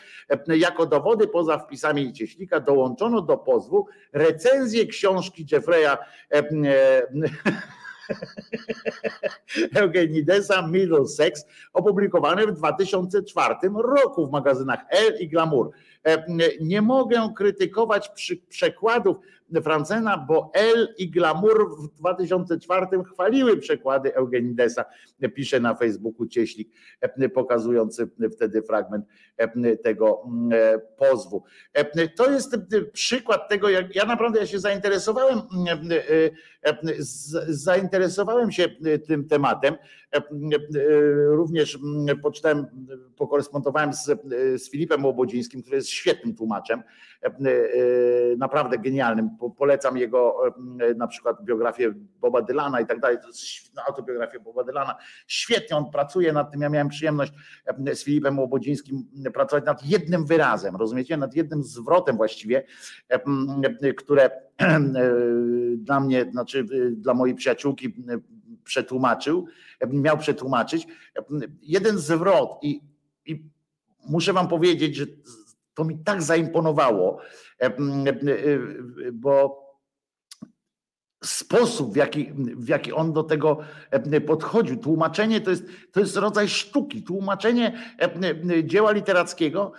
Jako dowody poza wpisami Cieślika dołączono do pozwu recenzję książki Jeffreya Eugenidesa Middlesex, opublikowane w 2004 roku w magazynach Elle i Glamour. E, nie mogę krytykować przekładów Francena, bo Elle i Glamour w 2004 chwaliły przekłady Eugenidesa, pisze na Facebooku Cieślik, e, pokazujący wtedy fragment e, tego pozwu. To jest przykład tego, jak ja naprawdę ja się zainteresowałem, zainteresowałem się tym tematem. Również poczytałem, pokorespondowałem z, z Filipem Łobodzińskim, który jest świetnym tłumaczem, naprawdę genialnym polecam jego na przykład biografię Boba Dylana i tak dalej, to jest autobiografię Boba Dylana. Świetnie on pracuje nad tym. Ja miałem przyjemność z Filipem Łobodzińskim pracować nad jednym wyrazem, rozumiecie, nad jednym zwrotem właściwie, które dla mnie, znaczy dla mojej przyjaciółki przetłumaczył, miał przetłumaczyć. Jeden zwrot i, i muszę wam powiedzieć, że to mi tak zaimponowało, bo sposób, w jaki, w jaki on do tego podchodził. Tłumaczenie to jest, to jest rodzaj sztuki. Tłumaczenie dzieła literackiego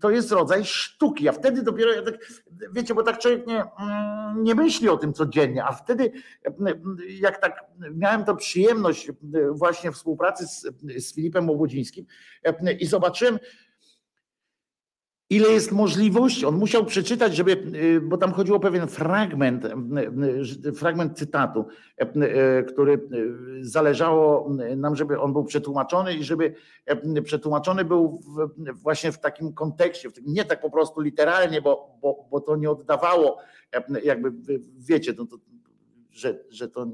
to jest rodzaj sztuki. A wtedy dopiero, ja tak, wiecie, bo tak człowiek nie, mm, nie myśli o tym codziennie, a wtedy jak tak miałem to przyjemność właśnie współpracy z, z Filipem Łobudzińskim i zobaczyłem, ile jest możliwości. On musiał przeczytać, żeby, y, bo tam chodziło o pewien fragment, y, y, fragment cytatu, który zależało nam, żeby on był przetłumaczony i żeby przetłumaczony był właśnie w takim kontekście, nie tak po prostu literalnie, bo, bo, bo to nie oddawało, jakby wiecie, to, to, że, że to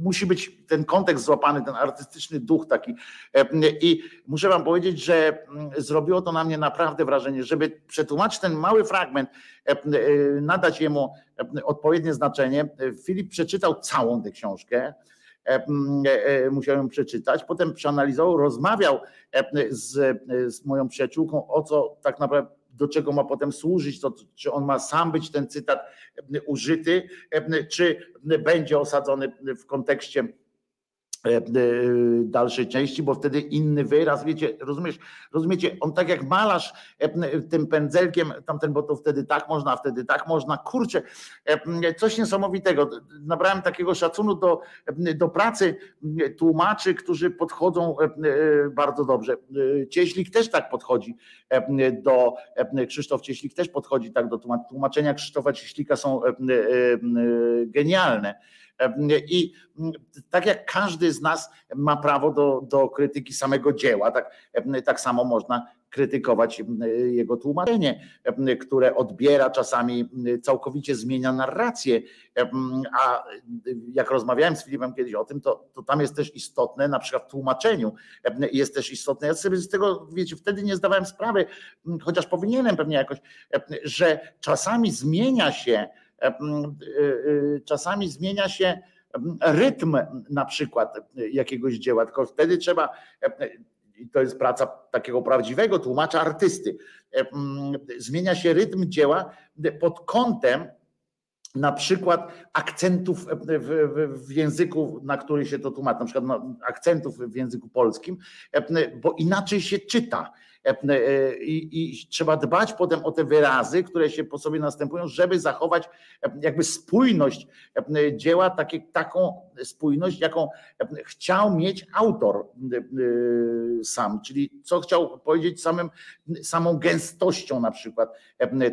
musi być ten kontekst złapany, ten artystyczny duch taki. E, I muszę Wam powiedzieć, że mm, zrobiło to na mnie naprawdę wrażenie, żeby przetłumaczyć ten mały fragment, e, e, nadać jemu odpowiednie znaczenie. Filip przeczytał całą tę książkę musiałem ją przeczytać. Potem przeanalizował, rozmawiał z, z moją przyjaciółką, o co tak naprawdę do czego ma potem służyć, to, czy on ma sam być ten cytat użyty, czy będzie osadzony w kontekście E, e, dalszej części, bo wtedy inny wyraz, wiecie, rozumiesz, rozumiecie, on tak jak malarz e, tym pędzelkiem, tamten, bo to wtedy tak można, wtedy tak można, kurczę, coś niesamowitego. Nabrałem takiego szacunku do, do pracy tłumaczy, którzy podchodzą bardzo dobrze. Cieślik też tak podchodzi do, Krzysztof Cieślik też podchodzi tak do tłumaczenia Krzysztofa Cieślika są genialne i mm, tak jak każdy z nas ma prawo do, do krytyki samego dzieła, tak, tak samo można krytykować jego tłumaczenie, które odbiera czasami, całkowicie zmienia narrację. A jak rozmawiałem z Filipem kiedyś o tym, to, to tam jest też istotne, na przykład w tłumaczeniu jest też istotne. Ja sobie z tego, wiecie, wtedy nie zdawałem sprawy, chociaż powinienem pewnie jakoś, że czasami zmienia się E, e, czasami zmienia się rytm na przykład jakiegoś dzieła, tylko wtedy trzeba, i to jest praca takiego prawdziwego tłumacza, artysty, zmienia się rytm dzieła pod kątem na przykład akcentów w, języku, na który się to tłumaczy, na przykład no, akcentów w języku polskim, bo inaczej się czyta. E, I, I, trzeba dbać potem o te wyrazy, które się po sobie następują, żeby zachować jakby spójność dzieła, takie, taką spójność, jaką chciał mieć autor sam, czyli co chciał powiedzieć samym, samą gęstością na przykład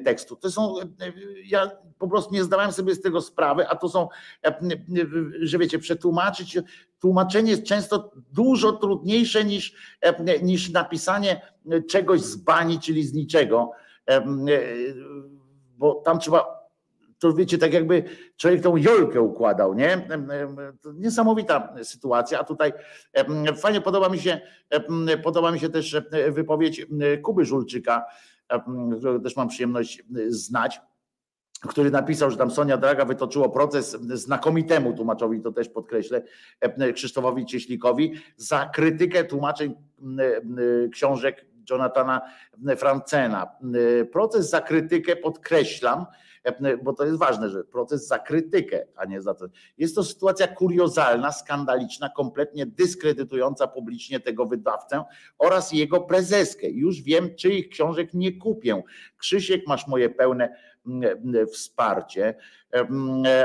tekstu. To są, ja po prostu nie zdawałem sobie z tego sprawy, a to są, że wiecie, przetłumaczyć tłumaczenie jest często dużo trudniejsze niż, niż napisanie czegoś z bani, czyli z niczego, bo tam trzeba to wiecie, tak jakby człowiek tą jolkę układał, nie? Niesamowita sytuacja, a tutaj fajnie podoba mi się, podoba mi się też wypowiedź Kuby Żulczyka, którego też mam przyjemność znać, który napisał, że tam Sonia Draga wytoczyło proces znakomitemu tłumaczowi, to też podkreślę, Krzysztofowi Cieślikowi, za krytykę tłumaczeń książek Jonathana Francena. Proces za krytykę, podkreślam, bo to jest ważne, że proces za krytykę, a nie za to. Jest to sytuacja kuriozalna, skandaliczna, kompletnie dyskredytująca publicznie tego wydawcę oraz jego prezeskę. Już wiem, czyich książek nie kupię. Krzysiek, masz moje pełne wsparcie.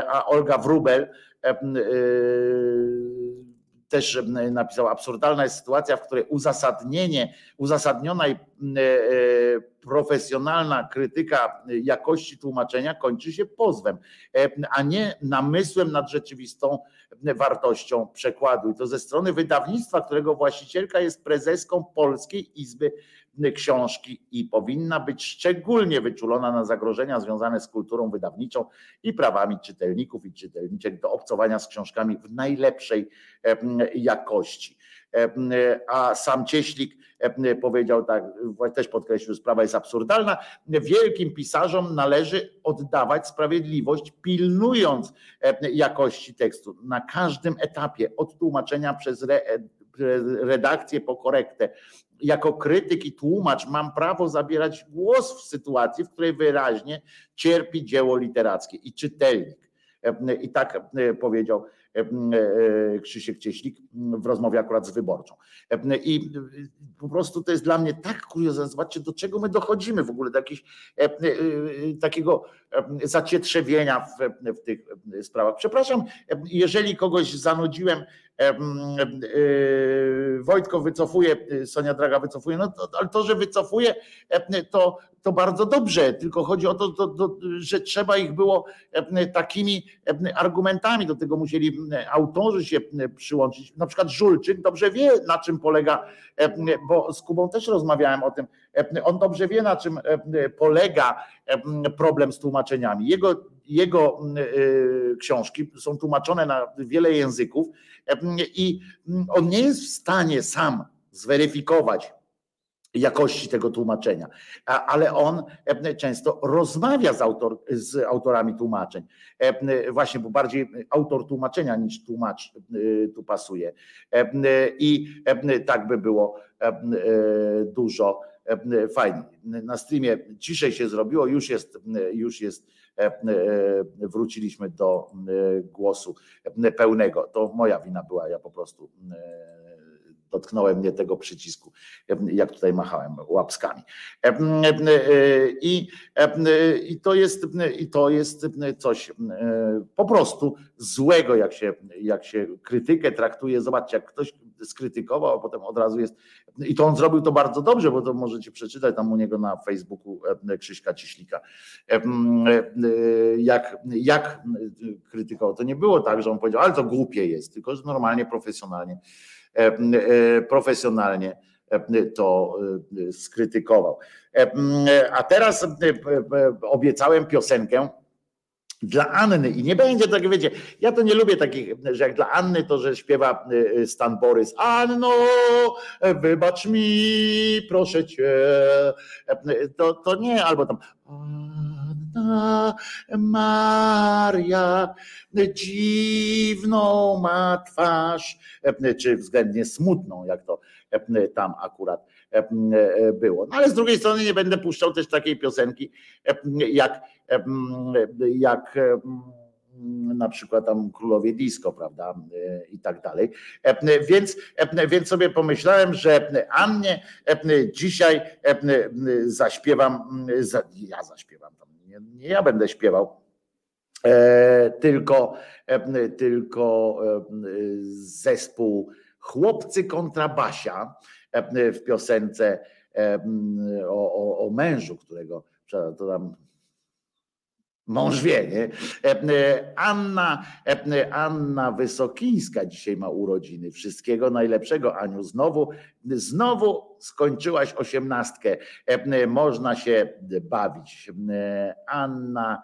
A Olga Wrubel też napisał, absurdalna jest sytuacja, w której uzasadnienie, uzasadniona i e, profesjonalna krytyka jakości tłumaczenia kończy się pozwem, e, a nie namysłem nad rzeczywistą wartością przekładu. I to ze strony wydawnictwa, którego właścicielka jest prezeską Polskiej Izby książki i powinna być szczególnie wyczulona na zagrożenia związane z kulturą wydawniczą i prawami czytelników i czytelniczek do obcowania z książkami w najlepszej jakości. A sam Cieślik powiedział tak, też podkreślił, sprawa jest absurdalna. Wielkim pisarzom należy oddawać sprawiedliwość, pilnując jakości tekstu na każdym etapie, od tłumaczenia przez redakcję po korektę, jako krytyk i tłumacz mam prawo zabierać głos w sytuacji, w której wyraźnie cierpi dzieło literackie i czytelnik. I tak powiedział Krzysiek Cieślik w rozmowie akurat z wyborczą. I po prostu to jest dla mnie tak kuriozalne. Zobaczcie, do czego my dochodzimy w ogóle, do jakiegoś takiego zacietrzewienia w, w tych sprawach. Przepraszam, jeżeli kogoś zanudziłem Wojtko wycofuje, Sonia Draga wycofuje, no to, ale to, że wycofuje, to, to bardzo dobrze, tylko chodzi o to, to, to, że trzeba ich było takimi argumentami, do tego musieli autorzy się przyłączyć. Na przykład Żulczyk dobrze wie, na czym polega, bo z Kubą też rozmawiałem o tym, on dobrze wie, na czym polega problem z tłumaczeniami. Jego, jego książki są tłumaczone na wiele języków i on nie jest w stanie sam zweryfikować, jakości tego tłumaczenia, ale on często rozmawia z, autor, z autorami tłumaczeń. Właśnie, bo bardziej autor tłumaczenia niż tłumacz tu pasuje. I tak by było dużo fajnie. Na streamie ciszej się zrobiło, już jest, już jest wróciliśmy do głosu pełnego. To moja wina była, ja po prostu dotknąłem mnie tego przycisku, jak tutaj machałem łapskami. I, i, to, jest, i to jest coś po prostu złego, jak się, jak się krytykę traktuje. Zobaczcie, jak ktoś skrytykował, a potem od razu jest. I to on zrobił to bardzo dobrze, bo to możecie przeczytać tam u niego na Facebooku Krzyśka Ciślika. Jak, jak krytykował. To nie było tak, że on powiedział, ale to głupie jest, tylko że normalnie, profesjonalnie E, e, profesjonalnie e, to skrytykował. A teraz obiecałem piosenkę dla Anny. I nie będzie tak, wiecie, ja to nie lubię takich, że jak dla Anny to, że śpiewa Stan Borys, Anno, wybacz mi, proszę cię, to, to nie, albo tam Panna Maria, dziwną ma twarz, czy względnie smutną, jak to tam akurat było. No ale z drugiej strony nie będę puszczał też takiej piosenki, jak, jak na przykład tam królowie disco, prawda, i tak dalej. Więc, więc sobie pomyślałem, że Annie dzisiaj zaśpiewam, ja zaśpiewam nie ja będę śpiewał, e, tylko, tylko zespół Chłopcy kontra Basia w piosence o, o, o mężu, którego to tam Mąż wie, nie? Anna, Anna Wysokińska dzisiaj ma urodziny. Wszystkiego najlepszego, Aniu. Znowu, znowu skończyłaś osiemnastkę. Można się bawić. Anna,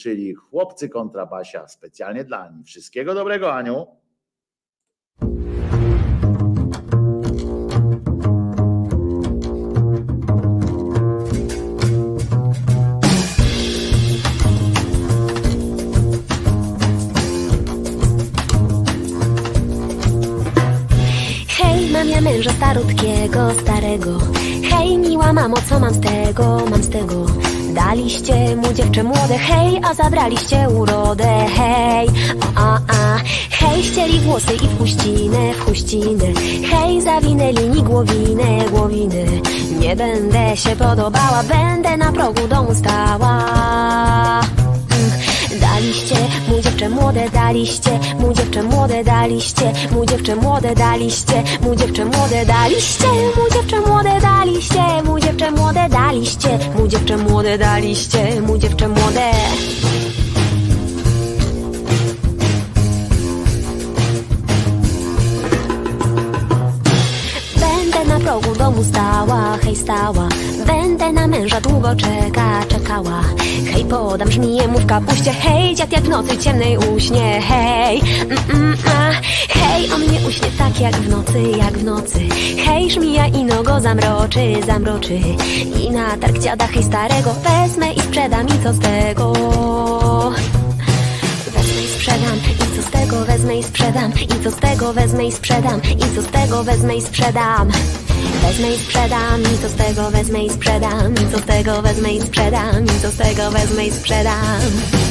czyli chłopcy kontra Basia, specjalnie dla Ani. Wszystkiego dobrego, Aniu. Starutkiego, starego. Hej, miła mamo, co mam z tego, mam z tego? Daliście mu dziewczę młode, hej, a zabraliście urodę, hej. A, a, hej, ścieli włosy i w huścinę, huścinę Hej, zawinęli mi głowinę, głowiny. Nie będę się podobała, będę na progu domu stała daliście, mu dziewczę młode daliście, mu dziewczę młode daliście, mu dziewczę młode daliście, mu dziewczę młode daliście, mu dziewczę młode daliście, mu dziewczę młode daliście, mu dziewczę młode daliście, mu dziewczę młode. na progu domu stała, hej stała. Będę na męża długo czeka, Hej, podam żmiję mu w kapuście. Hej, dziad jak nocy ciemnej uśnie. Hej, mm, mm, a. hej, on mnie uśnie tak jak w nocy, jak w nocy. Hej, żmija i nogo zamroczy, zamroczy. I na targ dziada hej starego. Wezmę i sprzedam i co z tego i co z tego wezmę i sprzedam. I co z tego wezmę i sprzedam. I co z tego wezmę i sprzedam. Wezmę i sprzedam. I co z tego wezmę i sprzedam. I co z tego wezmę i sprzedam. I co z tego wezmę i sprzedam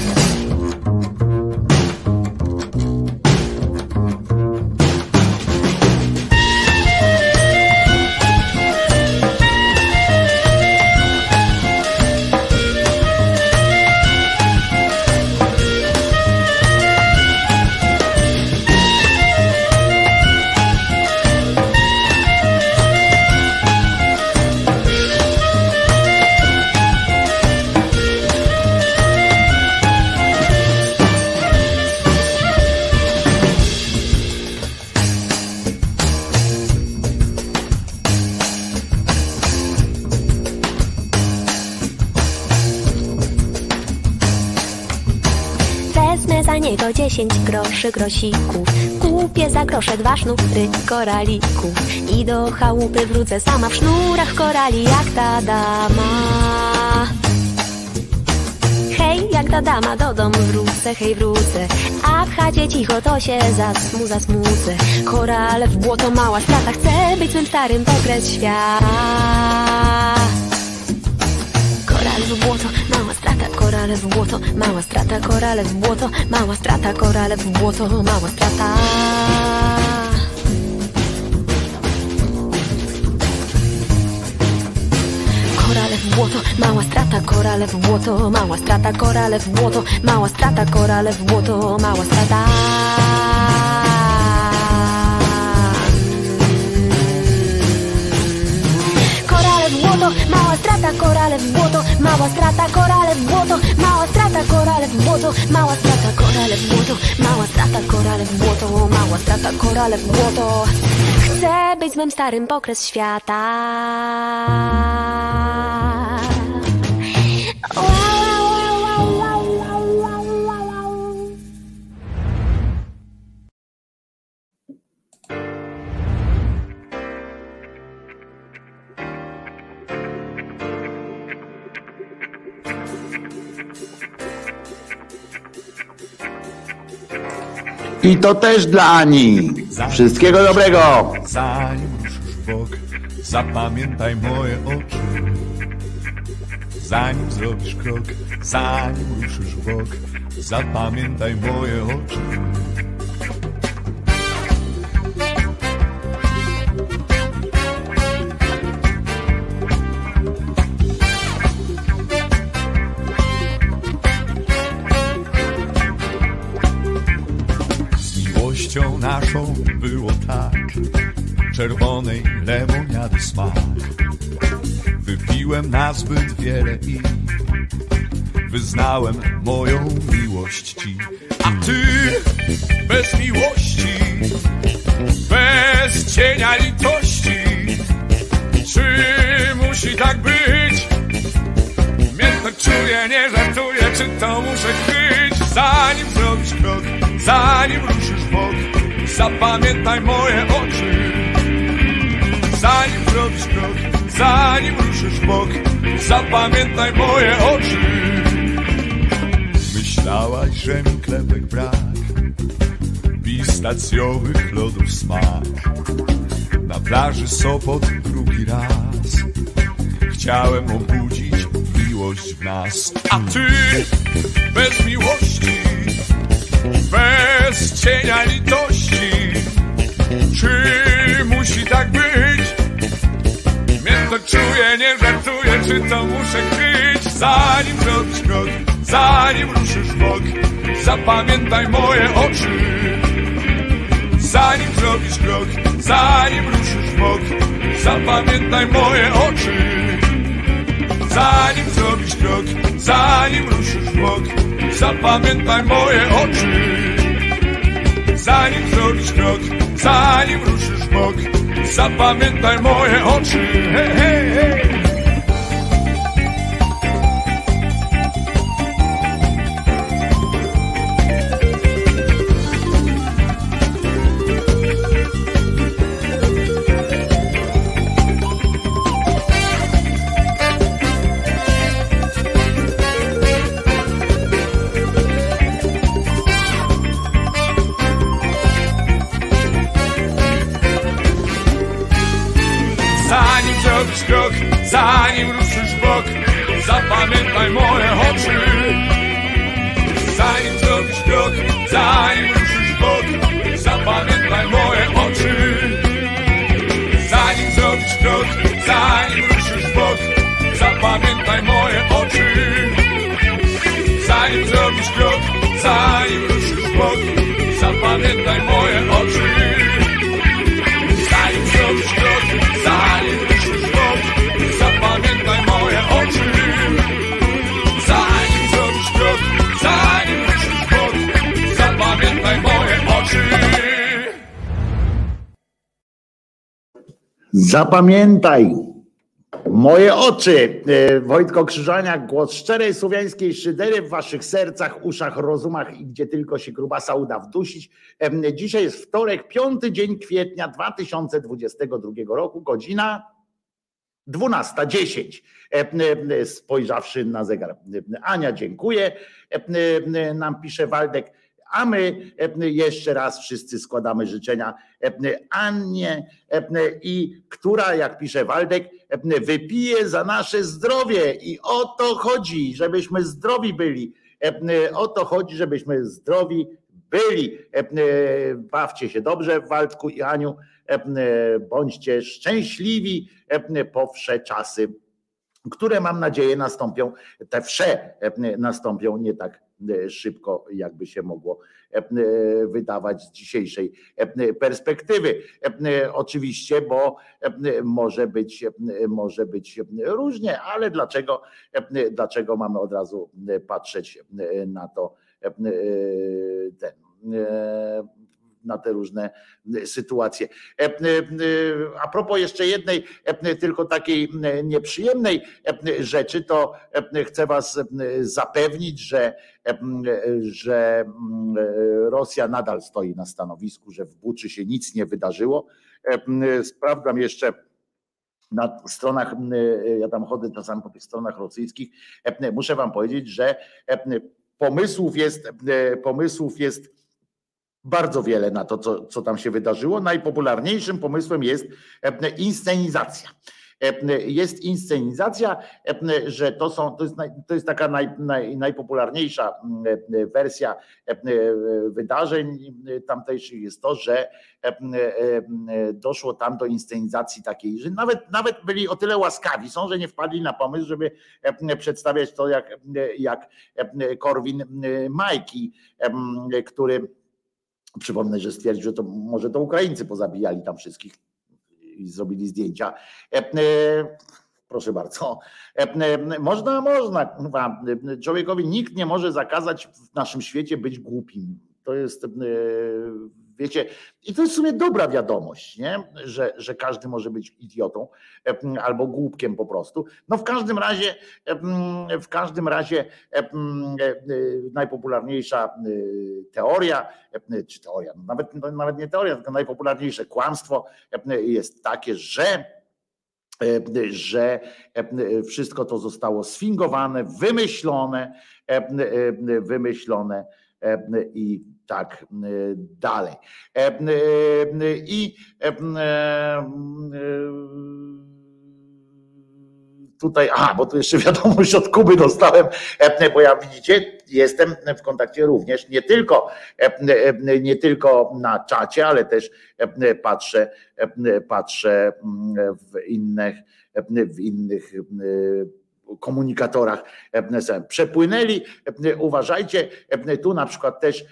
dziesięć groszy grosików. Kupię za grosze dwa sznury koralików i do chałupy wrócę sama w sznurach korali jak ta dama. Hej, jak ta dama do domu wrócę, hej wrócę A w chacie cicho to się zasmu, zasmucę Korale w błoto, mała strata Chcę być swym starym pokres świata Korale w błoto, Korale w błoto, mała strata Korale w błoto, mała strata Korale w błoto, mała strata Korale w błoto, mała strata, korale w błoto, mała strata, korale w błoto, mała strata, korale w błoto, mała strata. Korale w błoto, mała strata, korale w błoto, mała strata, korale w błoto, mała strata, korale w błoto, mała strata, korale w błoto, mała strata, korale w błoto, mała strata, korale w błoto. Chcę być swym starym pokres świata. I to też dla Ani. Wszystkiego dobrego. W bok, zapamiętaj moje oczy. Zanim zrobisz krok, zanim ruszysz w bok, zapamiętaj moje oczy. Naszą było tak, czerwonej lemoniady smak. Wypiłem nazbyt wiele i wyznałem moją miłość ci. A ty bez miłości, bez cienia litości, czy musi tak być? Mnie to czuje, nie żartuję, czy to muszę kryć Zanim zrobisz krok, zanim ruszysz w bok Zapamiętaj moje oczy. Zanim zrobisz krok, zanim ruszysz bok Zapamiętaj moje oczy. Myślałaś, że mi klepek brak Pistacjowych lodów smak. Na plaży Sopot drugi raz Chciałem obudzić miłość w nas. A ty bez miłości Bez cienia litości Czy musi tak być? Mnie to czuje, nie żartuję Czy to muszę kryć? Zanim zrobisz krok Zanim ruszysz w bok Zapamiętaj moje oczy Zanim zrobisz krok Zanim ruszysz w bok Zapamiętaj moje oczy Zanim zrobisz krok, zanim ruszysz w bok Zapamiętaj moje oczy Zanim zrobisz krok, zanim ruszysz w bok Zapamiętaj moje oczy hej, hej, hej. Zapamiętaj. Moje oczy, e, Wojtko Krzyżaniak, głos szczerej słowiańskiej szydery w waszych sercach, uszach, rozumach i gdzie tylko się grubasa uda wdusić. Dzisiaj jest wtorek, piąty dzień kwietnia 2022 roku, godzina 12.10. Em, em, Spojrzawszy na zegar. Ania, dziękuję. Nam pisze Waldek. A my em, jeszcze raz wszyscy składamy życzenia em, Annie em, i która, jak pisze Waldek, wypije za nasze zdrowie i o to chodzi, żebyśmy zdrowi byli. O to chodzi, żebyśmy zdrowi byli. Bawcie się dobrze, Waldku i Aniu. Bądźcie szczęśliwi po wsze czasy, które mam nadzieję nastąpią, te wsze nastąpią nie tak e, szybko, jakby się mogło em, e, wydawać z dzisiejszej perspektywy. Oczywiście, bo może być, może być różnie, ale dlaczego, dlaczego mamy od razu patrzeć na to ten, e, na te różne sytuacje. E, e, A propos jeszcze jednej, e, tylko takiej e, nieprzyjemnej e, rzeczy, to e, chcę Was e, zapewnić, że, e, że e, Rosja nadal stoi na stanowisku, że w Buczy się nic nie wydarzyło. E, Sprawdzam jeszcze na stronach, ja tam chodzę czasami po tych stronach rosyjskich, e, muszę Wam powiedzieć, że e, pomysłów jest, e, pomysłów jest bardzo wiele na to, co, co tam się wydarzyło. Najpopularniejszym pomysłem jest e, inscenizacja. E, Jest inscenizacja, e, że to są, to jest, to jest taka naj, naj, najpopularniejsza mm, wersja wydarzeń tamtejszych jest to, że doszło tam do inscenizacji takiej, że nawet, nawet byli o tyle łaskawi są, że nie wpadli na pomysł, żeby przedstawiać to jak, jak Korwin Majki, który Przypomnę, że stwierdził, że to może to Ukraińcy pozabijali tam wszystkich i zrobili zdjęcia. E, e, Proszę bardzo. E, Można, można. Człowiekowi nikt nie może zakazać w naszym świecie być głupim. To jest, wiecie, i to jest w sumie dobra wiadomość, nie? Że, że każdy może być idiotą albo głupkiem po prostu. No w każdym razie, w każdym razie e, e, najpopularniejsza e, teoria, czy teoria, no nawet, no nawet nie teoria, tylko najpopularniejsze kłamstwo jest takie, że że wszystko to zostało sfingowane, wymyślone, wymyślone i tak e, dalej. E, e, I tutaj, a, bo tu jeszcze wiadomość od Kuby dostałem, bo ja widzicie, jestem w kontakcie również nie tylko, nie tylko na czacie, ale też patrzę, patrzę w innych, w innych komunikatorach e, przepłynęli. E, Uważajcie, e, tu na przykład też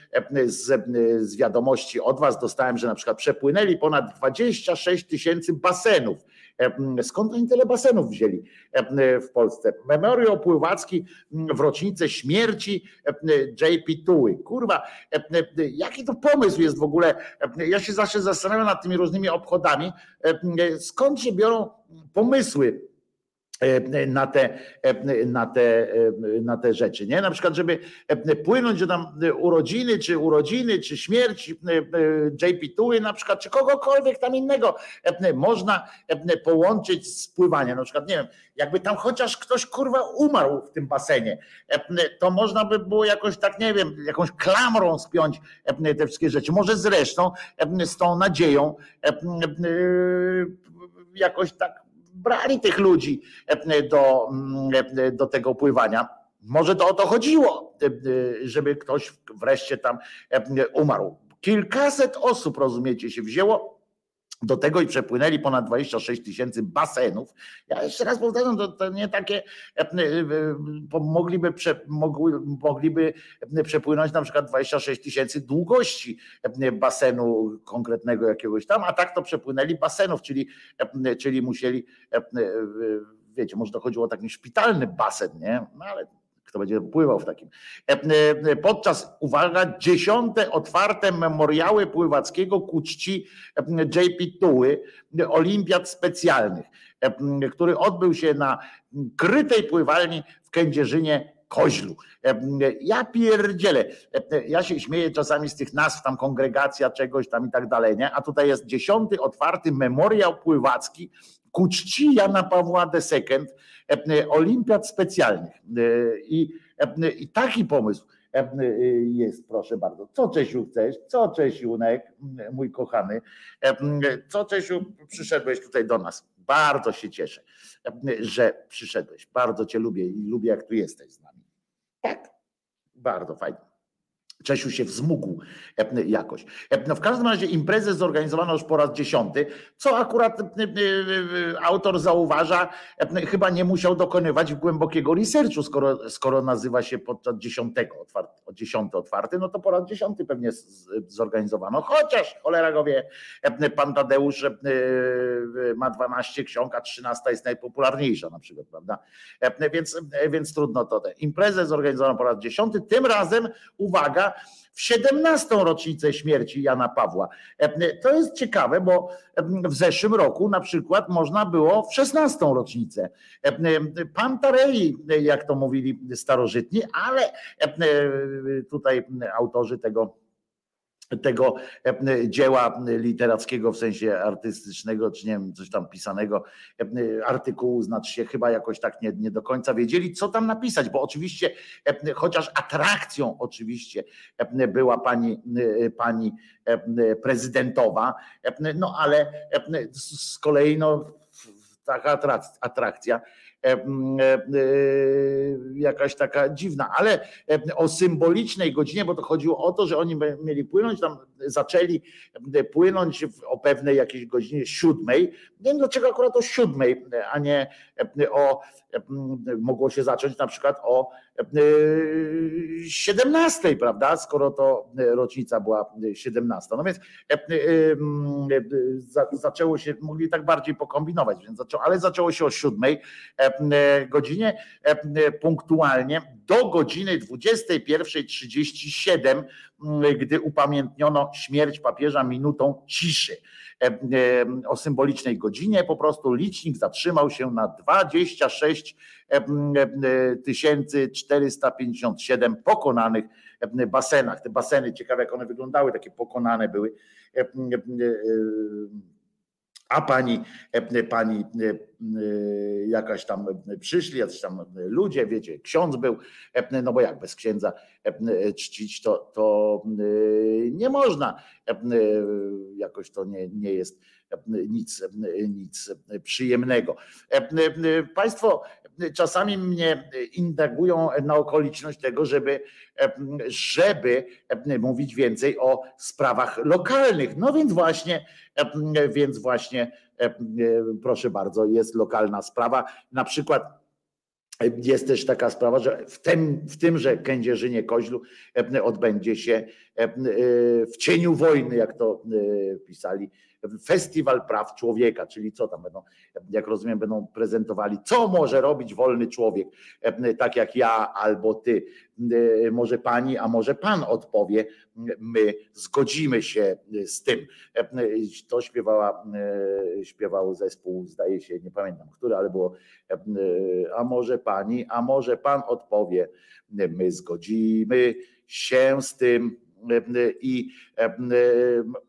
z, z wiadomości od Was dostałem, że na przykład przepłynęli ponad 26 tysięcy basenów. Skąd oni tyle basenów wzięli w Polsce? Memoriał Pływacki w rocznicę śmierci JP Tuły. Kurwa, jaki to pomysł jest w ogóle? Ja się zawsze zastanawiam nad tymi różnymi obchodami. Skąd się biorą pomysły? E, na te, e, na, te, e, na te rzeczy. Nie? Na przykład, żeby płynąć, że tam urodziny, czy urodziny, czy śmierć JP Tuły na przykład, czy kogokolwiek tam innego można połączyć z pływaniem. Na przykład, nie wiem, jakby tam chociaż ktoś kurwa umarł w tym basenie, to można by było jakoś tak, nie wiem, jakąś klamrą spiąć te wszystkie rzeczy. Może zresztą z tą nadzieją jakoś tak brali tych ludzi e, do, e, do tego pływania. Może to o to chodziło, e, żeby ktoś wreszcie tam umarł. Kilkaset osób, rozumiecie, się wzięło do tego i przepłynęli ponad 26 tysięcy basenów. Ja jeszcze raz powtarzam, to, to nie takie, mogliby, prze, mogliby przepłynąć na przykład 26 tysięcy długości basenu konkretnego jakiegoś tam, a tak to przepłynęli basenów, czyli, czyli musieli, wiecie, może to chodziło o taki szpitalny basen, nie? No ale kto będzie pływał w takim. Podczas, uwaga, dziesiąte otwarte memoriały pływackiego ku czci JP Tuły, olimpiad specjalnych. który odbył się na krytej pływalni w Kędzierzynie Koźlu. Ja pierdzielę. Ja się śmieję czasami z tych nazw, tam kongregacja czegoś tam i tak dalej, nie? A tutaj jest dziesiąty otwarty memoriał pływacki ku czci Jana Pawła II, olimpiad specjalnych. I, i taki pomysł jest, proszę bardzo. Co Czesiu chcesz? Co Czesiunek, mój kochany? Co Czesiu, przyszedłeś tutaj do nas. Bardzo się cieszę, że przyszedłeś. Bardzo cię lubię i lubię, jak tu jesteś z nami. Tak, bardzo fajnie. Czesiu się wzmógł e, jakoś. E, no w każdym razie imprezę zorganizowano już po raz dziesiąty, co akurat e, autor zauważa, chyba nie musiał dokonywać głębokiego researchu, skoro, skoro nazywa się podczas dziesiątego, otwarty, dziesiąty otwarty, no to po raz dziesiąty pewnie zorganizowano. Chociaż cholera go wie, pan Tadeusz ma 12 ksiąg, a 13 jest najpopularniejsza na przykład, prawda? Więc, więc trudno to. Imprezę zorganizowano po raz dziesiąty, tym razem uwaga, w 17. rocznicę śmierci Jana Pawła. To jest ciekawe, bo w zeszłym roku na przykład można było w 16. rocznicę. Pantarei, jak to mówili starożytni, ale tutaj autorzy tego tego e, dzieła literackiego w sensie artystycznego, czy nie wiem, coś tam pisanego, e, artykułu, znaczy się chyba jakoś tak nie, nie do końca wiedzieli, co tam napisać, bo oczywiście, e, chociaż atrakcją oczywiście była pani, pani prezydentowa, no ale z kolei no, taka atrakcja jakaś taka dziwna, ale o symbolicznej godzinie, bo to chodziło o to, że oni mieli płynąć, tam zaczęli płynąć o pewnej jakiejś godzinie siódmej. Nie wiem dlaczego akurat o siódmej, a nie o, mogło się zacząć na przykład o 17, prawda? Skoro to rocznica była 17. No więc zaczęło się, mogli tak bardziej pokombinować, więc zaczęło, ale zaczęło się o 7 godzinie punktualnie do godziny 21.37, gdy upamiętniono śmierć papieża minutą ciszy. O symbolicznej godzinie po prostu licznik zatrzymał się na 26 457 pokonanych basenach. Te baseny, ciekawe jak one wyglądały, takie pokonane były a pani, pani jakaś tam przyszli, jacyś tam ludzie, wiecie, ksiądz był, no bo jak bez księdza czcić, to, to nie można, jakoś to nie, nie jest nic, nic przyjemnego. Państwo czasami mnie indagują na okoliczność tego, żeby, żeby mówić więcej o sprawach lokalnych. No więc właśnie, więc właśnie, proszę bardzo, jest lokalna sprawa. Na przykład jest też taka sprawa, że w tym, w tymże Kędzierzynie Koźlu odbędzie się w cieniu wojny, jak to pisali, Festiwal Praw Człowieka, czyli co tam będą, jak rozumiem, będą prezentowali, co może robić wolny człowiek, tak jak ja albo ty, może pani, a może pan odpowie, my zgodzimy się z tym. To śpiewała, śpiewał zespół, zdaje się, nie pamiętam który, ale było, a może pani, a może pan odpowie, my zgodzimy się z tym i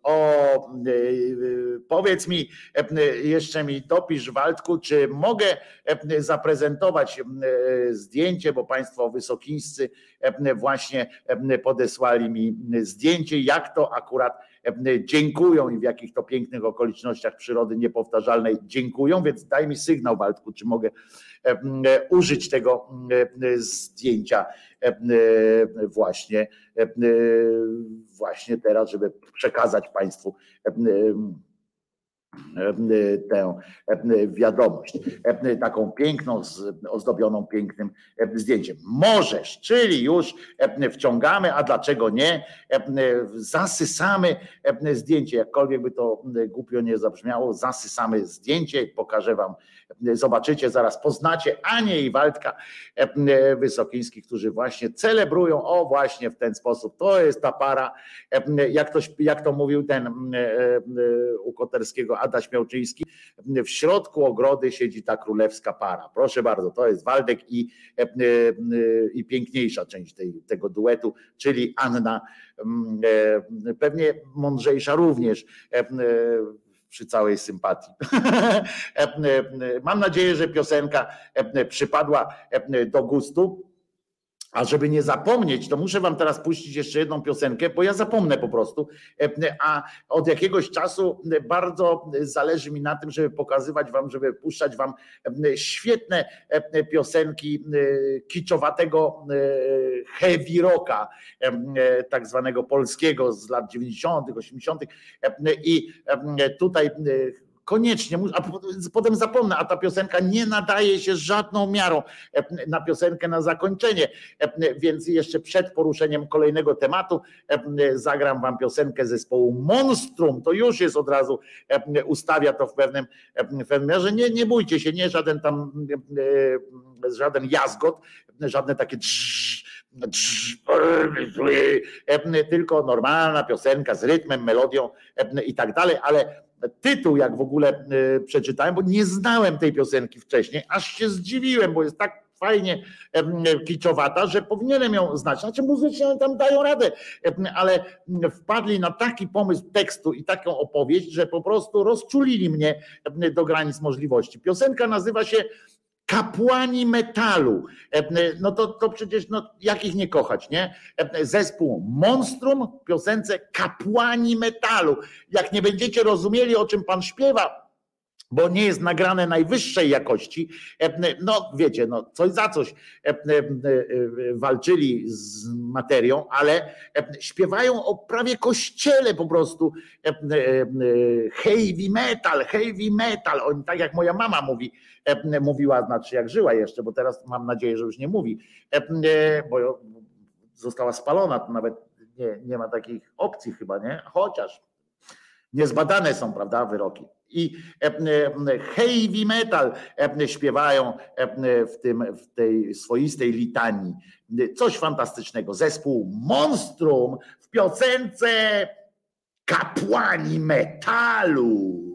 o, powiedz mi, jeszcze mi dopisz Waldku, czy mogę zaprezentować zdjęcie, bo Państwo wysokińscy właśnie podesłali mi zdjęcie, jak to akurat dziękują i w jakich to pięknych okolicznościach przyrody niepowtarzalnej dziękują, więc daj mi sygnał Waldku, czy mogę użyć tego zdjęcia właśnie, właśnie teraz, żeby przekazać Państwu tę wiadomość, taką piękną, ozdobioną pięknym zdjęciem. Możesz, czyli już wciągamy, a dlaczego nie? Zasysamy zdjęcie, jakkolwiek by to głupio nie zabrzmiało, zasysamy zdjęcie, pokażę wam Zobaczycie, zaraz poznacie Anię i Waldka e, Wysokińskich, którzy właśnie celebrują, o właśnie w ten sposób. To jest ta para, jak to, jak to mówił ten u Koterskiego Adaś Miałczyński, w środku ogrody siedzi ta królewska para. Proszę bardzo, to jest Waldek i, i piękniejsza część tej, tego duetu, czyli Anna, pewnie mądrzejsza również przy całej sympatii. Mam nadzieję, że piosenka przypadła do gustu. A żeby nie zapomnieć, to muszę wam teraz puścić jeszcze jedną piosenkę, bo ja zapomnę po prostu. A od jakiegoś czasu bardzo zależy mi na tym, żeby pokazywać wam, żeby puszczać wam świetne piosenki kiczowatego heavy rocka, tak zwanego polskiego z lat 90., 80. I tutaj Koniecznie, a potem zapomnę, a ta piosenka nie nadaje się żadną miarą e, na piosenkę na zakończenie, e, więc jeszcze przed poruszeniem kolejnego tematu e, zagram wam piosenkę zespołu Monstrum, to już jest od razu, ustawia to w pewnym, w pewnym że nie, nie bójcie się, nie żaden tam, żaden jazgot, żadne takie tylko normalna piosenka z rytmem, melodią i tak dalej, ale tytuł, jak w ogóle e, przeczytałem, bo nie znałem tej piosenki wcześniej, aż się zdziwiłem, bo jest tak fajnie kiczowata, że powinienem ją znać. Znaczy muzycznie tam dają radę, ale wpadli na taki pomysł tekstu i taką opowieść, że po prostu rozczulili mnie do granic możliwości. Piosenka nazywa się kapłani metalu. E, no to, to przecież, no, jak ich nie kochać, nie? E, zespół Monstrum w piosence kapłani metalu. Jak nie będziecie rozumieli, o czym pan śpiewa, bo nie jest nagrane najwyższej jakości. E, no wiecie, no coś za coś walczyli z materią, ale śpiewają o prawie kościele po prostu heavy metal, heavy metal. Oni tak jak moja mama mówi, mówiła, znaczy jak żyła jeszcze, bo teraz mam nadzieję, że już nie mówi, bo została spalona, to nawet nie, nie ma takich opcji chyba, nie? Chociaż niezbadane są, prawda, wyroki. I heavy metal śpiewają w, tym, w tej swoistej litanii. Coś fantastycznego. Zespół Monstrum w piosence Kapłani Metalu.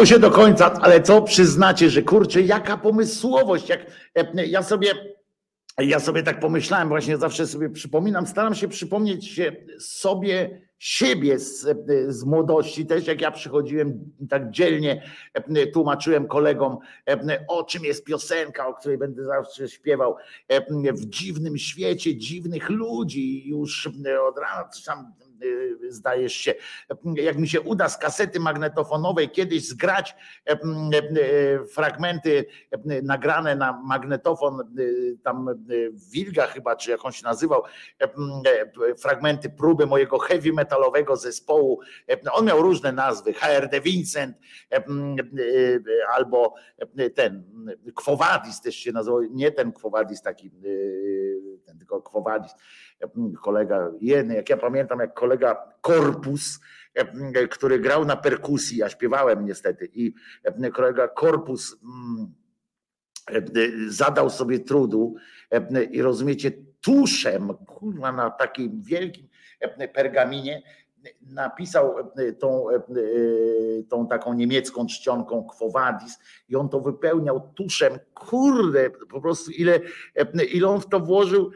Udało się do końca, ale co przyznacie, że kurczę, jaka pomysłowość, jak e, ja sobie ja sobie tak pomyślałem, właśnie zawsze sobie przypominam, staram się przypomnieć się sobie siebie z, z młodości, też jak ja przychodziłem tak dzielnie, tłumaczyłem kolegom, o czym jest piosenka, o której będę zawsze śpiewał, w dziwnym świecie dziwnych ludzi, już od rana tam zdajesz się, jak mi się uda z kasety magnetofonowej kiedyś zgrać fragmenty nagrane na magnetofon, y, tam y, Wilga chyba, czy jak on się nazywał, fragmenty próby mojego heavy metalowego zespołu. On miał różne nazwy, HRD Vincent albo ten Kwowadis też się nazywał, nie ten Kwowadis taki, ten tylko Kwowadis kolega jeden, jak ja pamiętam, jak kolega Korpus, który grał na perkusji, ja śpiewałem niestety i kolega Korpus mm, zadał sobie trudu i rozumiecie, tuszem, kurwa, na takim wielkim pergaminie napisał e, tą, e, e, tą taką niemiecką czcionką Quo Vadis i on to wypełniał tuszem, kurde, po prostu ile, ile on w to włożył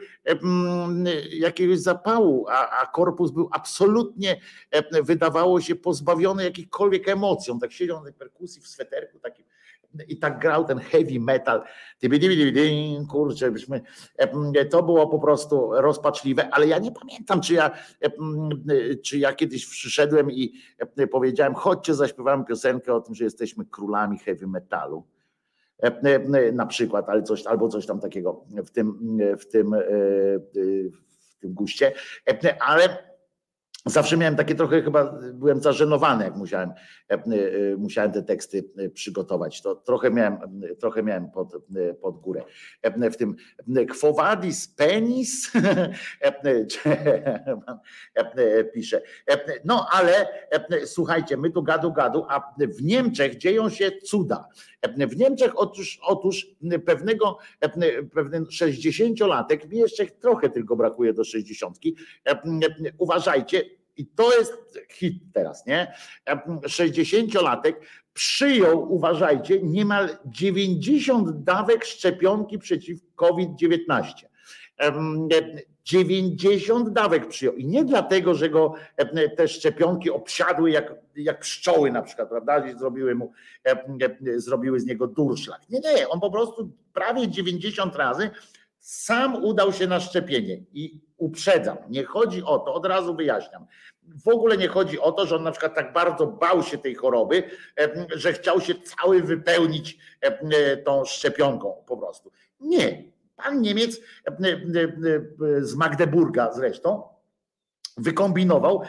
jakiegoś zapału, a, a korpus był absolutnie, wydawało się pozbawiony jakichkolwiek emocji, on tak siedział na perkusji w sweterku takim i tak grał ten heavy metal. Kurczę, byśmy, to było po prostu rozpaczliwe, ale ja nie pamiętam, czy ja, czy ja kiedyś przyszedłem i powiedziałem, chodźcie, zaśpiewamy piosenkę o tym, że jesteśmy królami heavy metalu. Na przykład, ale coś, albo coś tam takiego w tym, w tym, w tym guście, ale Zawsze miałem takie trochę, chyba byłem zażenowany, jak musiałem, e, e, musiałem te teksty e, przygotować. To trochę miałem, trochę miałem pod, pod górę. W tym Quo vadis penis pisze. No ale słuchajcie, my tu gadu gadu, a w Niemczech dzieją się cuda. W Niemczech otóż, otóż pewnego, pewien 60-latek, mi jeszcze trochę tylko brakuje do 60, uważajcie, i to jest hit teraz, nie? 60-latek przyjął, uważajcie, niemal 90 dawek szczepionki przeciw COVID-19. 90 dawek przyjął. I nie dlatego, że go te szczepionki obsiadły jak, jak pszczoły na przykład, prawda? Zrobiły mu, zrobiły z niego durszlak. Nie, nie, on po prostu prawie 90 razy sam udał się na szczepienie i uprzedzam, nie chodzi o to, od razu wyjaśniam. W ogóle nie chodzi o to, że on na przykład tak bardzo bał się tej choroby, że chciał się cały wypełnić tą szczepionką po prostu. Nie. Pan Niemiec z Magdeburga zresztą wykombinował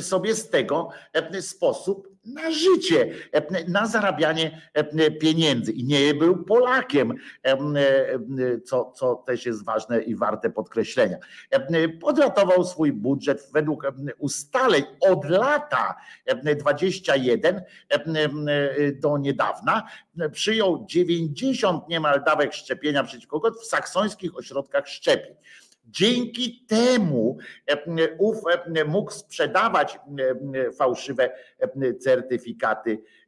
sobie z tego sposób na życie, na zarabianie pieniędzy. I nie był Polakiem, co, co też jest ważne i warte podkreślenia. Podratował swój budżet według ustaleń od lata 21 do niedawna. Przyjął 90 niemal dawek szczepienia przeciwko w saksońskich ośrodkach szczepień. Dzięki temu e, ów e, mógł sprzedawać e, fałszywe certyfikaty E, e,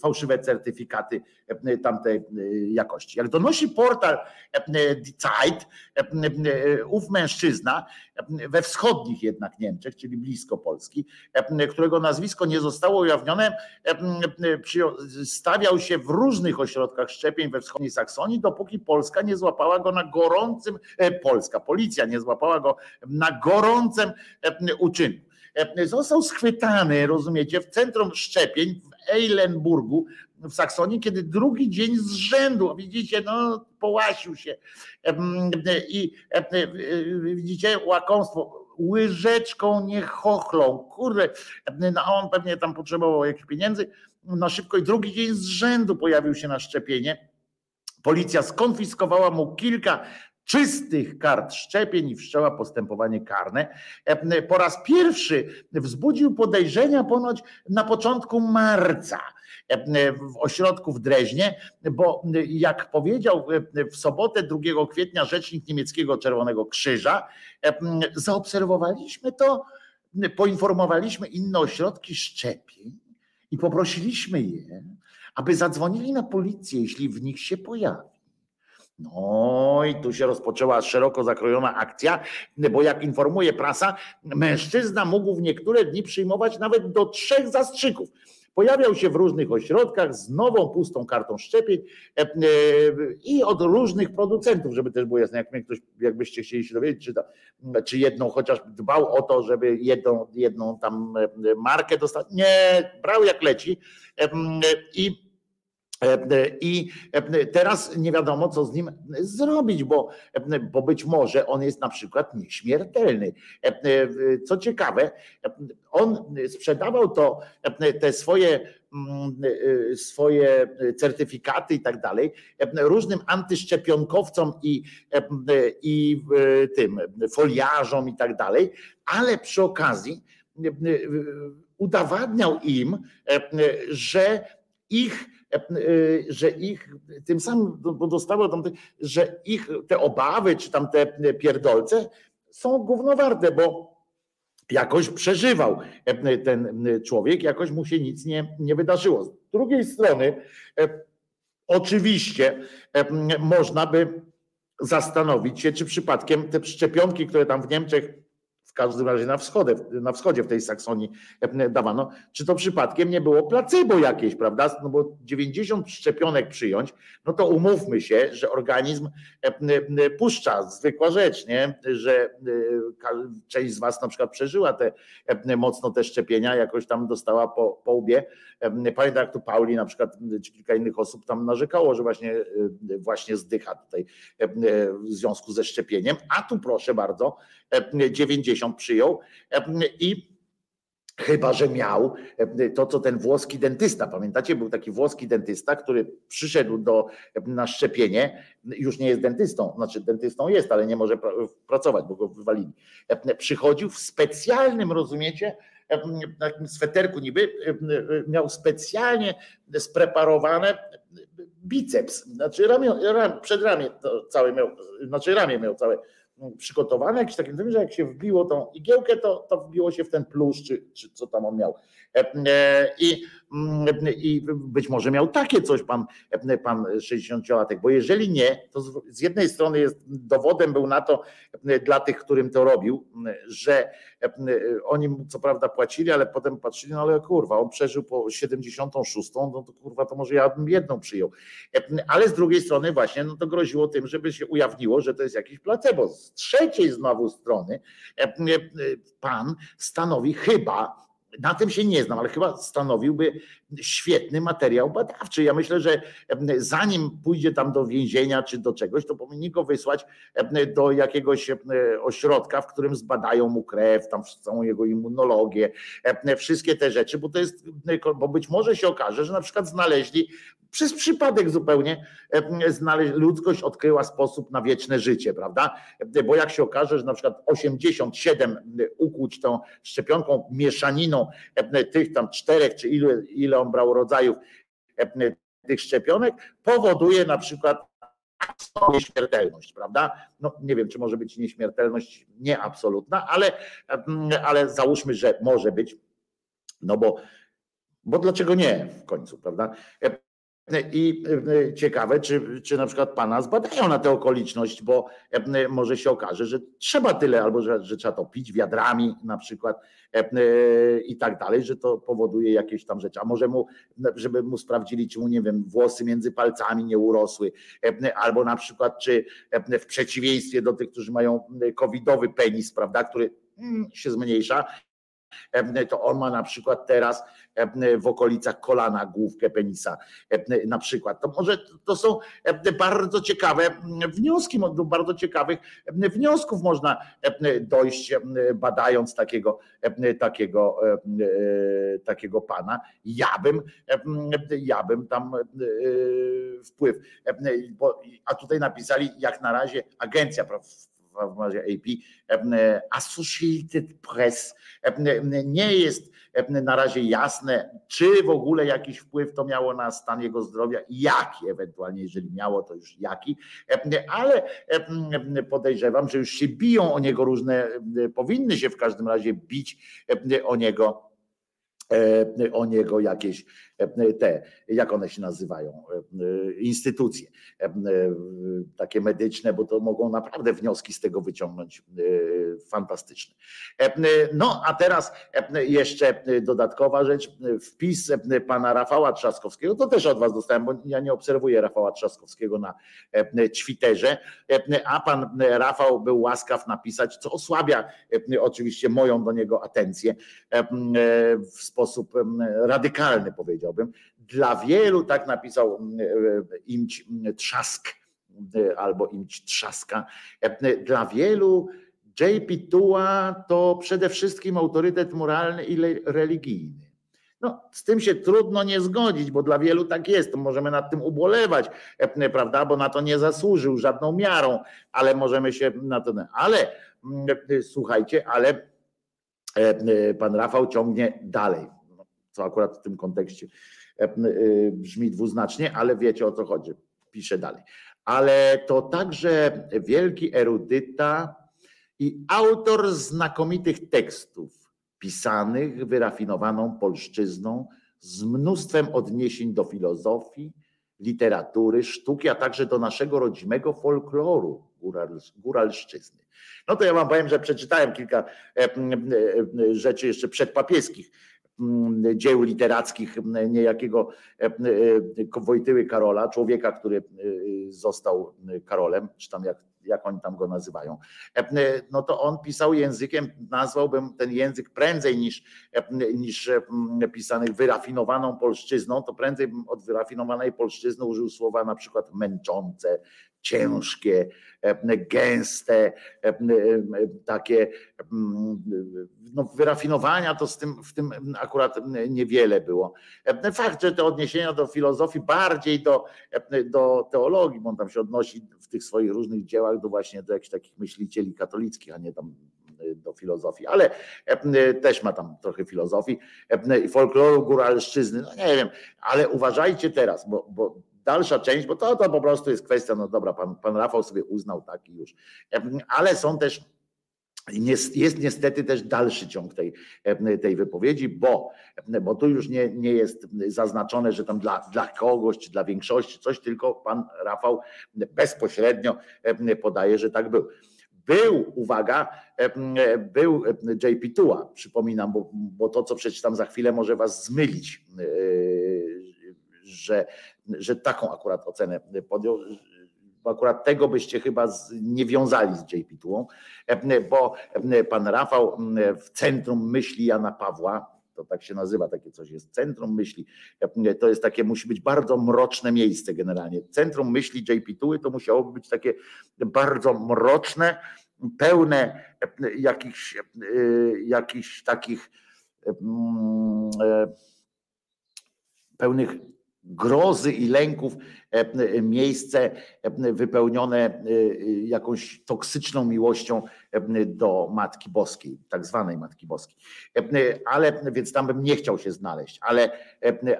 fałszywe certyfikaty e, tamtej jakości. Jak donosi portal Zeit, ów mężczyzna we wschodnich jednak Niemczech, czyli blisko Polski, którego nazwisko nie zostało ujawnione, stawiał się w różnych ośrodkach szczepień we wschodniej Saksonii, dopóki Polska nie złapała go na gorącym, Polska, policja nie złapała go na gorącym uczynku. E, został schwytany, rozumiecie, w centrum szczepień w Eilenburgu w Saksonii, kiedy drugi dzień z rzędu, widzicie, no połasił się. I e, widzicie, łakomstwo, łyżeczką nie chochlą, kurde, no on pewnie tam potrzebował jakichś pieniędzy, no szybko i drugi dzień z rzędu pojawił się na szczepienie. Policja skonfiskowała mu kilka czystych kart szczepień i wszczęła postępowanie karne. E, po raz pierwszy wzbudził podejrzenia ponoć na początku marca e, w ośrodku w Dreźnie, bo jak powiedział w sobotę 2 kwietnia rzecznik niemieckiego Czerwonego Krzyża, e, zaobserwowaliśmy to poinformowaliśmy inne ośrodki szczepień i poprosiliśmy je, aby zadzwonili na policję, jeśli w nich się pojawi. No i tu się rozpoczęła szeroko zakrojona akcja, bo jak informuje prasa, mężczyzna mógł w niektóre dni przyjmować nawet do trzech zastrzyków. Pojawiał się w różnych ośrodkach z nową pustą kartą szczepień e, e, i od różnych producentów, żeby też było jasne, jak mnie ktoś, jakbyście chcieli się dowiedzieć, czy, to, czy jedną chociaż dbał o to, żeby jedną, jedną tam e, markę dostać. Nie, brał jak leci i i teraz nie wiadomo, co z nim zrobić, bo, bo być może on jest na przykład nieśmiertelny. Co ciekawe, on sprzedawał to, te swoje, swoje certyfikaty i tak dalej różnym antyszczepionkowcom i, i tym foliarzom i tak dalej, ale przy okazji udowadniał im, że ich E, e, że ich tym samym, bo dostało tam, że ich te obawy, czy tam te pierdolce są gównowarte, bo jakoś przeżywał e, ten człowiek, jakoś mu się nic nie, nie wydarzyło. Z drugiej strony, oczywiście można by zastanowić się, czy przypadkiem te szczepionki, które tam w Niemczech w każdym razie na wschodzie, na wschodzie w tej Saksonii e, dawano, czy to przypadkiem nie było placebo jakieś, prawda? No bo 90 szczepionek przyjąć, no to umówmy się, że organizm e, puszcza, zwykła rzecz, nie? Że e, część z was na przykład przeżyła te mocno te szczepienia, jakoś tam dostała po, po łbie. Pamiętam jak tu Pauli na przykład, czy kilka innych osób tam narzekało, że właśnie, właśnie zdycha tutaj w związku ze szczepieniem, a tu proszę bardzo, 90 przyjął i Chyba, że miał to, co ten włoski dentysta. Pamiętacie, był taki włoski dentysta, który przyszedł do, na szczepienie, już nie jest dentystą, znaczy dentystą jest, ale nie może pracować, bo go wywalili. Przychodził w specjalnym, rozumiecie, takim sweterku niby, miał specjalnie spreparowane biceps, znaczy ramię, przedramię całe miał, znaczy ramię miał całe przygotowane, jakieś takie, że jak się wbiło tą igiełkę, to, to wbiło się w ten plusz, czy, czy co tam on miał. E, e, I, I być może miał takie coś pan, pan 60-latek, bo jeżeli nie, to z jednej strony jest dowodem był na to dla tych, którym to robił, że oni mu co prawda płacili, ale potem patrzyli, no ale kurwa, on przeżył po 76, no to kurwa, to może ja bym jedną przyjął. Ale z drugiej strony właśnie, no to groziło tym, żeby się ujawniło, że to jest jakiś placebo. Z trzeciej znowu strony pan stanowi chyba na tym się nie znam, ale chyba stanowiłby świetny materiał badawczy. Ja myślę, że zanim pójdzie tam do więzienia czy do czegoś, to powinni go wysłać do jakiegoś ośrodka, w którym zbadają mu krew, tam całą jego immunologię, wszystkie te rzeczy, bo to jest, bo być może się okaże, że na przykład znaleźli przez przypadek zupełnie ludzkość odkryła sposób na wieczne życie, prawda? Bo jak się okaże, że na przykład 87 ukłuć tą szczepionką, mieszaniną tych tam czterech, czy ile, ile on brał rodzajów tych szczepionek, powoduje na przykład nieśmiertelność, prawda? No nie wiem, czy może być nieśmiertelność nieabsolutna, ale, ale załóżmy, że może być, no bo, bo dlaczego nie w końcu, prawda? I e, ciekawe, czy, czy na przykład pana zbadają na tę okoliczność, bo e, może się okaże, że trzeba tyle, albo że, że trzeba to pić wiadrami na przykład e, i tak dalej, że to powoduje jakieś tam rzeczy. A może mu, żeby mu sprawdzili, czy mu, nie wiem, włosy między palcami nie urosły, albo na przykład, czy w przeciwieństwie do tych, którzy mają covidowy penis, prawda, który mm, się zmniejsza, to on ma na przykład teraz w okolicach kolana główkę penisa na przykład. To może to są bardzo ciekawe wnioski, do bardzo ciekawych wniosków można dojść badając takiego, takiego, takiego pana. Ja bym, ja bym tam wpływ. A tutaj napisali, jak na razie agencja w razie AP, Associated Press, nie jest na razie jasne, czy w ogóle jakiś wpływ to miało na stan jego zdrowia i jaki, ewentualnie jeżeli miało, to już jaki, ale podejrzewam, że już się biją o niego różne, powinny się w każdym razie bić o niego o niego jakieś te, jak one się nazywają, instytucje takie medyczne, bo to mogą naprawdę wnioski z tego wyciągnąć fantastyczne. No a teraz jeszcze dodatkowa rzecz, wpis pana Rafała Trzaskowskiego, to też od was dostałem, bo ja nie obserwuję Rafała Trzaskowskiego na Twitterze, a pan Rafał był łaskaw napisać, co osłabia oczywiście moją do niego atencję w sposób radykalny powiedział powiedziałbym. Dla wielu, tak napisał mm, e, Imć Trzask albo Imć Trzaska, e, dla wielu JP Tua to przede wszystkim autorytet moralny i religijny. No, z tym się trudno nie zgodzić, bo dla wielu tak jest. Możemy nad tym ubolewać, e, prawda? Bo na to nie zasłużył żadną miarą, ale możemy się na to. Ale mm, słuchajcie, ale pan Rafał ciągnie dalej co akurat w tym kontekście e, e, brzmi dwuznacznie, ale wiecie o co chodzi. Piszę dalej. Ale to także wielki erudyta i autor znakomitych tekstów, pisanych wyrafinowaną polszczyzną, z mnóstwem odniesień do filozofii, literatury, sztuki, a także do naszego rodzimego folkloru góralszczyzny. No to ja wam powiem, że przeczytałem kilka e, rzeczy jeszcze przedpapieskich dzieł literackich mm, niejakiego e, e, Wojtyły Karola, człowieka, który e, został Karolem, czy tam jak, jak oni tam go nazywają, no to on pisał językiem, nazwałbym ten język prędzej niż, niż pisanych wyrafinowaną polszczyzną, to prędzej bym od wyrafinowanej polszczyzny użył słowa na przykład męczące, ciężkie, gęste, takie no, wyrafinowania to z tym, w tym akurat niewiele było. Fakt, że te odniesienia do filozofii bardziej do, do teologii, bo on tam się odnosi w tych swoich różnych dziełach do właśnie do jakichś takich myślicieli katolickich, a nie tam do filozofii, ale też ma tam trochę filozofii folkloru góralszczyzny, no nie wiem, ale uważajcie teraz, bo, bo dalsza część, bo to, to po prostu jest kwestia, no dobra, pan, pan Rafał sobie uznał tak i już. Ale są też jest niestety też dalszy ciąg tej, tej wypowiedzi, bo, bo tu już nie, nie jest zaznaczone, że tam dla, dla kogoś czy dla większości coś, tylko pan Rafał bezpośrednio podaje, że tak był. Był, uwaga, był JP Tua, przypominam, bo, bo to, co przeczytam za chwilę, może was zmylić że, że taką akurat ocenę podjął. Akurat tego byście chyba nie wiązali z JP Tułą, bo pan Rafał w centrum myśli Jana Pawła, to tak się nazywa, takie coś jest, centrum myśli, to jest takie, musi być bardzo mroczne miejsce generalnie. Centrum myśli JP Tuły to musiałoby być takie bardzo mroczne, pełne jakichś, jakichś takich pełnych grozy i lęków e, e, miejsce e, wypełnione jakąś toksyczną miłością do Matki Boskiej, tak zwanej Matki Boskiej. Ale więc tam bym nie chciał się znaleźć, ale,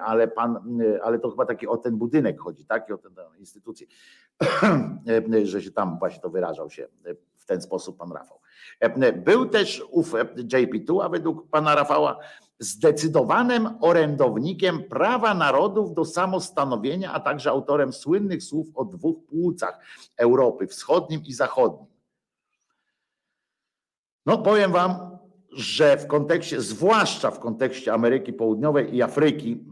ale pan, ale to chyba taki o ten budynek chodzi, tak? I o tę instytucję, że się tam właśnie to wyrażał się w ten sposób pan Rafał. Był też ów JP2, a według pana Rafała zdecydowanym orędownikiem prawa narodów do samostanowienia, a także autorem słynnych słów o dwóch płucach Europy Wschodnim i Zachodnim. No powiem wam, że w kontekście, zwłaszcza w kontekście Ameryki Południowej i Afryki,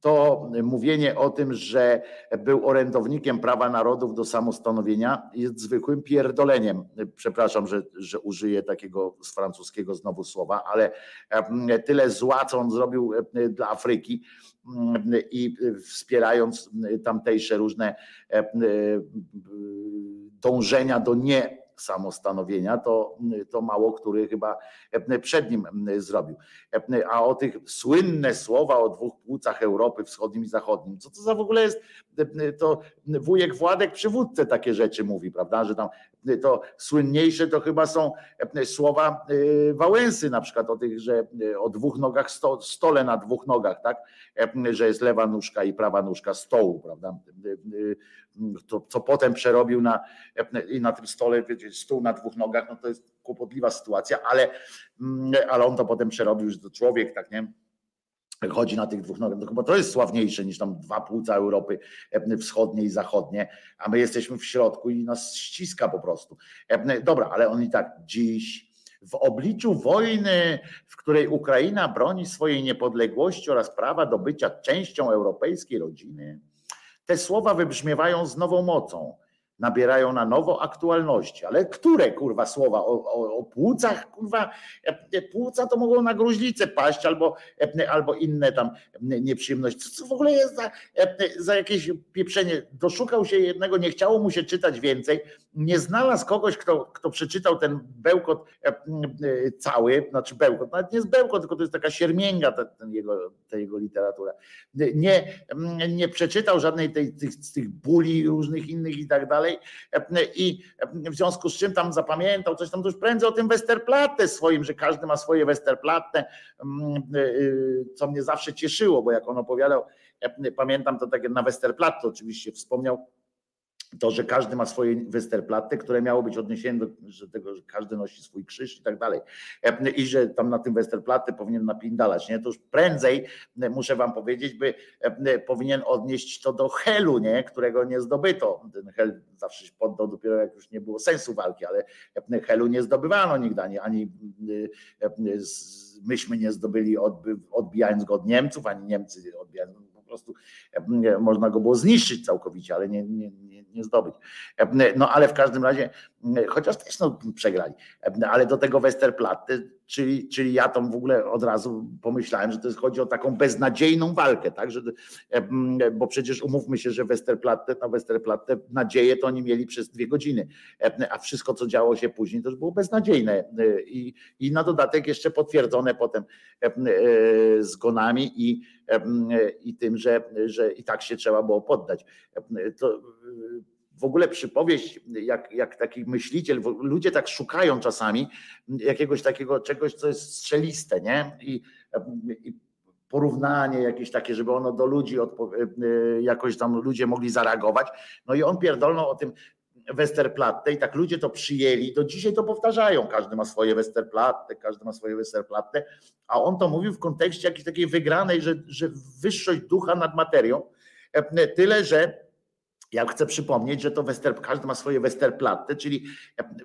to mówienie o tym, że był orędownikiem prawa narodów do samostanowienia jest zwykłym pierdoleniem. Przepraszam, że, że użyję takiego z francuskiego znowu słowa, ale tyle zła, co on zrobił dla Afryki i wspierając tamtejsze różne dążenia do nie samostanowienia, to, to mało który chyba przed nim zrobił. A o tych słynne słowa o dwóch płucach Europy Wschodnim i Zachodnim, co to za w ogóle jest, to wujek Władek przywódcę takie rzeczy mówi, prawda, że tam to słynniejsze to chyba są słowa Wałęsy na przykład o tych, że o dwóch nogach, sto, stole na dwóch nogach, tak, że jest lewa nóżka i prawa nóżka stołu, prawda, to, co potem przerobił na, i na tym stole, wiecie, stół na dwóch nogach, no to jest kłopotliwa sytuacja, ale, ale on to potem przerobił, że to człowiek, tak nie, chodzi na tych dwóch nogach, no bo to jest sławniejsze niż tam dwa płuca Europy wschodniej i zachodnie, a my jesteśmy w środku i nas ściska po prostu. Dobra, ale on i tak dziś w obliczu wojny, w której Ukraina broni swojej niepodległości oraz prawa do bycia częścią europejskiej rodziny, te słowa wybrzmiewają z nową mocą nabierają na nowo aktualności. Ale które kurwa słowa o, o, o płucach, kurwa, e, płuca to mogą na gruźlicę paść albo, e, albo inne tam nieprzyjemności. Co, co w ogóle jest za, e, za jakieś pieprzenie? Doszukał się jednego, nie chciało mu się czytać więcej, nie znalazł kogoś, kto, kto przeczytał ten bełkot cały, znaczy bełkot, nawet nie jest bełkot, tylko to jest taka siermięga ta, ten jego, ta jego literatura. Nie, nie przeczytał żadnej tej, tych, tych buli różnych innych i tak dalej, i w związku z czym tam zapamiętał coś tam, to już prędzej o tym Westerplatte swoim, że każdy ma swoje Westerplatte, co mnie zawsze cieszyło, bo jak on opowiadał, pamiętam to tak na Westerplatte oczywiście wspomniał, to, że każdy ma swoje Westerplatte, które miało być odniesione do że tego, że każdy nosi swój krzyż i tak dalej. I że tam na tym Westerplatte powinien napindalać, nie? To już prędzej, muszę wam powiedzieć, by powinien odnieść to do Helu, nie? Którego nie zdobyto. Ten Hel zawsze się poddał dopiero jak już nie było sensu walki, ale Helu nie zdobywano nigdy, ani, ani myśmy nie zdobyli odbijając go od Niemców, ani Niemcy odbijając prostu można go było zniszczyć całkowicie, ale nie, nie, nie, nie zdobyć. No ale w każdym razie, chociaż też no, przegrali, ale do tego Westerplatte, czyli, czyli ja tam w ogóle od razu pomyślałem, że to jest, chodzi o taką beznadziejną walkę, tak, że, bo przecież umówmy się, że Westerplatte, na Westerplatte nadzieję to oni mieli przez dwie godziny, a wszystko co działo się później to już było beznadziejne. I, i na dodatek jeszcze potwierdzone potem zgonami i, i tym, że, że i tak się trzeba było poddać. To, w ogóle przypowieść, jak, jak taki myśliciel, ludzie tak szukają czasami jakiegoś takiego czegoś, co jest strzeliste, nie? I, i porównanie jakieś takie, żeby ono do ludzi jakoś tam ludzie mogli zareagować. No i on pierdolnął o tym Westerplatte i tak ludzie to przyjęli, do dzisiaj to powtarzają, każdy ma swoje Westerplatte, każdy ma swoje Westerplatte, a on to mówił w kontekście jakiejś takiej wygranej, że, że wyższość ducha nad materią, tyle, że ja chcę przypomnieć, że to Wester, każdy ma swoje Westerplatte, czyli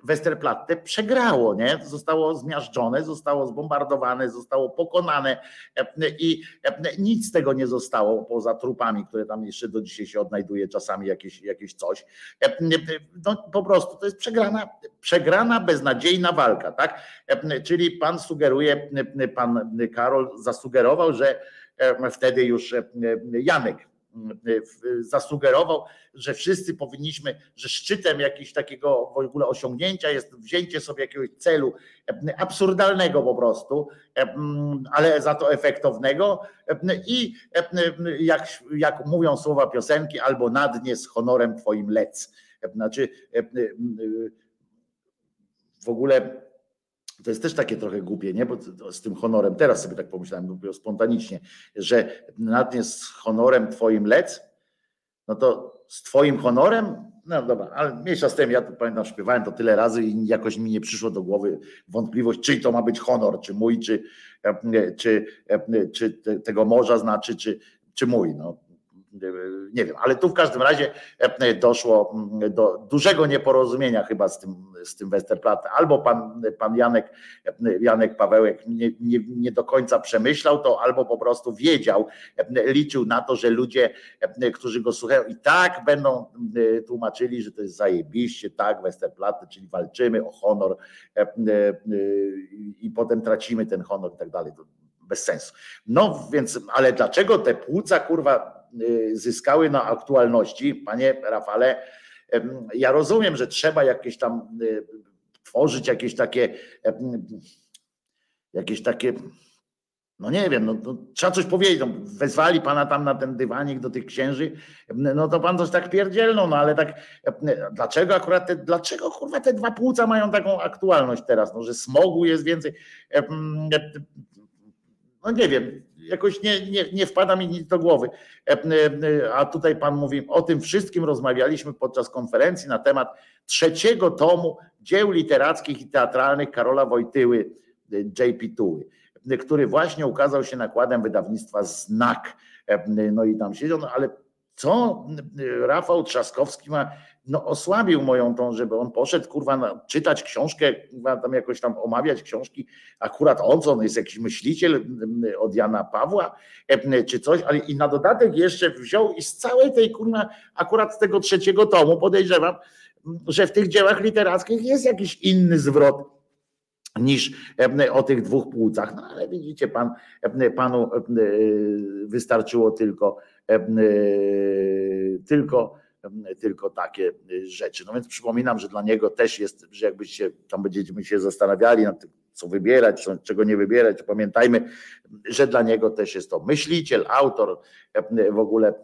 Westerplatte przegrało, nie? Zostało zmiażdżone, zostało zbombardowane, zostało pokonane i nic z tego nie zostało poza trupami, które tam jeszcze do dzisiaj się odnajduje czasami jakieś, jakieś coś. No, po prostu to jest przegrana, przegrana, beznadziejna walka, tak? Czyli pan sugeruje, pan Karol zasugerował, że wtedy już Janek zasugerował, że wszyscy powinniśmy, że szczytem jakiegoś takiego w ogóle osiągnięcia jest wzięcie sobie jakiegoś celu absurdalnego po prostu, ale za to efektownego i jak, jak mówią słowa piosenki, albo na dnie z honorem twoim lec. Znaczy w ogóle to jest też takie trochę głupie, nie? Bo z tym honorem, teraz sobie tak pomyślałem, dopiero spontanicznie, że nad nie z honorem twoim lec, no to z twoim honorem, no dobra, ale mniejsza z tym, ja to pamiętam, śpiewałem to tyle razy i jakoś mi nie przyszło do głowy wątpliwość, czyj to ma być honor, czy mój, czy, czy, czy tego morza znaczy, czy, czy mój. No, nie wiem, ale tu w każdym razie doszło do dużego nieporozumienia chyba z tym, z tym Westerplatte. Albo pan, pan Janek, Janek Pawełek nie, nie, nie do końca przemyślał to, albo po prostu wiedział, liczył na to, że ludzie, którzy go słuchają i tak będą tłumaczyli, że to jest zajebiście, tak, Westerplatte, czyli walczymy o honor i potem tracimy ten honor i tak dalej. Bez sensu. No więc, ale dlaczego te płuca, kurwa, zyskały na aktualności, panie Rafale, Ja rozumiem, że trzeba jakieś tam tworzyć jakieś takie jakieś takie no nie wiem, no, no, trzeba coś powiedzieć. No, wezwali pana tam na ten dywanik do tych księży, no to pan coś tak pierdzielną, no ale tak dlaczego akurat te, dlaczego kurwa te dwa płuca mają taką aktualność teraz, no że smogu jest więcej. No nie wiem, jakoś nie, nie, nie wpada mi nic do głowy. A tutaj pan mówi, o tym wszystkim rozmawialiśmy podczas konferencji na temat trzeciego tomu dzieł literackich i teatralnych Karola Wojtyły, J.P. Tuły który właśnie ukazał się nakładem wydawnictwa Znak. No i tam siedział, no ale co Rafał Trzaskowski ma, no osłabił moją tą, żeby on poszedł, kurwa, na, czytać książkę, kurwa, tam jakoś tam omawiać książki, akurat on, co on jest jakiś myśliciel od Jana Pawła, czy coś, ale i na dodatek jeszcze wziął i z całej tej, kurwa, akurat z tego trzeciego tomu podejrzewam, że w tych dziełach literackich jest jakiś inny zwrot niż o tych dwóch płucach. No ale widzicie, pan, panu wystarczyło tylko, tylko, tylko takie rzeczy. No więc przypominam, że dla niego też jest, że jakbyście tam będziemy się zastanawiali nad tym, co wybierać, co, czego nie wybierać, pamiętajmy, że dla niego też jest to myśliciel, autor, w ogóle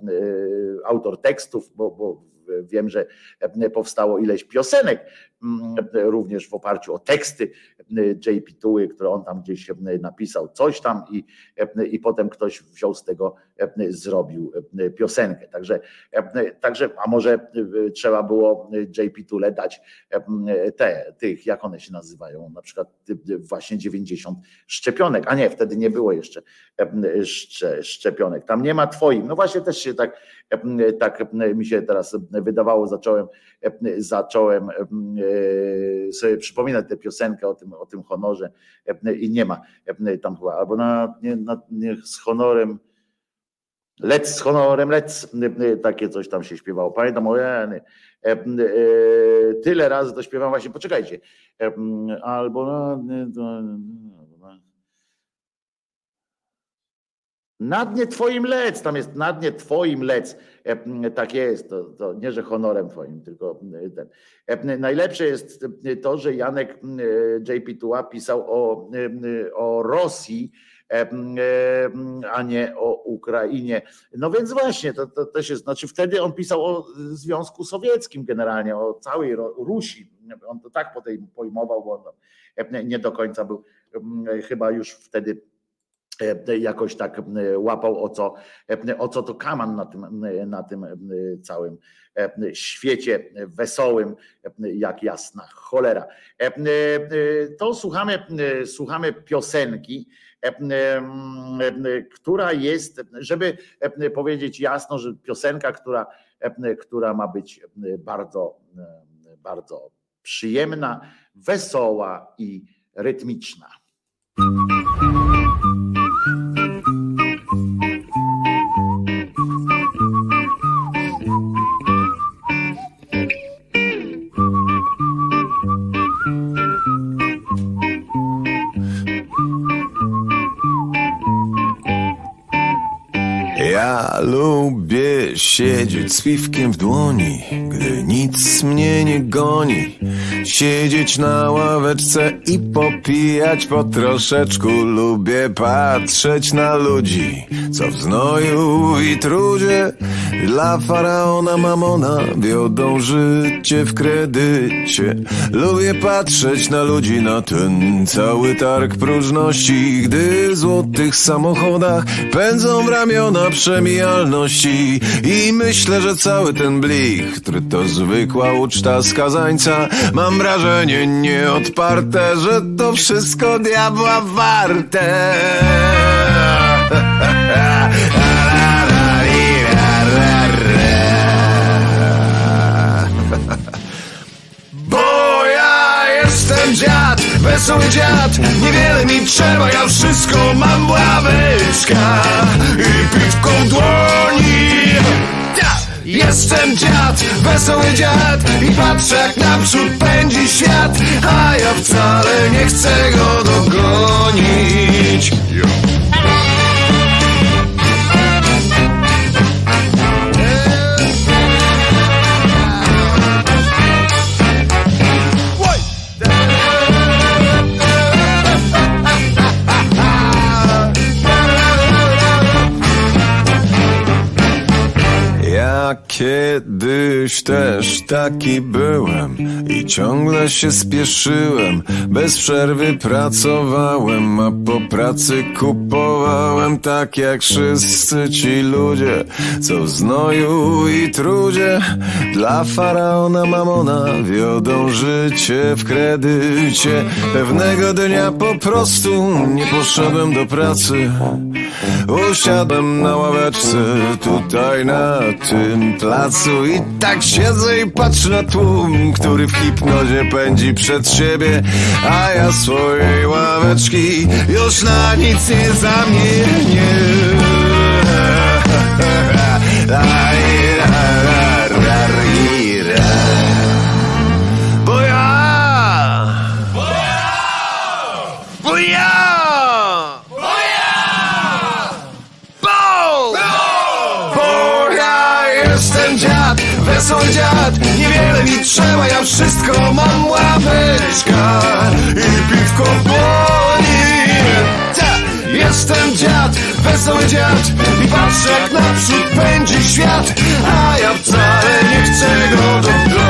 autor tekstów, bo, bo wiem, że powstało ileś piosenek również w oparciu o teksty JP Tuły, które on tam gdzieś napisał coś tam i, i potem ktoś wziął z tego, zrobił piosenkę. Także, także a może trzeba było JP Tule dać te, tych, jak one się nazywają, na przykład właśnie 90 szczepionek, a nie, wtedy nie było jeszcze szczepionek. Tam nie ma twoim. No właśnie też się tak, tak mi się teraz wydawało, zacząłem, zacząłem sobie przypominać tę piosenkę o tym, o tym honorze i nie ma tam chyba, albo na, na, z honorem, lec z honorem, lec, takie coś tam się śpiewało. Pamiętam, o tyle razy to śpiewam właśnie, poczekajcie, albo na, dnie twoim lec, tam jest na dnie twoim lec, tak jest, to, to nie, że honorem twoim, tylko ten. Najlepsze jest to, że Janek JP Tua pisał o, o Rosji, a nie o Ukrainie. No więc właśnie, to, to też jest, znaczy wtedy on pisał o Związku Sowieckim generalnie, o całej Rusi. On to tak pojmował, bo on nie do końca był chyba już wtedy E, jakoś tak e, łapał o co, e, o co to kaman na tym, na tym całym świecie wesołym, jak jasna cholera. To słuchamy, słuchamy piosenki, która jest, żeby powiedzieć jasno, że piosenka, która, która ma być bardzo, bardzo przyjemna, wesoła i rytmiczna. Siedzieć z piwkiem w dłoni, gdy nic mnie nie goni. Siedzieć na ławeczce i popijać po troszeczku. Lubię patrzeć na ludzi, co w znoju i trudzie dla faraona mamona wiodą życie w kredycie. Lubię patrzeć na ludzi, na ten cały targ próżności, gdy w złotych samochodach pędzą w ramiona przemijalności i myślę, że cały ten blich, który to zwykła uczta skazańca, mam wrażenie nieodparte, że to wszystko diabła warte. wesoły dziad Niewiele mi trzeba, ja wszystko mam ławeczka I piwką w dłoni. Jestem dziad, wesoły dziad I patrzę jak naprzód pędzi świat A ja wcale nie chcę go dogonić Kiedyś też taki byłem i ciągle się spieszyłem. Bez przerwy pracowałem, a po pracy kupowałem tak jak wszyscy ci ludzie, co w znoju i trudzie dla faraona mamona wiodą życie w kredycie. Pewnego dnia po prostu nie poszedłem do pracy. Usiadłem na ławeczce tutaj na tym placu i tak siedzę i patrzę na tłum, który w hipnozie pędzi przed siebie, a ja swojej ławeczki już na nic nie zamienię. wesoły dziad. Niewiele mi trzeba, ja wszystko mam ławeczka I piwko boli. Jestem dziad, wesoły dziad I patrzę jak naprzód pędzi świat A ja wcale nie chcę go dogonić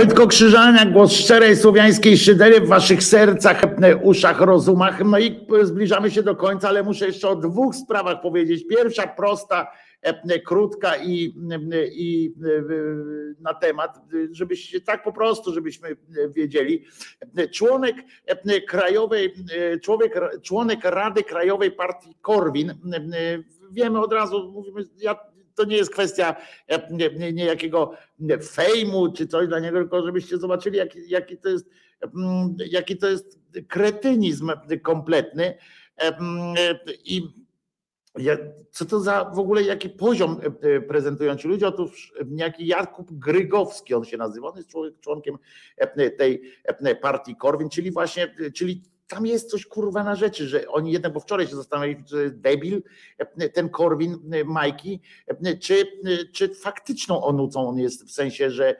Wojtko Krzyżaniak, głos szczerej słowiańskiej szydery w waszych sercach, e, uszach, rozumach. No i zbliżamy się do końca, ale muszę jeszcze o dwóch sprawach powiedzieć. Pierwsza prosta, e, krótka i, e, i e, na temat, żebyście tak po prostu, żebyśmy wiedzieli. Członek e, krajowej, e, człowiek, członek Rady Krajowej Partii Korwin, e, wiemy od razu, mówimy, ja to nie jest kwestia e, nie, nie, nie jakiego fejmu czy coś dla niego, tylko żebyście zobaczyli, jaki, jaki, to, jest, mm, jaki to jest kretynizm kompletny. E, mm, e, I co to za w ogóle jaki poziom prezentują ci ludzie? Otóż niejaki Jakub Grygowski, on się nazywa, on jest członkiem tej partii Korwin, czyli właśnie, czyli tam jest coś kurwa na rzeczy, że oni jednak, bo wczoraj się zastanawiali, czy debil, ten Korwin Majki, czy, czy faktyczną onucą on jest, w sensie, że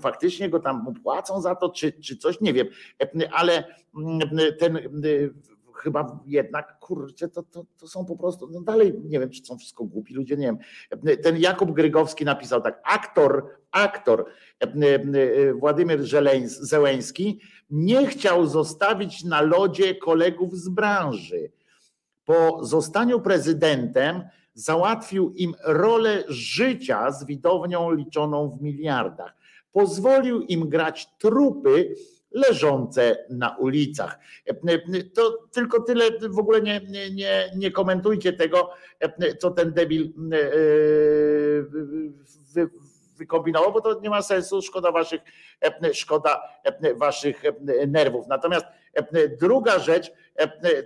faktycznie go tam płacą za to, czy, czy coś, nie wiem, ale ten chyba jednak, kurczę, to, to, to są po prostu, no dalej nie wiem, czy są wszystko głupi ludzie, nie wiem. Ten Jakub Grygowski napisał tak, aktor, aktor Władimir Żeleńs- nie chciał zostawić na lodzie kolegów z branży. Po zostaniu prezydentem załatwił im rolę życia z widownią liczoną w miliardach. Pozwolił im grać trupy leżące na ulicach. To tylko tyle, w ogóle nie, nie, nie, komentujcie tego, co ten debil wy, wykombinował, bo to nie ma sensu, szkoda waszych, szkoda waszych nerwów. Natomiast druga rzecz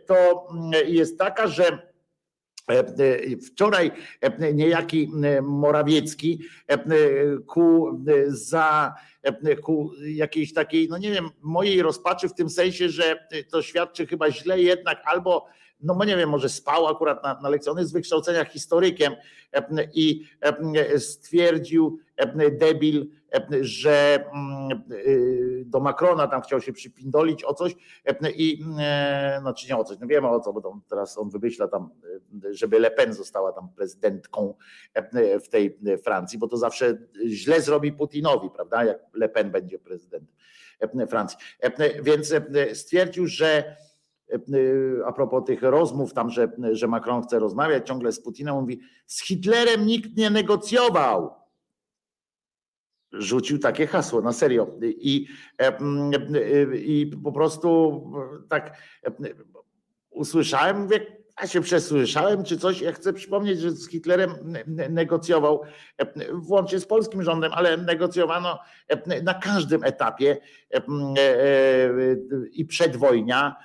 to jest taka, że Wczoraj niejaki Morawiecki ku za ku jakiejś takiej, no nie wiem, mojej rozpaczy w tym sensie, że to świadczy chyba źle jednak albo no nie wiem, może spał akurat na, na lekcji, on jest z wykształcenia historykiem i stwierdził debil, e, że mm, do Macrona tam chciał się przypindolić o coś e, i e, no czy nie o coś, no wiemy o co, bo tam teraz on wymyśla tam, e, żeby Le Pen została tam prezydentką e, w tej Francji, bo to zawsze źle zrobi Putinowi, prawda, jak Le Pen będzie prezydentem e, Francji. E, Więc e, stwierdził, że e, a propos tych rozmów tam, że, że Macron chce rozmawiać ciągle z Putinem, mówi, z Hitlerem nikt nie negocjował. Rzucił takie hasło, na serio. I, e, mm, e, i po prostu tak e, usłyszałem, mówię, a się przesłyszałem, czy coś. Ja chcę przypomnieć, że z Hitlerem ne- negocjował, e, włącznie z polskim rządem, ale negocjowano e, na każdym etapie e, i przedwojnia.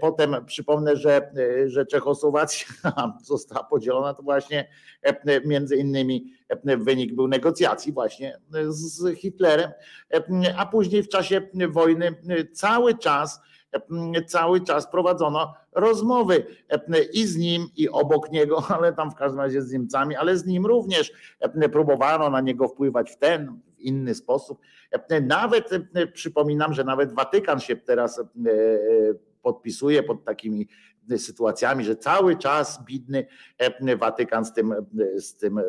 Potem przypomnę, że, że Czechosłowacja została podzielona, to właśnie między innymi wynik był negocjacji właśnie z Hitlerem, a później w czasie wojny cały czas cały czas prowadzono rozmowy i z nim, i obok niego, ale tam w każdym razie z Niemcami, ale z nim również próbowano na niego wpływać w ten, w inny sposób. Nawet przypominam, że nawet Watykan się teraz podpisuje pod takimi sytuacjami, że cały czas bidny Watykan z tym, z tym,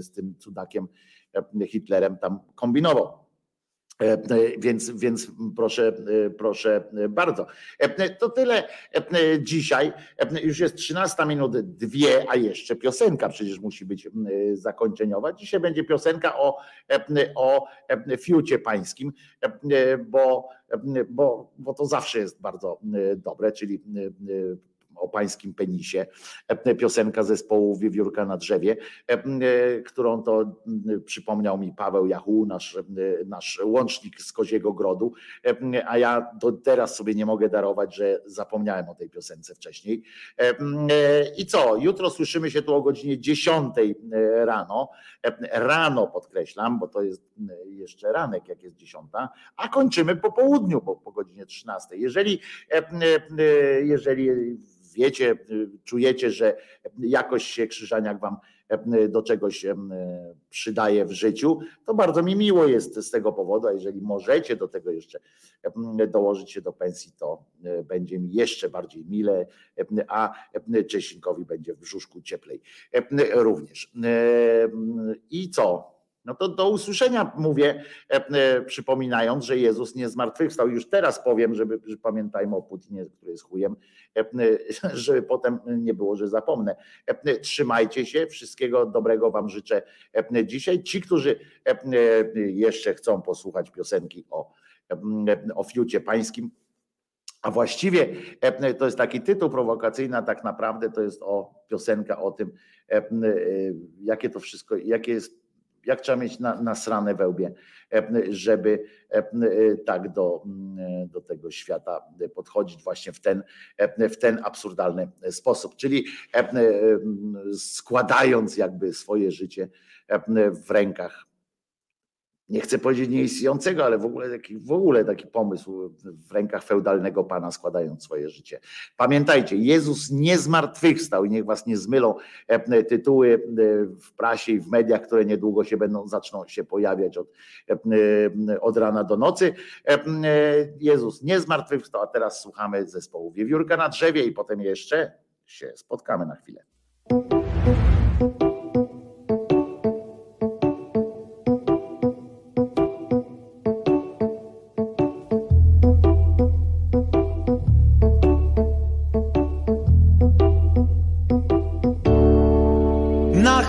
z tym cudakiem Hitlerem tam kombinował. E, Więc, więc proszę, e, proszę bardzo. E, To tyle dzisiaj. Już jest 13 minut dwie, a jeszcze piosenka przecież musi być zakończeniowa. Dzisiaj będzie piosenka o, o fiucie pańskim, bo, bo, bo to zawsze jest bardzo dobre, czyli o pańskim penisie, piosenka zespołu Wiewiórka na drzewie, którą to przypomniał mi Paweł Jachu, nasz, nasz łącznik z Koziego Grodu, a ja do teraz sobie nie mogę darować, że zapomniałem o tej piosence wcześniej. I co, jutro słyszymy się tu o godzinie 10 rano, rano podkreślam, bo to jest jeszcze ranek, jak jest 10, a kończymy po południu, bo po godzinie 13. Jeżeli, jeżeli wiecie, czujecie, że jakoś się Krzyżaniak wam do czegoś przydaje w życiu, to bardzo mi miło jest z tego powodu, a jeżeli możecie do tego jeszcze dołożyć się do pensji, to będzie mi jeszcze bardziej mile, a Czesinkowi będzie w brzuszku cieplej również. I co? No to do usłyszenia mówię, e, e, przypominając, że Jezus nie zmartwychwstał. Już teraz powiem, żeby że pamiętajmy o Putinie, który jest chujem, e, żeby potem nie było, że zapomnę. Trzymajcie się, wszystkiego dobrego Wam życzę dzisiaj. Ci, którzy jeszcze chcą posłuchać piosenki o, o fiucie pańskim, a właściwie to jest taki tytuł prowokacyjny, a tak naprawdę to jest o piosenka o tym, jakie to wszystko, jakie jest jak trzeba mieć na, nasrane wełbie, żeby tak do, do tego świata podchodzić właśnie w ten, w ten absurdalny sposób. Czyli składając jakby swoje życie w rękach nie chcę powiedzieć nieistniejącego, ale w ogóle taki, w ogóle taki pomysł w rękach feudalnego pana składając swoje życie. Pamiętajcie, Jezus nie zmartwychwstał i niech was nie zmylą e, tytuły e, w prasie i w mediach, które niedługo się będą, zaczną się pojawiać od, e, od rana do nocy. Jezus nie zmartwychwstał, a teraz słuchamy zespołu Wiewiórka na drzewie i potem jeszcze się spotkamy na chwilę.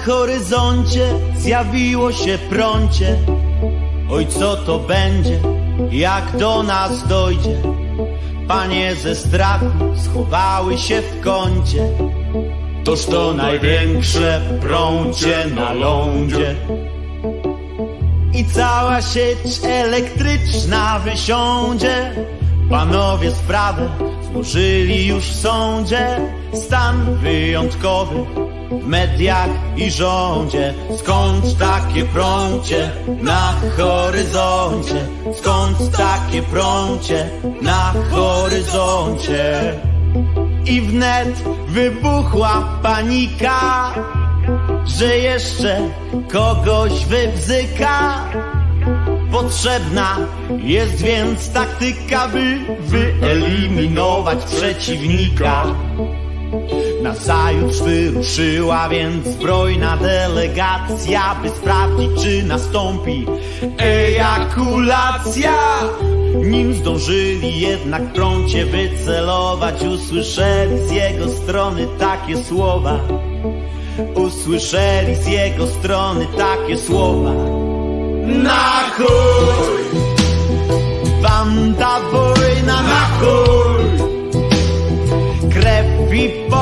Horyzoncie zjawiło się prącie. Oj, co to będzie, jak do nas dojdzie? Panie ze strachu schowały się w kącie. Toż to największe prącie na lądzie. I cała sieć elektryczna wysiądzie. Panowie sprawę złożyli już w sądzie. Stan wyjątkowy mediach i rządzie. Skąd takie prącie na horyzoncie? Skąd takie prącie na horyzoncie? I wnet wybuchła panika. że jeszcze kogoś wybzyka. Potrzebna jest więc taktyka, by wyeliminować przeciwnika. Nazajutrz wyruszyła więc zbrojna delegacja, by sprawdzić, czy nastąpi ejakulacja. Nim zdążyli jednak prącie wycelować, usłyszeli z jego strony takie słowa. Usłyszeli z jego strony takie słowa. Na chuj! Banda wojna na chuj! Krew i Od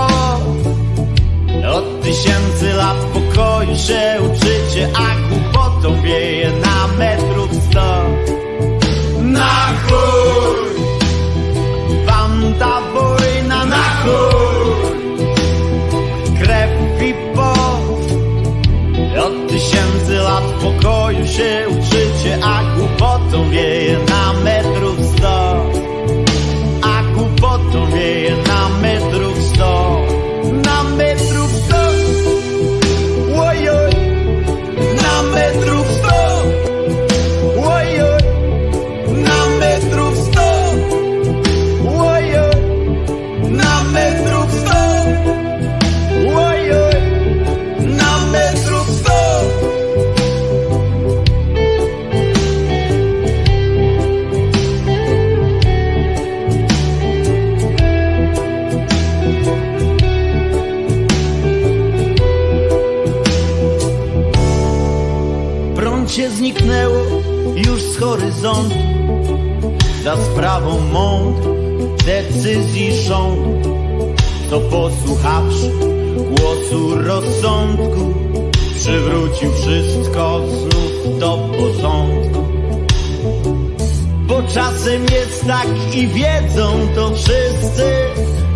tysięcy lat pokoju się uczycie A głupotą wieje na metrów sto Na chuj! Banda wojna na chuj! Krew i pot Od tysięcy lat pokoju się uczycie A głupotą wieje na metrów sprawą mądrych decyzji rządu Co posłuchawszy głosu rozsądku Przywrócił wszystko znów do porządku. Bo czasem jest tak i wiedzą to wszyscy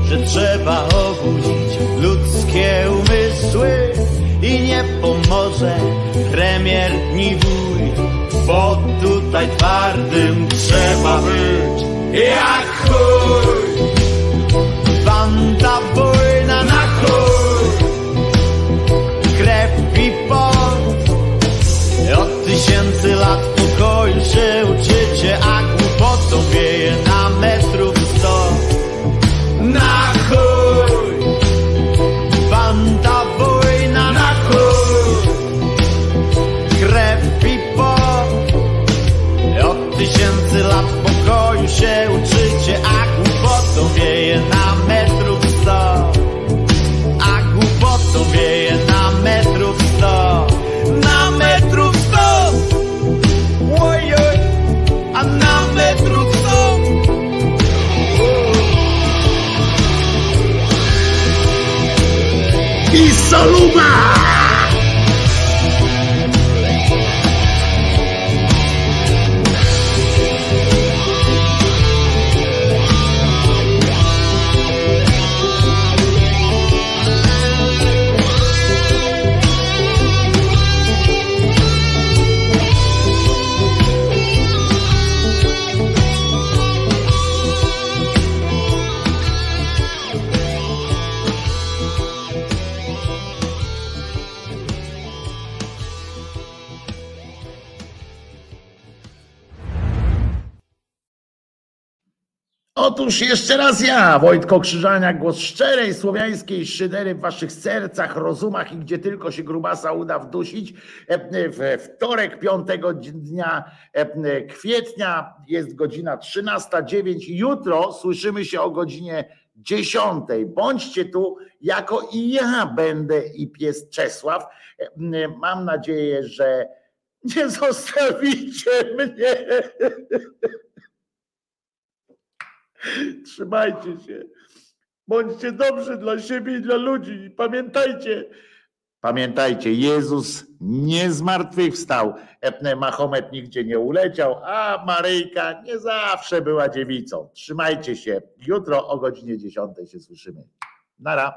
Że trzeba obudzić ludzkie umysły I nie pomoże premier ni wuj Bo tutaj twardym trzeba być Jak chuj. Banda wojna na chuj. Krew i pot. Od tysięcy lat pokoju się uczycie A się uczycie A głupotą wieje na metrów sto. A głupotą wieje na metrów sto. Na metrów sto! Ojoj A na metrów sto! I Soluba! Otóż jeszcze raz ja, Wojtko Krzyżania, głos szczerej słowiańskiej szydery w waszych sercach, rozumach i gdzie tylko się grubasa uda wdusić. E, We wtorek, 5 dnia e, kwietnia, jest godzina 13.09. Jutro słyszymy się o godzinie 10. Bądźcie tu, jako i ja będę i pies Czesław. E, Mam nadzieję, że nie zostawicie mnie. Trzymajcie się. Bądźcie dobrzy dla siebie i dla ludzi. I Pamiętajcie, pamiętajcie, Jezus nie zmartwychwstał. E, Mahomet nigdzie nie uleciał, a Maryjka nie zawsze była dziewicą. Trzymajcie się. Jutro o godzinie 10 się słyszymy. Nara.